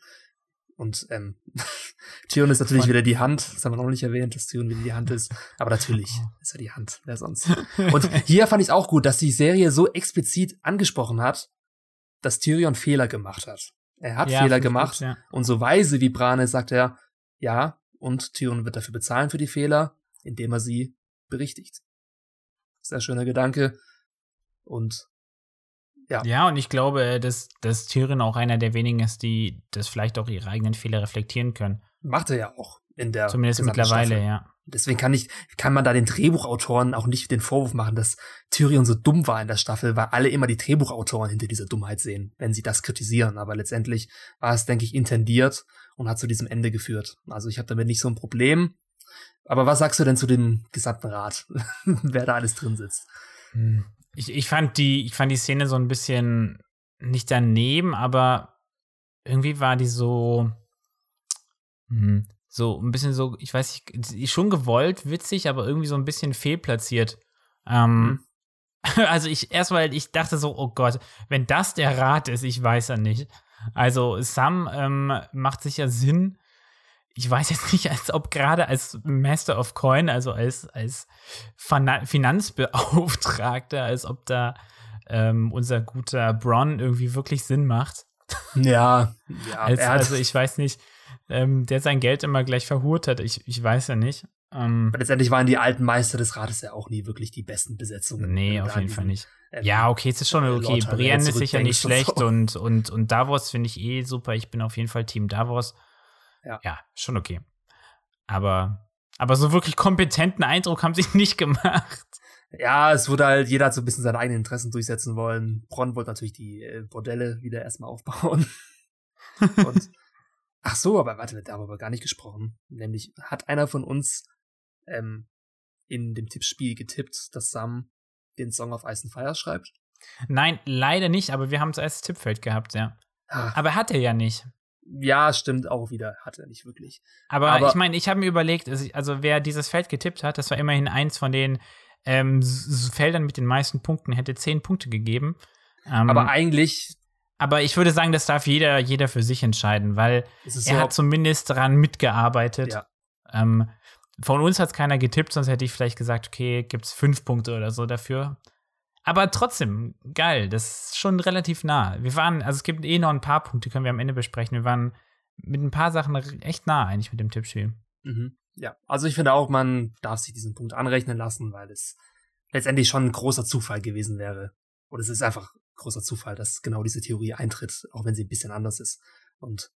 Und ähm, [laughs] Tyrion ist natürlich wieder die Hand. Das haben wir noch nicht erwähnt, dass Tyrion wieder die Hand ist. Aber natürlich oh. ist er die Hand. Wer sonst? Und hier fand ich es auch gut, dass die Serie so explizit angesprochen hat, dass Tyrion Fehler gemacht hat. Er hat ja, Fehler gemacht. Gut, ja. Und so weise wie Bran ist, sagt er, ja, und Tyrion wird dafür bezahlen für die Fehler, indem er sie berichtigt. Sehr schöner Gedanke. Und ja. Ja, und ich glaube, dass, dass Tyrion auch einer der wenigen ist, die das vielleicht auch ihre eigenen Fehler reflektieren können. Macht er ja auch in der Zumindest mittlerweile, Staffel. ja. Deswegen kann ich, kann man da den Drehbuchautoren auch nicht den Vorwurf machen, dass Tyrion so dumm war in der Staffel, weil alle immer die Drehbuchautoren hinter dieser Dummheit sehen, wenn sie das kritisieren. Aber letztendlich war es, denke ich, intendiert und hat zu diesem Ende geführt. Also ich habe damit nicht so ein Problem. Aber was sagst du denn zu dem gesamten Rat, [laughs] wer da alles drin sitzt? Hm. Ich, ich, fand die, ich fand die Szene so ein bisschen nicht daneben, aber irgendwie war die so, hm, so ein bisschen so, ich weiß nicht, schon gewollt, witzig, aber irgendwie so ein bisschen fehlplatziert. Ähm, mhm. [laughs] Also ich erstmal, ich dachte so, oh Gott, wenn das der Rat ist, ich weiß ja nicht. Also Sam ähm, macht sicher Sinn, ich weiß jetzt nicht, als ob gerade als Master of Coin, also als, als Finanzbeauftragter, als ob da ähm, unser guter Bron irgendwie wirklich Sinn macht. Ja, [laughs] ja als, also ich weiß nicht, ähm, der sein Geld immer gleich verhurt hat. Ich, ich weiß ja nicht. Ähm, Aber letztendlich waren die alten Meister des Rates ja auch nie wirklich die besten Besetzungen. Nee, auf jeden Fall nicht. Ähm, ja, okay, es ist schon okay. Brienne ist sicher nicht schlecht so. und, und, und Davos finde ich eh super. Ich bin auf jeden Fall Team Davos. Ja. ja, schon okay. Aber, aber so wirklich kompetenten Eindruck haben sie [laughs] nicht gemacht. Ja, es wurde halt, jeder hat so ein bisschen seine eigenen Interessen durchsetzen wollen. Bronn wollte natürlich die äh, Bordelle wieder erstmal [laughs] aufbauen. Und, ach so, aber warte, da haben wir gar nicht gesprochen. Nämlich, hat einer von uns ähm, in dem Tippspiel getippt, dass Sam den Song auf Ice and Fire schreibt? Nein, leider nicht, aber wir haben es als Tippfeld gehabt, ja. Ach. Aber hat er ja nicht. Ja, stimmt auch wieder, hat er nicht wirklich. Aber, Aber ich meine, ich habe mir überlegt, also wer dieses Feld getippt hat, das war immerhin eins von den ähm, Feldern mit den meisten Punkten, hätte zehn Punkte gegeben. Ähm, aber eigentlich. Aber ich würde sagen, das darf jeder, jeder für sich entscheiden, weil er so hat zumindest daran mitgearbeitet. Ja. Ähm, von uns hat es keiner getippt, sonst hätte ich vielleicht gesagt, okay, gibt es fünf Punkte oder so dafür. Aber trotzdem, geil, das ist schon relativ nah. Wir waren, also es gibt eh noch ein paar Punkte, können wir am Ende besprechen. Wir waren mit ein paar Sachen echt nah eigentlich mit dem Tippspiel. Mhm. Ja, also ich finde auch, man darf sich diesen Punkt anrechnen lassen, weil es letztendlich schon ein großer Zufall gewesen wäre. Oder es ist einfach großer Zufall, dass genau diese Theorie eintritt, auch wenn sie ein bisschen anders ist. Und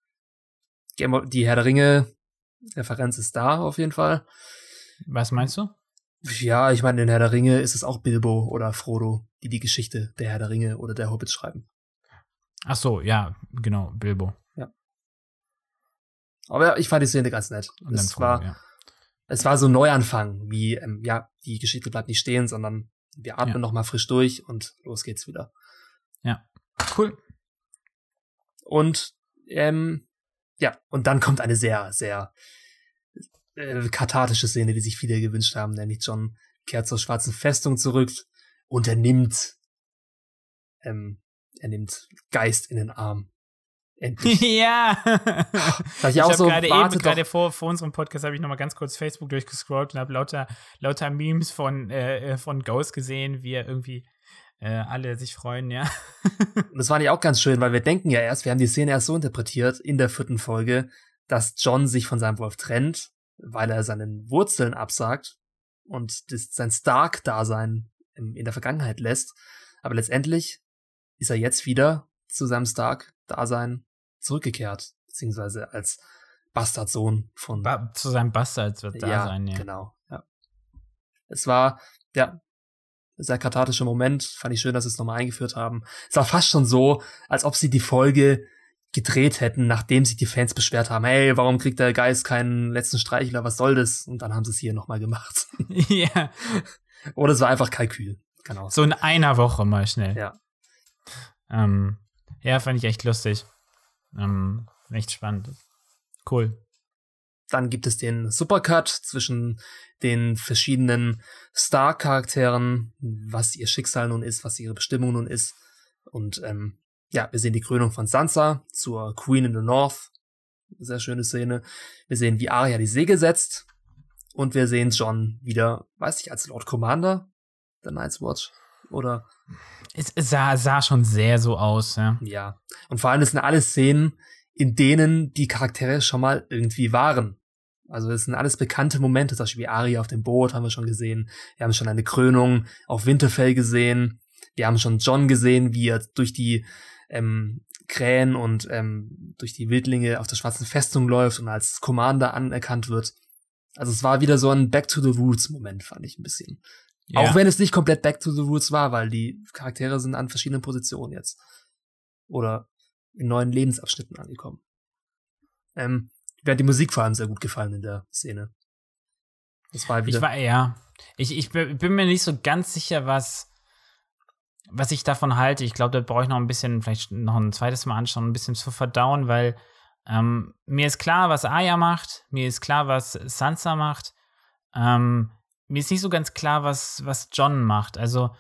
die Herr der Ringe Referenz ist da auf jeden Fall. Was meinst du? Ja, ich meine, in Herr der Ringe ist es auch Bilbo oder Frodo, die die Geschichte der Herr der Ringe oder der Hobbits schreiben. Ach so, ja, genau, Bilbo. Ja. Aber ich fand die Szene ganz nett. Es Frodo, war, ja. es war so ein Neuanfang, wie, ähm, ja, die Geschichte bleibt nicht stehen, sondern wir atmen ja. noch mal frisch durch und los geht's wieder. Ja, cool. Und, ähm, ja, und dann kommt eine sehr, sehr äh, kathartische Szene, die sich viele gewünscht haben, nämlich John kehrt zur schwarzen Festung zurück und er nimmt, ähm, er nimmt Geist in den Arm. Endlich. [laughs] ja. [laughs] Ich, Ich habe so, gerade eben, gerade vor, vor unserem Podcast habe ich noch mal ganz kurz Facebook durchgescrollt und habe lauter, lauter Memes von, äh, äh, von Ghost gesehen, wie er irgendwie äh, alle sich freuen, ja. [laughs] Und das fand ich auch ganz schön, weil wir denken ja erst, wir haben die Szene erst so interpretiert in der vierten Folge, dass John sich von seinem Wolf trennt, weil er seinen Wurzeln absagt und das, sein Stark-Dasein im- in der Vergangenheit lässt. Aber letztendlich ist er jetzt wieder zu seinem Stark-Dasein zurückgekehrt, beziehungsweise als Bastardsohn von Ba zu seinem Bastard wird da sein, ja. Genau, ja. Es war, ja, ein sehr kathartischer Moment. Fand ich schön, dass sie es nochmal eingeführt haben. Es war fast schon so, als ob sie die Folge gedreht hätten, nachdem sich die Fans beschwert haben, hey, warum kriegt der Geist keinen letzten Streichler, was soll das? Und dann haben sie es hier nochmal gemacht. [laughs] [laughs] ja, Oder es war einfach Kalkül. Auch so in einer Woche mal schnell. Ja. Ähm, ja, fand ich echt lustig. Ähm, echt spannend. Cool. Dann gibt es den Supercut zwischen den verschiedenen Star-Charakteren, was ihr Schicksal nun ist, was ihre Bestimmung nun ist. Und ähm, ja, wir sehen die Krönung von Sansa zur Queen in the North. Sehr schöne Szene. Wir sehen, wie Arya die Segel setzt. Und wir sehen John wieder, weiß ich, als Lord Commander der Night's Watch. Oder Es, sah, sah schon sehr so aus, ja. ja. Und vor allem, das sind alles Szenen, in denen die Charaktere schon mal irgendwie waren. Also es sind alles bekannte Momente, zum Beispiel wie Arya auf dem Boot haben wir schon gesehen. Wir haben schon eine Krönung auf Winterfell gesehen. Wir haben schon John gesehen, wie er durch die ähm, Krähen und ähm, durch die Wildlinge auf der schwarzen Festung läuft und als Commander anerkannt wird. Also es war wieder so ein Back to the Roots Moment, fand ich ein bisschen. ja. Auch wenn es nicht komplett Back to the Roots war, weil die Charaktere sind an verschiedenen Positionen jetzt. Oder in neuen Lebensabschnitten angekommen. Ähm, mir hat die Musik vor allem sehr gut gefallen in der Szene. Das war wieder. Ich war, ja. Ich, ich bin bin mir nicht so ganz sicher, was, was ich davon halte. Ich glaube, da brauche ich noch ein bisschen, vielleicht noch ein zweites Mal anschauen, ein bisschen zu verdauen, weil ähm, mir ist klar, was Aya macht, mir ist klar, was Sansa macht. Ähm, mir ist nicht so ganz klar, was, was John macht. Also,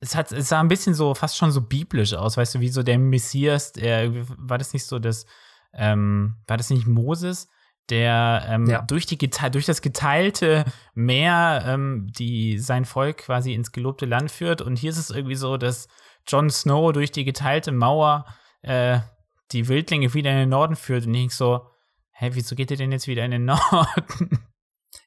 es, hat, es sah ein bisschen so, fast schon so biblisch aus, weißt du, wie so der Messias, der, war das nicht so das, ähm, war das nicht Moses, der ähm, Ja. durch, die, durch das geteilte Meer ähm, die, sein Volk quasi ins gelobte Land führt. Und hier ist es irgendwie so, dass Jon Snow durch die geteilte Mauer äh, die Wildlinge wieder in den Norden führt. Und ich denk so, hä, wieso geht ihr denn jetzt wieder in den [laughs] Norden?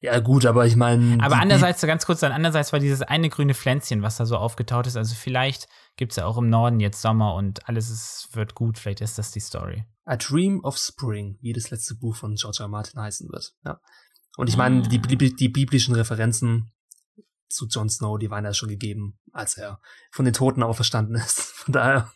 ja, gut, aber ich meine. Aber andererseits, so ganz kurz, dann andererseits war dieses eine grüne Pflänzchen, was da so aufgetaut ist. Also vielleicht gibt es ja auch im Norden jetzt Sommer und alles ist, wird gut. Vielleicht ist das die Story. A Dream of Spring, wie das letzte Buch von George R. Martin heißen wird. Ja. Und ich meine, Ah. die, Bibli- die biblischen Referenzen zu Jon Snow, die waren ja schon gegeben, als er von den Toten auferstanden [laughs] ist. Von daher.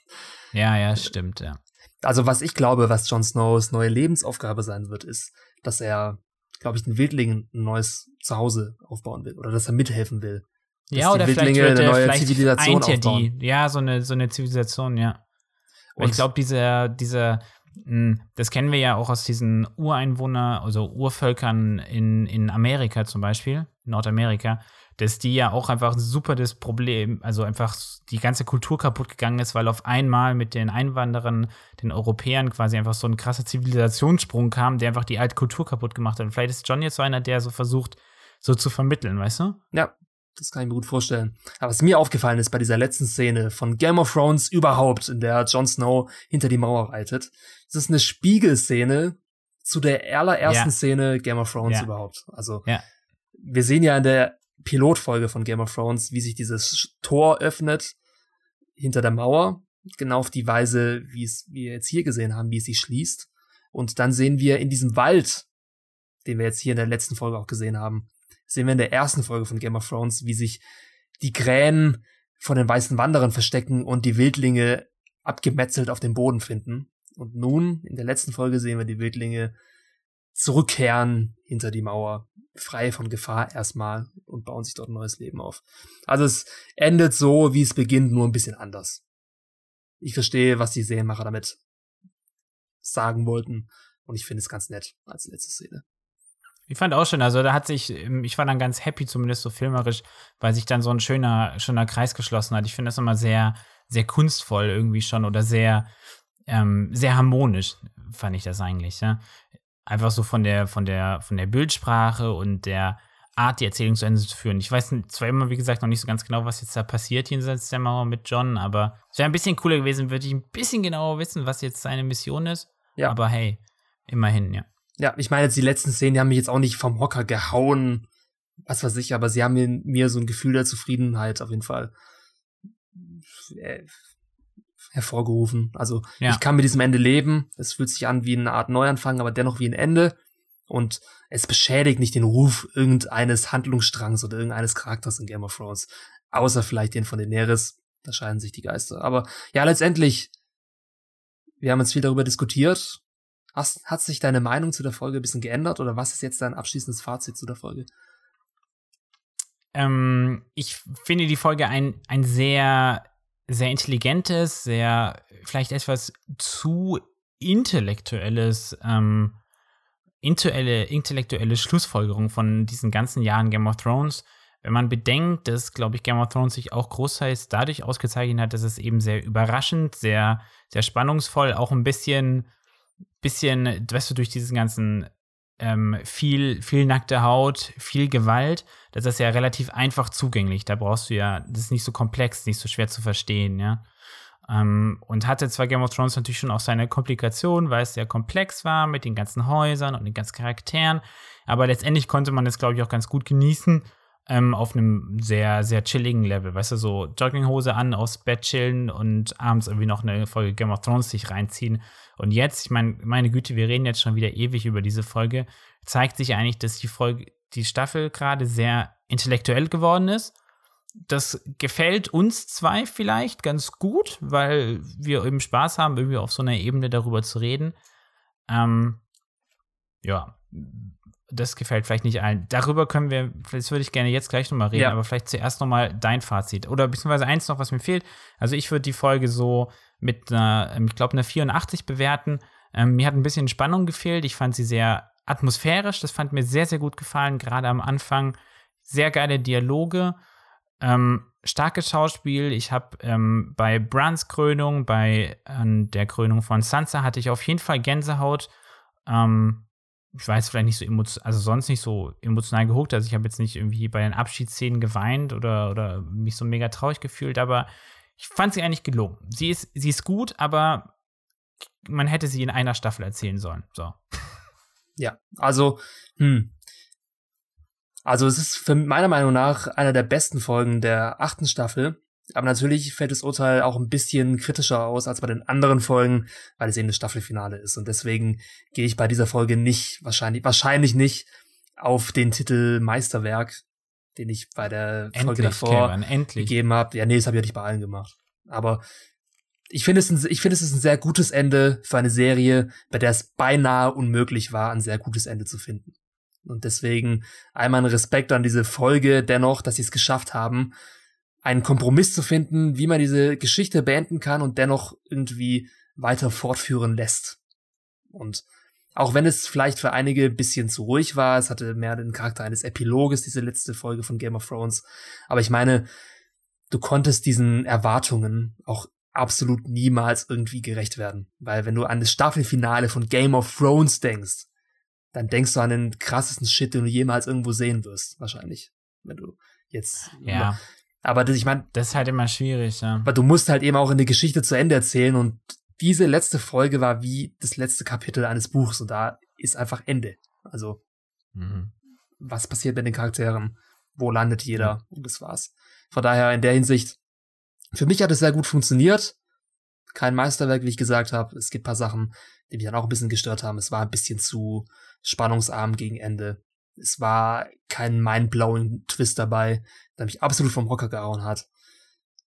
Ja, ja, stimmt, ja. Also was ich glaube, was Jon Snows neue Lebensaufgabe sein wird, ist, dass er, glaube ich, den Wildlingen ein neues Zuhause aufbauen will oder dass er mithelfen will. Ja, die oder vielleicht Wildlinge wird eine er, neue vielleicht Zivilisation eint er aufbauen. die. Ja, so eine, so eine Zivilisation, ja. Und ich glaube, dieser, dieser, das kennen wir ja auch aus diesen Ureinwohner, also Urvölkern in, in Amerika zum Beispiel, Nordamerika, dass die ja auch einfach super das Problem, also einfach die ganze Kultur kaputt gegangen ist, weil auf einmal mit den Einwanderern, den Europäern quasi einfach so ein krasser Zivilisationssprung kam, der einfach die alte Kultur kaputt gemacht hat. Und vielleicht ist John jetzt so einer, der so versucht, so zu vermitteln, weißt du? Ja, das kann ich mir gut vorstellen. Aber was mir aufgefallen ist bei dieser letzten Szene von Game of Thrones überhaupt, in der Jon Snow hinter die Mauer reitet, das ist eine Spiegelszene zu der allerersten Ja. Szene Game of Thrones Ja. überhaupt. Also Ja. wir sehen ja in der Pilotfolge von Game of Thrones, wie sich dieses Tor öffnet hinter der Mauer, genau auf die Weise, wie es wir jetzt hier gesehen haben, wie es sich schließt. Und dann sehen wir in diesem Wald, den wir jetzt hier in der letzten Folge auch gesehen haben, sehen wir in der ersten Folge von Game of Thrones, wie sich die Krähen von den weißen Wanderern verstecken und die Wildlinge abgemetzelt auf dem Boden finden. Und nun, in der letzten Folge, sehen wir die Wildlinge zurückkehren hinter die Mauer, frei von Gefahr erstmal und bauen sich dort ein neues Leben auf. Also es endet so, wie es beginnt, nur ein bisschen anders. Ich verstehe, was die Serienmacher damit sagen wollten und ich finde es ganz nett als letzte Szene. Ich fand auch schön, also da hat sich, ähm, ich war dann ganz happy, zumindest so filmerisch, weil sich dann so ein schöner, schöner Kreis geschlossen hat. Ich finde das immer sehr, sehr kunstvoll irgendwie schon oder sehr, ähm, sehr harmonisch, fand ich das eigentlich. Ja? Einfach so von der, von der, von der Bildsprache und der Art, die Erzählung zu Ende zu führen. Ich weiß zwar immer, wie gesagt, noch nicht so ganz genau, was jetzt da passiert jenseits der Mauer mit John, aber es wäre ein bisschen cooler gewesen, würde ich ein bisschen genauer wissen, was jetzt seine Mission ist. Ja. Aber hey, immerhin, ja. Ja, ich meine, jetzt die letzten Szenen, die haben mich jetzt auch nicht vom Hocker gehauen, was weiß ich, aber sie haben mir, mir so ein Gefühl der Zufriedenheit auf jeden Fall äh, hervorgerufen. Also ja. ich kann mit diesem Ende leben. Es fühlt sich an wie eine Art Neuanfang, aber dennoch wie ein Ende. Und es beschädigt nicht den Ruf irgendeines Handlungsstrangs oder irgendeines Charakters in Game of Thrones. Außer vielleicht den von Daenerys. Da scheiden sich die Geister. Aber ja, letztendlich, wir haben uns viel darüber diskutiert. Hast, hat sich deine Meinung zu der Folge ein bisschen geändert oder was ist jetzt dein abschließendes Fazit zu der Folge? Ähm, ich finde die Folge ein, ein sehr, sehr intelligentes, sehr vielleicht etwas zu intellektuelles, ähm, intellektuelle, intellektuelle Schlussfolgerung von diesen ganzen Jahren Game of Thrones. Wenn man bedenkt, dass, glaube ich, Game of Thrones sich auch großteils dadurch ausgezeichnet hat, dass es eben sehr überraschend, sehr, sehr spannungsvoll, auch ein bisschen, bisschen, weißt du, durch diesen ganzen ähm, viel, viel nackte Haut, viel Gewalt, das ist ja relativ einfach zugänglich. Da brauchst du ja, das ist nicht so komplex, nicht so schwer zu verstehen, ja. Ähm, und hatte zwar Game of Thrones natürlich schon auch seine Komplikationen, weil es sehr komplex war mit den ganzen Häusern und den ganzen Charakteren, aber letztendlich konnte man das, glaube ich, auch ganz gut genießen ähm, auf einem sehr, sehr chilligen Level. Weißt du, so Jogginghose an, aufs Bett chillen und abends irgendwie noch eine Folge Game of Thrones sich reinziehen. Und jetzt, ich meine, meine Güte, wir reden jetzt schon wieder ewig über diese Folge, zeigt sich eigentlich, dass die Folge, die Staffel gerade sehr intellektuell geworden ist. Das gefällt uns zwei vielleicht ganz gut, weil wir eben Spaß haben, irgendwie auf so einer Ebene darüber zu reden. Ähm, ja, das gefällt vielleicht nicht allen. Darüber können wir, das würde ich gerne jetzt gleich nochmal reden, ja. aber vielleicht zuerst nochmal dein Fazit. Oder beziehungsweise eins noch, was mir fehlt. Also ich würde die Folge so mit einer, ich glaube, einer 84 bewerten. Ähm, mir hat ein bisschen Spannung gefehlt. Ich fand sie sehr atmosphärisch. Das fand mir sehr, sehr gut gefallen, gerade am Anfang. Sehr geile Dialoge. Ähm, starkes Schauspiel. Ich habe ähm, bei Brans Krönung, bei äh, der Krönung von Sansa hatte ich auf jeden Fall Gänsehaut. Ähm, ich weiß vielleicht nicht so emotional, also sonst nicht so emotional gehuckt. Also ich habe jetzt nicht irgendwie bei den Abschiedsszenen geweint oder, oder mich so mega traurig gefühlt, aber ich fand sie eigentlich gelungen. Sie ist, sie ist gut, aber man hätte sie in einer Staffel erzählen sollen. So. Ja, also, hm. Also es ist für meiner Meinung nach einer der besten Folgen der achten Staffel. Aber natürlich fällt das Urteil auch ein bisschen kritischer aus als bei den anderen Folgen, weil es eben das Staffelfinale ist. Und deswegen gehe ich bei dieser Folge nicht, wahrscheinlich, wahrscheinlich nicht auf den Titel Meisterwerk, den ich bei der endlich, Folge davor Kevin, gegeben habe. Ja, nee, das habe ich ja nicht bei allen gemacht. Aber ich finde es, ein, ich finde es ist ein sehr gutes Ende für eine Serie, bei der es beinahe unmöglich war, ein sehr gutes Ende zu finden. Und deswegen einmal ein Respekt an diese Folge dennoch, dass sie es geschafft haben, einen Kompromiss zu finden, wie man diese Geschichte beenden kann und dennoch irgendwie weiter fortführen lässt. Und auch wenn es vielleicht für einige ein bisschen zu ruhig war, es hatte mehr den Charakter eines Epiloges, diese letzte Folge von Game of Thrones. Aber ich meine, du konntest diesen Erwartungen auch absolut niemals irgendwie gerecht werden. Weil wenn du an das Staffelfinale von Game of Thrones denkst, dann denkst du an den krassesten Shit, den du jemals irgendwo sehen wirst, wahrscheinlich. Wenn du jetzt ja. Aber das, ich meine, das ist halt immer schwierig, ja. Aber du musst halt eben auch eine Geschichte zu Ende erzählen und diese letzte Folge war wie das letzte Kapitel eines Buchs und da ist einfach Ende. Also, mhm. was passiert mit den Charakteren? Wo landet jeder? Und das war's. Von daher in der Hinsicht, für mich hat es sehr gut funktioniert. Kein Meisterwerk, wie ich gesagt habe. Es gibt paar Sachen, die mich dann auch ein bisschen gestört haben. Es war ein bisschen zu spannungsarm gegen Ende. Es war kein mindblowing Twist dabei, der mich absolut vom Hocker gehauen hat.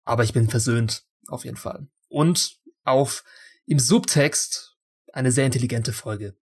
Aber ich bin versöhnt, auf jeden Fall. Und auf im Subtext eine sehr intelligente Folge,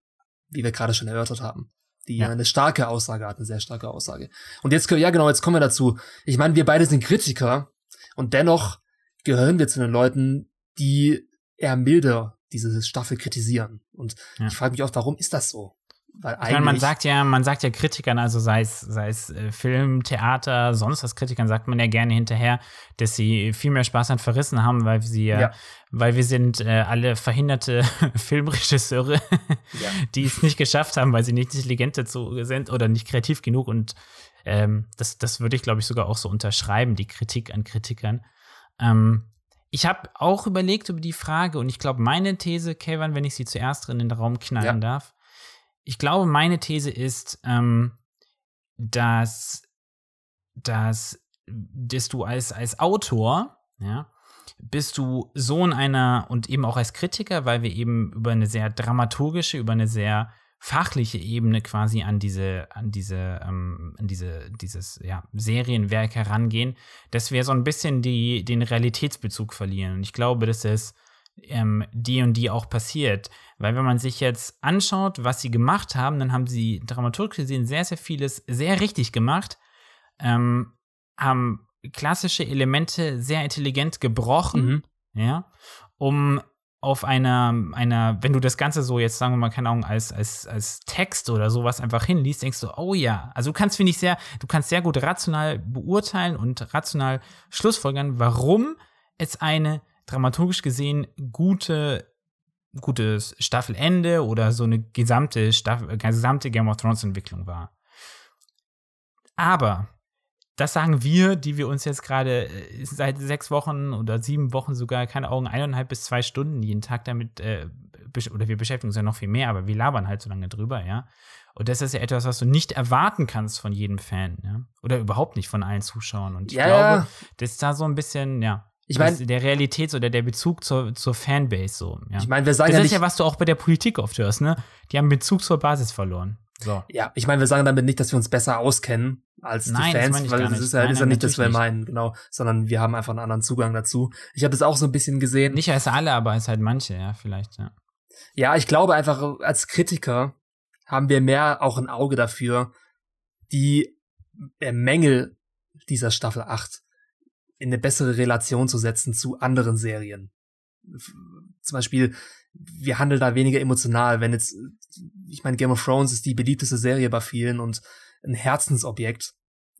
wie wir gerade schon erörtert haben. Die ja. eine starke Aussage hat, eine sehr starke Aussage. Und jetzt, ja genau, jetzt kommen wir dazu. Ich meine, wir beide sind Kritiker und dennoch gehören wir zu den Leuten, die eher milder diese Staffel kritisieren. Und ja. ich frage mich oft, warum ist das so? Weil ich meine, man sagt ja, man sagt ja Kritikern, also sei es, sei es äh, Film, Theater, sonst was Kritikern, sagt man ja gerne hinterher, dass sie viel mehr Spaß an Verrissen haben, weil sie ja, weil wir sind äh, alle verhinderte [laughs] Filmregisseure, ja. [laughs] die es nicht geschafft haben, weil sie nicht intelligent dazu sind oder nicht kreativ genug und ähm, das, das würde ich, glaube ich, sogar auch so unterschreiben, die Kritik an Kritikern. Ähm, ich habe auch überlegt über die Frage und ich glaube, meine These, Kevin, wenn ich sie zuerst drin in den Raum knallen ja. darf, ich glaube, meine These ist, ähm, dass, dass, dass du als, als Autor, ja, bist du Sohn einer und eben auch als Kritiker, weil wir eben über eine sehr dramaturgische, über eine sehr fachliche Ebene quasi an diese, an diese, ähm, an diese, dieses ja, Serienwerk herangehen, dass wir so ein bisschen die, den Realitätsbezug verlieren. Und ich glaube, dass es ähm, die und die auch passiert. Weil wenn man sich jetzt anschaut, was sie gemacht haben, dann haben sie dramaturgisch gesehen sehr, sehr vieles sehr richtig gemacht, ähm, haben klassische Elemente sehr intelligent gebrochen, mhm. ja, um auf einer, einer, wenn du das Ganze so jetzt, sagen wir mal, keine Ahnung, als, als, als Text oder sowas einfach hinliest, denkst du, oh ja, also du kannst, finde ich, sehr, du kannst sehr gut rational beurteilen und rational schlussfolgern, warum es eine dramaturgisch gesehen gute, gutes Staffelende oder so eine gesamte Staffel, gesamte Game of Thrones Entwicklung war. Aber das sagen wir, die wir uns jetzt gerade äh, seit sechs Wochen oder sieben Wochen sogar, keine Augen, eineinhalb bis zwei Stunden jeden Tag damit, äh, oder wir beschäftigen uns ja noch viel mehr, aber wir labern halt so lange drüber, ja. Und das ist ja etwas, was du nicht erwarten kannst von jedem Fan, ja. Oder überhaupt nicht von allen Zuschauern. Und ich ja, glaube, das ist da so ein bisschen, ja. Ich meine, der Realitäts- oder der Bezug zur, zur Fanbase so. Ja. Ich meine, wir sagen das ja ist ja, was du auch bei der Politik oft hörst, ne? Die haben Bezug zur Basis verloren. So. Ja, ich meine, wir sagen damit nicht, dass wir uns besser auskennen als Nein, die Fans, das weil das ist ja, nein, ist ja nicht, dass wir meinen, genau, sondern wir haben einfach einen anderen Zugang dazu. Ich habe das auch so ein bisschen gesehen. Nicht als alle, aber als halt manche, ja, vielleicht, ja. Ja, ich glaube einfach, als Kritiker haben wir mehr auch ein Auge dafür, die äh, Mängel dieser Staffel 8 in eine bessere Relation zu setzen zu anderen Serien. Zum Beispiel wir handeln da weniger emotional, wenn jetzt, ich meine, Game of Thrones ist die beliebteste Serie bei vielen und ein Herzensobjekt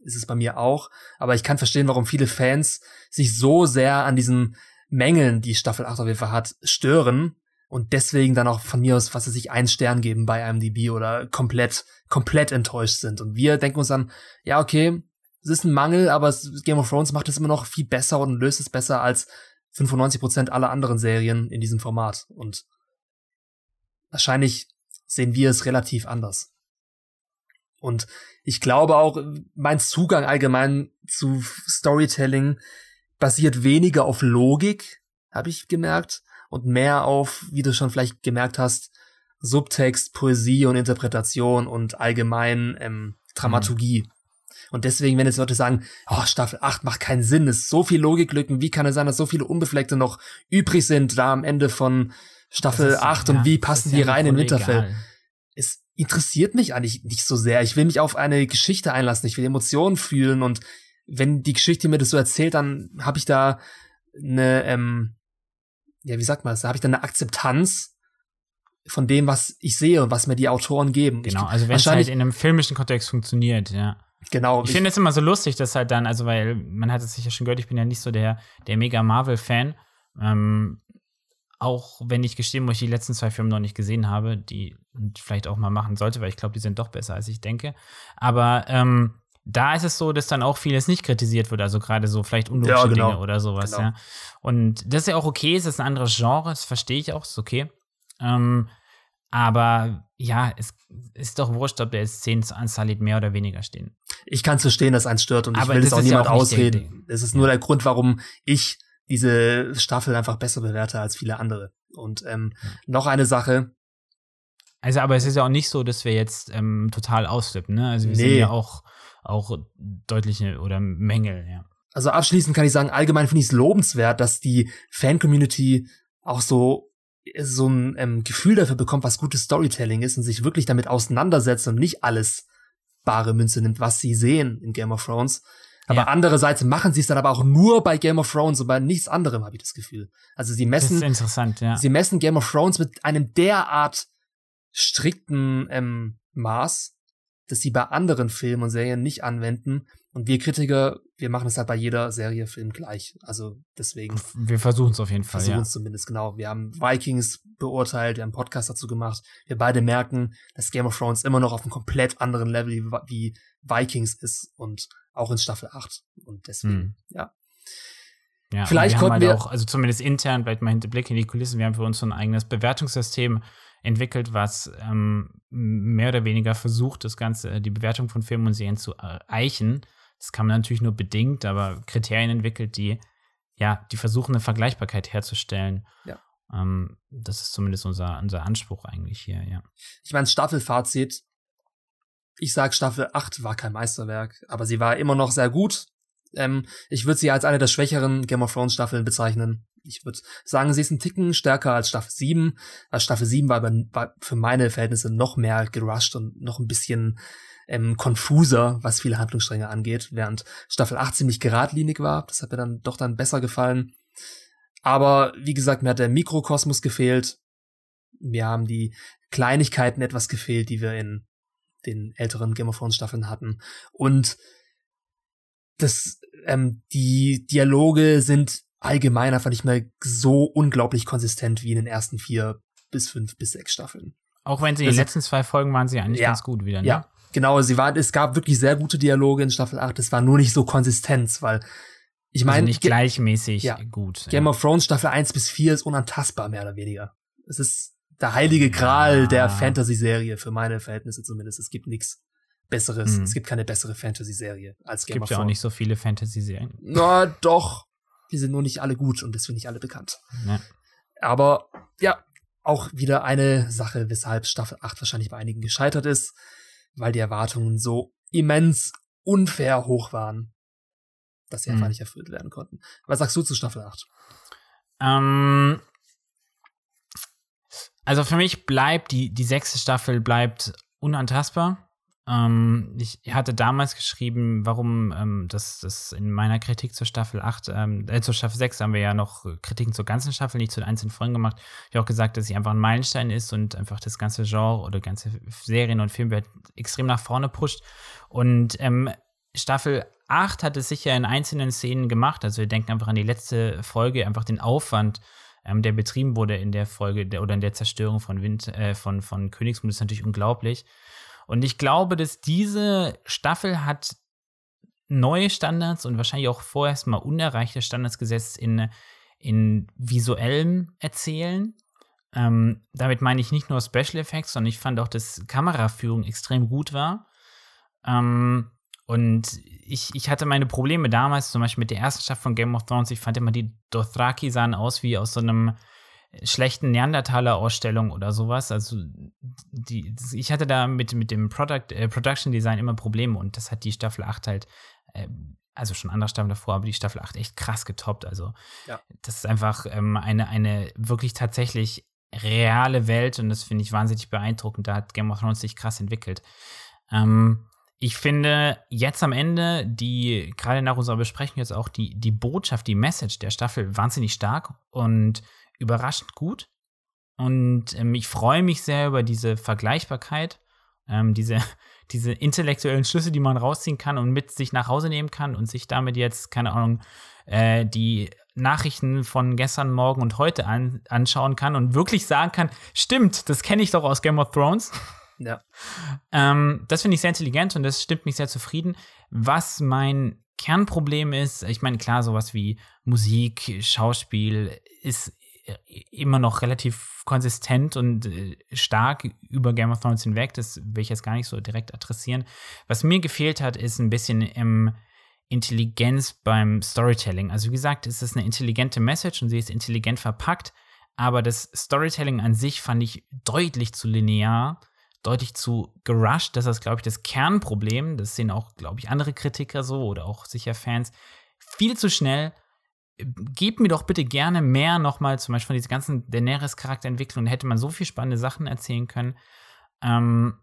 ist es bei mir auch, aber ich kann verstehen, warum viele Fans sich so sehr an diesen Mängeln, die Staffel 8 auf jeden Fall hat, stören und deswegen dann auch von mir aus, was sie sich einen Stern geben bei IMDb oder komplett, komplett enttäuscht sind. Und wir denken uns dann, ja, okay, es ist ein Mangel, aber Game of Thrones macht es immer noch viel besser und löst es besser als 95% aller anderen Serien in diesem Format. Und wahrscheinlich sehen wir es relativ anders. Und ich glaube auch, mein Zugang allgemein zu Storytelling basiert weniger auf Logik, habe ich gemerkt, und mehr auf, wie du schon vielleicht gemerkt hast, Subtext, Poesie und Interpretation und allgemein ähm, Dramaturgie. Mhm. Und deswegen, wenn jetzt Leute sagen, oh, Staffel 8 macht keinen Sinn, ist so viel Logiklücken, wie kann es sein, dass so viele Unbefleckte noch übrig sind da am Ende von Staffel ist, 8 ja, und wie passen die ja rein in Winterfell? Es interessiert mich eigentlich nicht so sehr. Ich will mich auf eine Geschichte einlassen, ich will Emotionen fühlen und wenn die Geschichte mir das so erzählt, dann habe ich da eine, ähm, ja, wie sagt man das, da habe ich dann eine Akzeptanz von dem, was ich sehe und was mir die Autoren geben. Genau, also wenn es halt in einem filmischen Kontext funktioniert, ja. Genau. Ich finde es immer so lustig, dass halt dann, also weil man hat es sicher schon gehört, ich bin ja nicht so der, der mega Marvel-Fan. Ähm, auch wenn ich gestehen muss, ich die letzten zwei Filme noch nicht gesehen habe, die vielleicht auch mal machen sollte, weil ich glaube, die sind doch besser, als ich denke. Aber ähm, da ist es so, dass dann auch vieles nicht kritisiert wird, also gerade so vielleicht unlogische ja, genau. Dinge oder sowas, genau. ja. Und das ist ja auch okay, es ist ein anderes Genre, das verstehe ich auch, ist okay. Ähm, aber ja, es ist doch wurscht, ob der jetzt 10 an Salid mehr oder weniger stehen. Ich kann es verstehen, dass eins stört und Aber ich will es auch niemand ja auch ausreden. Es ist ja. nur der Grund, warum ich diese Staffel einfach besser bewerte als viele andere. Und ähm, ja. noch eine Sache. Also, aber es ist ja auch nicht so, dass wir jetzt ähm, total ausflippen, ne? Also wir nee. sehen ja auch, auch deutliche oder Mängel, ja. Also abschließend kann ich sagen, allgemein finde ich es lobenswert, dass die Fan-Community auch so so ein ähm, Gefühl dafür bekommt, was gutes Storytelling ist und sich wirklich damit auseinandersetzt und nicht alles bare Münze nimmt, was sie sehen in Game of Thrones. Aber ja. andererseits machen sie es dann aber auch nur bei Game of Thrones und bei nichts anderem, habe ich das Gefühl. Also sie messen, ja. sie messen Game of Thrones mit einem derart strikten ähm, Maß, das sie bei anderen Filmen und Serien nicht anwenden. Und wir Kritiker, wir machen es halt bei jeder Serie, Film gleich. Also deswegen. Wir versuchen es auf jeden Fall. Versuchen es ja. zumindest, genau. Wir haben Vikings beurteilt, wir haben einen Podcast dazu gemacht. Wir beide merken, dass Game of Thrones immer noch auf einem komplett anderen Level wie, Vikings ist und auch in Staffel 8. Und deswegen, hm. ja. Ja, vielleicht wir konnten halt wir auch, also zumindest intern, vielleicht mal hinter Blick in die Kulissen, wir haben für uns so ein eigenes Bewertungssystem entwickelt, was ähm, mehr oder weniger versucht, das Ganze, äh, die Bewertung von Filmen und Serien zu erreichen. Das kann man natürlich nur bedingt, aber Kriterien entwickelt, die ja, die versuchen, eine Vergleichbarkeit herzustellen. Ja. Ähm, das ist zumindest unser, unser Anspruch eigentlich hier, ja. Ich meine, Staffelfazit. Ich sag, Staffel 8 war kein Meisterwerk, aber sie war immer noch sehr gut. Ähm, ich würde sie als eine der schwächeren Game of Thrones Staffeln bezeichnen ich würde sagen, sie ist ein Ticken stärker als Staffel 7. Weil Staffel 7 war, aber, war für meine Verhältnisse noch mehr gerusht und noch ein bisschen ähm, konfuser, was viele Handlungsstränge angeht, während Staffel 8 ziemlich geradlinig war. Das hat mir dann doch dann besser gefallen. Aber wie gesagt, mir hat der Mikrokosmos gefehlt. Mir haben die Kleinigkeiten etwas gefehlt, die wir in den älteren Game of Thrones Staffeln hatten. Und das, ähm, die Dialoge sind allgemein einfach nicht mehr so unglaublich konsistent wie in den ersten vier bis fünf bis sechs Staffeln. Auch wenn sie in den letzten zwei Folgen waren sie eigentlich ja, ganz gut wieder, ne? Ja, genau. Sie waren, es gab wirklich sehr gute Dialoge in Staffel 8. Es war nur nicht so Konsistenz, weil ich meine. Also nicht gleichmäßig ja, gut. Game ja. of Thrones Staffel 1 bis 4 ist unantastbar, mehr oder weniger. Es ist der heilige Gral ja. der Fantasy-Serie, für meine Verhältnisse zumindest. Es gibt nichts Besseres. Mhm. Es gibt keine bessere Fantasy-Serie als Game of Thrones. Es gibt ja auch nicht so viele Fantasy-Serien. Na, doch. Die sind nur nicht alle gut und deswegen nicht alle bekannt. Ja. Aber ja, auch wieder eine Sache, weshalb Staffel 8 wahrscheinlich bei einigen gescheitert ist, weil die Erwartungen so immens unfair hoch waren, dass sie mhm. einfach nicht erfüllt werden konnten. Was sagst du zu Staffel 8? Ähm, also für mich bleibt die, die sechste Staffel bleibt unantastbar. Ähm, ich hatte damals geschrieben, warum ähm, das, das in meiner Kritik zur Staffel 8, ähm, äh, zur Staffel 6 haben wir ja noch Kritiken zur ganzen Staffel, nicht zu den einzelnen Folgen gemacht. Ich habe auch gesagt, dass sie einfach ein Meilenstein ist und einfach das ganze Genre oder ganze Serien und Filmwelt extrem nach vorne pusht. Und ähm, Staffel 8 hat es sicher in einzelnen Szenen gemacht. Also wir denken einfach an die letzte Folge, einfach den Aufwand, ähm, der betrieben wurde in der Folge der, oder in der Zerstörung von Wind, äh, von, von Königsmund, ist natürlich unglaublich. Und ich glaube, dass diese Staffel hat neue Standards und wahrscheinlich auch vorerst mal unerreichte Standards gesetzt in, in visuellem Erzählen. Ähm, damit meine ich nicht nur Special Effects, sondern ich fand auch, dass Kameraführung extrem gut war. Ähm, und ich, ich hatte meine Probleme damals, zum Beispiel mit der ersten Staffel von Game of Thrones. Ich fand immer, die Dothraki sahen aus wie aus so einem schlechten Neandertaler-Ausstellung oder sowas. Also die, ich hatte da mit, mit dem Product, äh, Production Design immer Probleme und das hat die Staffel 8 halt, äh, also schon andere Staffeln davor, aber die Staffel 8 echt krass getoppt. Also ja. das ist einfach ähm, eine, eine wirklich tatsächlich reale Welt und das finde ich wahnsinnig beeindruckend. Da hat Game of Thrones sich krass entwickelt. Ähm, ich finde jetzt am Ende die, gerade nach unserer Besprechung jetzt auch die, die Botschaft, die Message der Staffel wahnsinnig stark und überraschend gut. Und ähm, ich freue mich sehr über diese Vergleichbarkeit, ähm, diese, [laughs] diese intellektuellen Schlüsse, die man rausziehen kann und mit sich nach Hause nehmen kann und sich damit jetzt, keine Ahnung, äh, die Nachrichten von gestern, morgen und heute an, anschauen kann und wirklich sagen kann, stimmt, das kenne ich doch aus Game of Thrones. [laughs] Ja. ähm, das finde ich sehr intelligent und das stimmt mich sehr zufrieden. Was mein Kernproblem ist, ich meine, klar, sowas wie Musik, Schauspiel ist immer noch relativ konsistent und äh, stark über Game of Thrones hinweg. Das will ich jetzt gar nicht so direkt adressieren. Was mir gefehlt hat, ist ein bisschen im Intelligenz beim Storytelling. Also wie gesagt, es ist eine intelligente Message und sie ist intelligent verpackt, aber das Storytelling an sich fand ich deutlich zu linear, deutlich zu gerusht. Das ist, glaube ich, das Kernproblem. Das sehen auch, glaube ich, andere Kritiker so oder auch sicher Fans. Viel zu schnell gebt mir doch bitte gerne mehr nochmal, zum Beispiel von dieser ganzen Daenerys-Charakterentwicklung, da hätte man so viel spannende Sachen erzählen können. Ähm,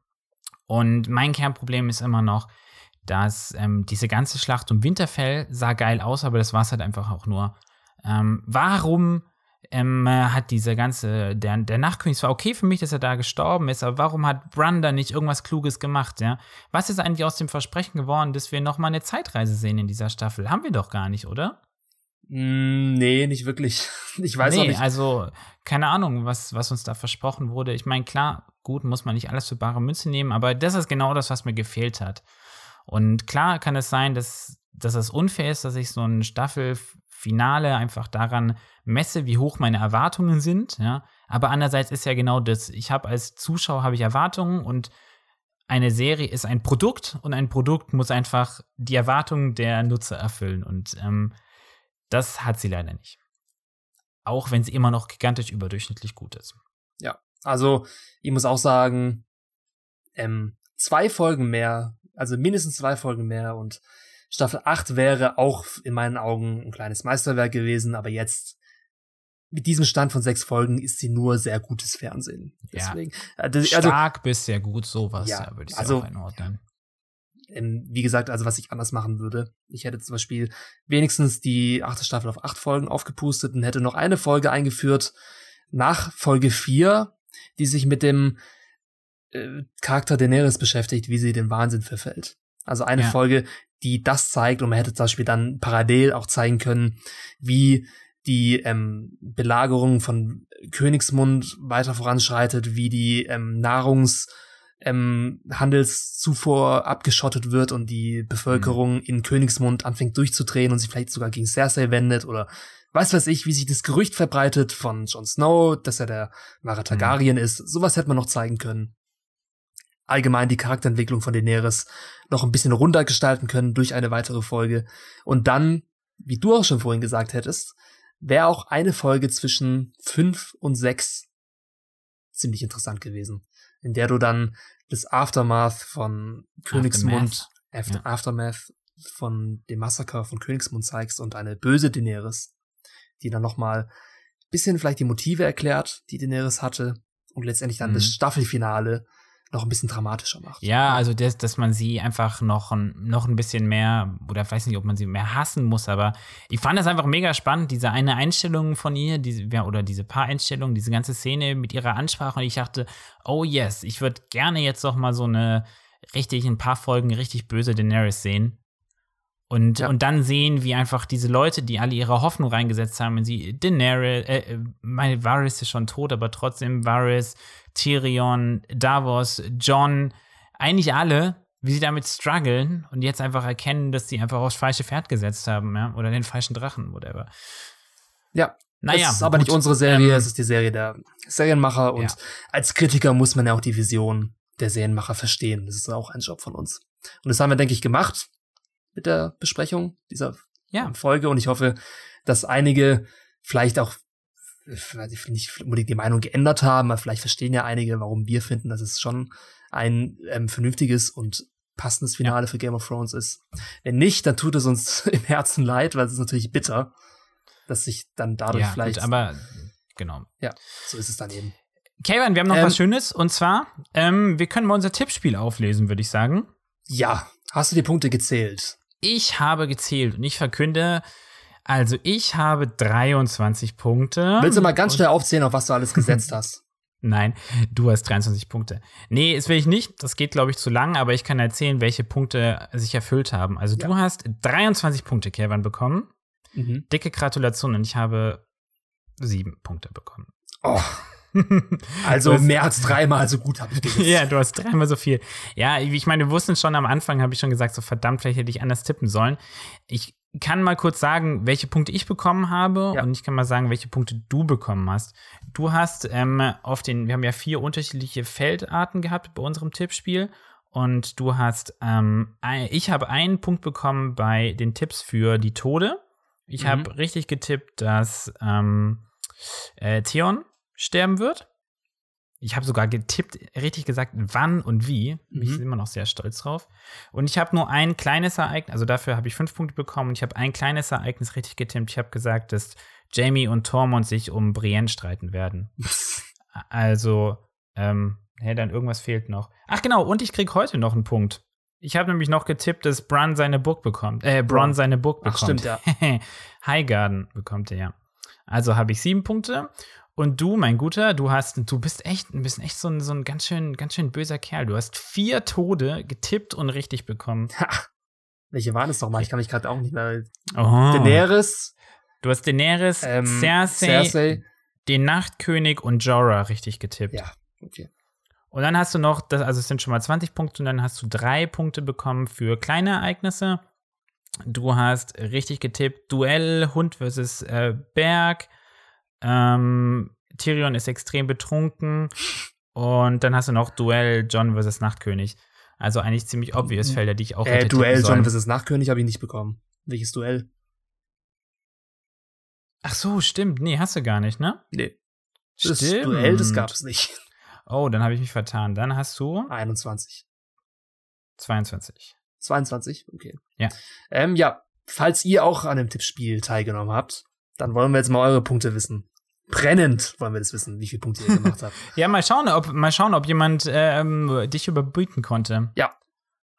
und mein Kernproblem ist immer noch, dass ähm, diese ganze Schlacht um Winterfell sah geil aus, aber das war es halt einfach auch nur. Ähm, warum ähm, äh, hat diese ganze, der, der Nachtkönig, es war okay für mich, dass er da gestorben ist, aber warum hat Bran da nicht irgendwas Kluges gemacht, ja? Was ist eigentlich aus dem Versprechen geworden, dass wir noch mal eine Zeitreise sehen in dieser Staffel? Haben wir doch gar nicht, oder? Mm, nee, nicht wirklich. [laughs] Ich weiß nee, auch nicht. also keine Ahnung, was, was uns da versprochen wurde. Ich meine, klar, gut, muss man nicht alles für bare Münze nehmen, aber das ist genau das, was mir gefehlt hat. Und klar kann es sein, dass, dass es unfair ist, dass ich so ein Staffelfinale einfach daran messe, wie hoch meine Erwartungen sind, ja. Aber andererseits ist ja genau das, ich habe als Zuschauer habe ich Erwartungen und eine Serie ist ein Produkt und ein Produkt muss einfach die Erwartungen der Nutzer erfüllen. Und ähm, das hat sie leider nicht. Auch wenn sie immer noch gigantisch überdurchschnittlich gut ist. Ja, also ich muss auch sagen, ähm, zwei Folgen mehr, also mindestens zwei Folgen mehr und Staffel 8 wäre auch in meinen Augen ein kleines Meisterwerk gewesen, aber jetzt mit diesem Stand von sechs Folgen ist sie nur sehr gutes Fernsehen. Deswegen, ja. also, Stark bis sehr gut, sowas, ja, ja würde ich also, auch einordnen ähm, wie gesagt, also was ich anders machen würde. Ich hätte zum Beispiel wenigstens die achte Staffel auf acht Folgen aufgepustet und hätte noch eine Folge eingeführt nach Folge vier, die sich mit dem äh, Charakter Daenerys beschäftigt, wie sie den Wahnsinn verfällt. Also eine ja. Folge, die das zeigt und man hätte zum Beispiel dann parallel auch zeigen können, wie die ähm, Belagerung von Königsmund weiter voranschreitet, wie die ähm, Nahrungs- ähm, Handelszufuhr abgeschottet wird und die Bevölkerung mhm. in Königsmund anfängt durchzudrehen und sich vielleicht sogar gegen Cersei wendet oder weiß weiß ich, wie sich das Gerücht verbreitet von Jon Snow, dass er der Mara Targaryen mhm. ist. Sowas hätte man noch zeigen können. Allgemein die Charakterentwicklung von Daenerys noch ein bisschen runtergestalten können durch eine weitere Folge. Und dann, wie du auch schon vorhin gesagt hättest, wäre auch eine Folge zwischen fünf und sechs ziemlich interessant gewesen in der du dann das Aftermath von Königsmund, Aftermath. Aftermath von dem Massaker von Königsmund zeigst und eine böse Daenerys, die dann nochmal bisschen vielleicht die Motive erklärt, die Daenerys hatte und letztendlich dann mhm. das Staffelfinale noch ein bisschen dramatischer macht. Ja, also das, dass man sie einfach noch, noch ein bisschen mehr, oder weiß nicht, ob man sie mehr hassen muss, aber ich fand das einfach mega spannend, diese eine Einstellung von ihr, diese, oder diese paar Einstellungen, diese ganze Szene mit ihrer Ansprache und ich dachte, oh yes, ich würde gerne jetzt noch mal so eine richtig, ein paar Folgen richtig böse Daenerys sehen. Und, ja. und dann sehen, wie einfach diese Leute, die alle ihre Hoffnung reingesetzt haben, wenn sie Daenerys, äh, äh, meine Varys ist schon tot, aber trotzdem Varys, Tyrion, Davos, John, eigentlich alle, wie sie damit strugglen und jetzt einfach erkennen, dass sie einfach aufs falsche Pferd gesetzt haben, ja, oder den falschen Drachen, whatever. Ja. Naja, es ist aber gut. nicht unsere Serie, ähm, es ist die Serie der Serienmacher und ja. als Kritiker muss man ja auch die Vision der Serienmacher verstehen. Das ist auch ein Job von uns. Und das haben wir, denke ich, gemacht mit der Besprechung dieser ja. Folge und ich hoffe, dass einige vielleicht auch nicht unbedingt die Meinung geändert haben, aber vielleicht verstehen ja einige, warum wir finden, dass es schon ein ähm, vernünftiges und passendes Finale ja. für Game of Thrones ist. Wenn nicht, dann tut es uns [laughs] im Herzen leid, weil es ist natürlich bitter, dass sich dann dadurch ja, vielleicht. Gut, aber genau. Ja, so ist es dann eben. Kevin, wir haben noch ähm, was Schönes und zwar, ähm, wir können mal unser Tippspiel auflesen, würde ich sagen. Ja, hast du die Punkte gezählt? Ich habe gezählt und ich verkünde, also ich habe 23 Punkte. Willst du mal ganz schnell aufzählen, auf was du alles gesetzt hast? [laughs] Nein, du hast 23 Punkte. Nee, das will ich nicht. Das geht, glaube ich, zu lang, aber ich kann erzählen, welche Punkte sich erfüllt haben. Also ja. du hast 23 Punkte, Kevin, bekommen. Mhm. Dicke Gratulation und ich habe sieben Punkte bekommen. Oh. [laughs] Also mehr als dreimal so gut habe ich gewusst. [laughs] ja, du hast dreimal so viel. Ja, ich meine, wir wussten schon am Anfang, habe ich schon gesagt, so verdammt, vielleicht hätte ich anders tippen sollen. Ich kann mal kurz sagen, welche Punkte ich bekommen habe ja. und ich kann mal sagen, welche Punkte du bekommen hast. Du hast ähm, auf den, wir haben ja vier unterschiedliche Feldarten gehabt bei unserem Tippspiel und du hast, ähm, ich habe einen Punkt bekommen bei den Tipps für die Tode. Ich mhm. habe richtig getippt, dass ähm, äh, Theon sterben wird. Ich habe sogar getippt, richtig gesagt, wann und wie. Mhm. Ich bin immer noch sehr stolz drauf. Und ich habe nur ein kleines Ereignis, also dafür habe ich fünf Punkte bekommen. Und ich habe ein kleines Ereignis richtig getippt. Ich habe gesagt, dass Jamie und Tormund sich um Brienne streiten werden. [laughs] also, ähm, hey, dann irgendwas fehlt noch. Ach genau, und ich krieg heute noch einen Punkt. Ich habe nämlich noch getippt, dass Bran seine Book bekommt. Äh, Bron seine Book bekommt. Ach, stimmt, ja. [laughs] Highgarden bekommt er, ja. Also habe ich sieben Punkte. Und du, mein Guter, du hast, du bist echt, du bist echt so ein, so ein ganz schön, ganz schön böser Kerl. Du hast vier Tode getippt und richtig bekommen. Ha. Welche waren es nochmal? Ich kann mich gerade auch nicht mehr. Oh. Daenerys, Du hast Daenerys, ähm, Cersei, Cersei. den Nachtkönig und Jorah richtig getippt. Ja, okay. Und dann hast du noch, das, also es sind schon mal 20 Punkte und dann hast du drei Punkte bekommen für kleine Ereignisse. Du hast richtig getippt, Duell, Hund versus äh, Berg. Ähm, Tyrion ist extrem betrunken. Und dann hast du noch Duell, John versus Nachtkönig. Also eigentlich ziemlich obvious Felder, die ich auch Äh, hätte Duell tippen sollen. John vs. Nachkönig habe ich nicht bekommen. Welches Duell? Ach so, stimmt. Nee, hast du gar nicht, ne? Nee. Das Stimmt. Duell, das gab es nicht. Oh, dann habe ich mich vertan. Dann hast du 21. 22. 22? Okay. Ja. Ähm, ja, falls ihr auch an dem Tippspiel teilgenommen habt, dann wollen wir jetzt mal eure Punkte wissen. Brennend wollen wir das wissen, wie viele Punkte ihr gemacht habt. [laughs] Ja, mal schauen, ob, mal schauen, ob jemand ähm, dich überbieten konnte.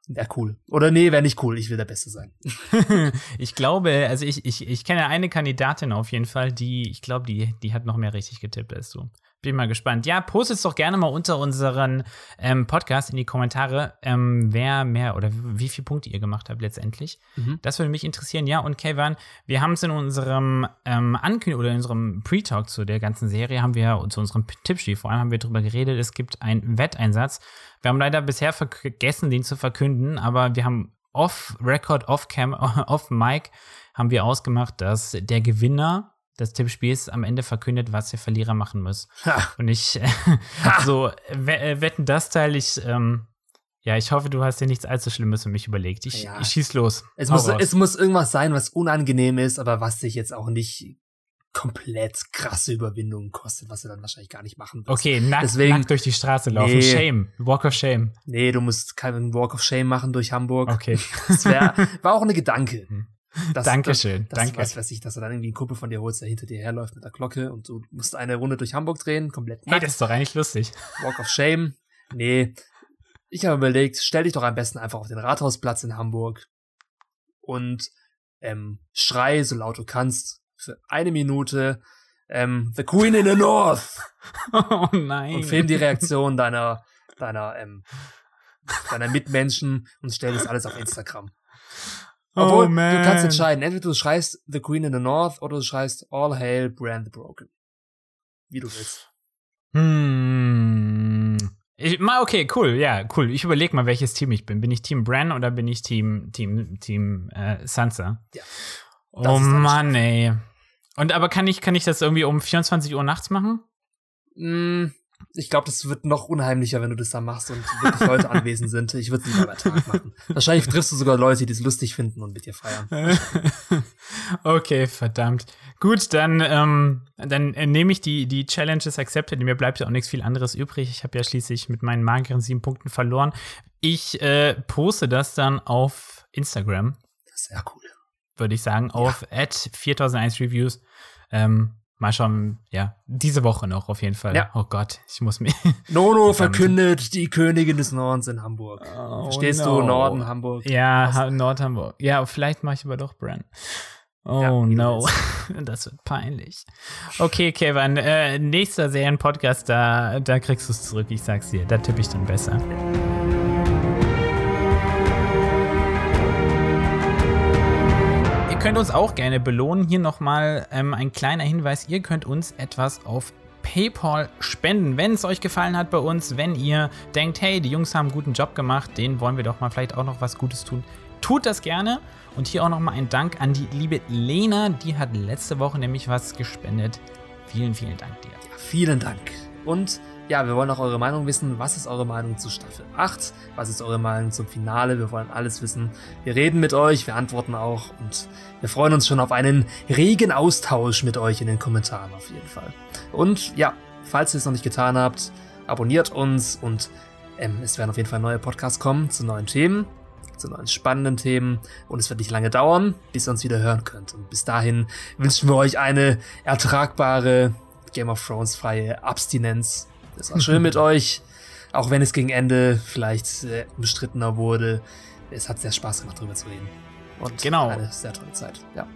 Wäre cool. Oder nee, wäre nicht cool. Ich will der Beste sein. [laughs] [laughs] ich glaube, also ich, ich, ich kenne eine Kandidatin auf jeden Fall, die, ich glaube, die, die hat noch mehr richtig getippt als du. Bin mal gespannt. Ja, postet es doch gerne mal unter unseren ähm, Podcast in die Kommentare, ähm, wer mehr oder wie viele Punkte ihr gemacht habt letztendlich. Mhm. Das würde mich interessieren. Ja, und Kevin, wir haben es in unserem ähm, Ankündigung oder in unserem Pre-Talk zu der ganzen Serie, haben wir zu unserem Tippspiel, vor allem haben wir darüber geredet, es gibt einen Wetteinsatz. Wir haben leider bisher vergessen, den zu verkünden, aber wir haben off-Record, off-Cam, [laughs] off-Mic, haben wir ausgemacht, dass der Gewinner des Tippspiels am Ende verkündet, was der Verlierer machen muss. Ha. Und ich, [laughs] so, äh, wetten das Teil, ich, ähm, ja, ich hoffe, du hast dir nichts allzu Schlimmes für mich überlegt. Ich, Ja. ich schieß los. Es Hau muss, raus. es muss irgendwas sein, was unangenehm ist, aber was sich jetzt auch nicht komplett krasse Überwindung kostet, was du dann wahrscheinlich gar nicht machen wirst. Okay, nackt, Deswegen- nackt durch die Straße laufen. Nee. Shame. Walk of Shame. Nee, du musst keinen Walk of Shame machen durch Hamburg. Okay. Das wär, [laughs] war auch eine Gedanke. Das, Dankeschön. Das, das Danke. was weiß ich, dass du dann irgendwie einen Kumpel von dir holst, der hinter dir herläuft mit der Glocke und du musst eine Runde durch Hamburg drehen, komplett Hey, nackt. das ist doch eigentlich lustig. Walk of Shame. Nee. Ich habe überlegt, stell dich doch am besten einfach auf den Rathausplatz in Hamburg und ähm, schrei so laut du kannst für eine Minute ähm, The Queen in the North [laughs] Oh nein. und film die Reaktion deiner deiner ähm, deiner Mitmenschen und stell das alles auf Instagram. Obwohl, oh man. du kannst entscheiden, entweder du schreist The Queen in the North oder du schreist All Hail Brand the Broken. Wie du willst. Hm. Ich, mal, okay, cool, ja, cool. Ich überlege mal, welches Team ich bin. Bin ich Team Bran oder bin ich Team, Team, Team äh, Sansa? Ja. Oh Mann, ey. Und aber kann ich, kann ich das irgendwie um 24 Uhr nachts machen? Mm, Ich glaube, das wird noch unheimlicher, wenn du das da machst und wirklich Leute [laughs] anwesend sind. Ich würde es lieber bei Tag machen. Wahrscheinlich triffst du sogar Leute, die es lustig finden und mit dir feiern. [laughs] okay, verdammt. Gut, dann, ähm, dann äh, nehme ich die, die Challenges accepted. Mir bleibt ja auch nichts viel anderes übrig. Ich habe ja schließlich mit meinen mageren sieben Punkten verloren. Ich äh, poste das dann auf Instagram, Sehr cool. würde ich sagen, auf at 4001 Reviews. Ähm, mal schauen, ja, diese Woche noch auf jeden Fall. Ja. Oh Gott, ich muss mir. [laughs] Nono verkündet die Königin des Nordens in Hamburg. Oh, Verstehst no. du? Norden, Hamburg. Ja, ha Nordhamburg. Ja, vielleicht mache ich aber doch Bran. Oh Ja, no. [laughs] Das wird peinlich. Okay, Kevin, äh, nächster Serienpodcast, da, da kriegst du es zurück, ich sag's dir. Da tippe ich dann besser. Könnt uns auch gerne belohnen. Hier nochmal ähm, ein kleiner Hinweis. Ihr könnt uns etwas auf PayPal spenden, wenn es euch gefallen hat bei uns, wenn ihr denkt, hey, die Jungs haben einen guten Job gemacht, denen wollen wir doch mal vielleicht auch noch was Gutes tun. Tut das gerne. Und hier auch nochmal ein Dank an die liebe Lena, die hat letzte Woche nämlich was gespendet. Vielen, vielen Dank dir. Vielen Dank. Und ja, wir wollen auch eure Meinung wissen. Was ist eure Meinung zu Staffel 8? Was ist eure Meinung zum Finale? Wir wollen alles wissen. Wir reden mit euch, wir antworten auch und wir freuen uns schon auf einen regen Austausch mit euch in den Kommentaren auf jeden Fall. Und ja, falls ihr es noch nicht getan habt, abonniert uns und ähm, es werden auf jeden Fall neue Podcasts kommen zu neuen Themen, zu neuen spannenden Themen und es wird nicht lange dauern, bis ihr uns wieder hören könnt. Und bis dahin wünschen wir euch eine ertragbare Game of Thrones freie Abstinenz. Es war schön mit euch, auch wenn es gegen Ende vielleicht äh, umstrittener wurde. Es hat sehr Spaß gemacht, darüber zu reden. Und Genau. eine sehr tolle Zeit. Ja.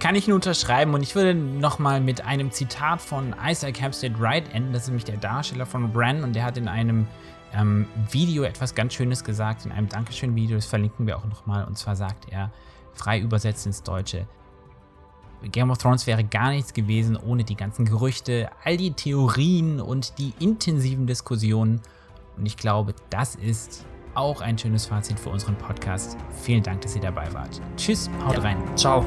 kann ich nur unterschreiben und ich würde nochmal mit einem Zitat von Isaac Hempstead Wright enden. Das ist nämlich der Darsteller von Bran und der hat in einem ähm, Video etwas ganz Schönes gesagt, in einem Dankeschön-Video, das verlinken wir auch nochmal. Und zwar sagt er, frei übersetzt ins Deutsche, Game of Thrones wäre gar nichts gewesen ohne die ganzen Gerüchte, all die Theorien und die intensiven Diskussionen. Und ich glaube, das ist auch ein schönes Fazit für unseren Podcast. Vielen Dank, dass ihr dabei wart. Tschüss, haut ja. rein. Ciao.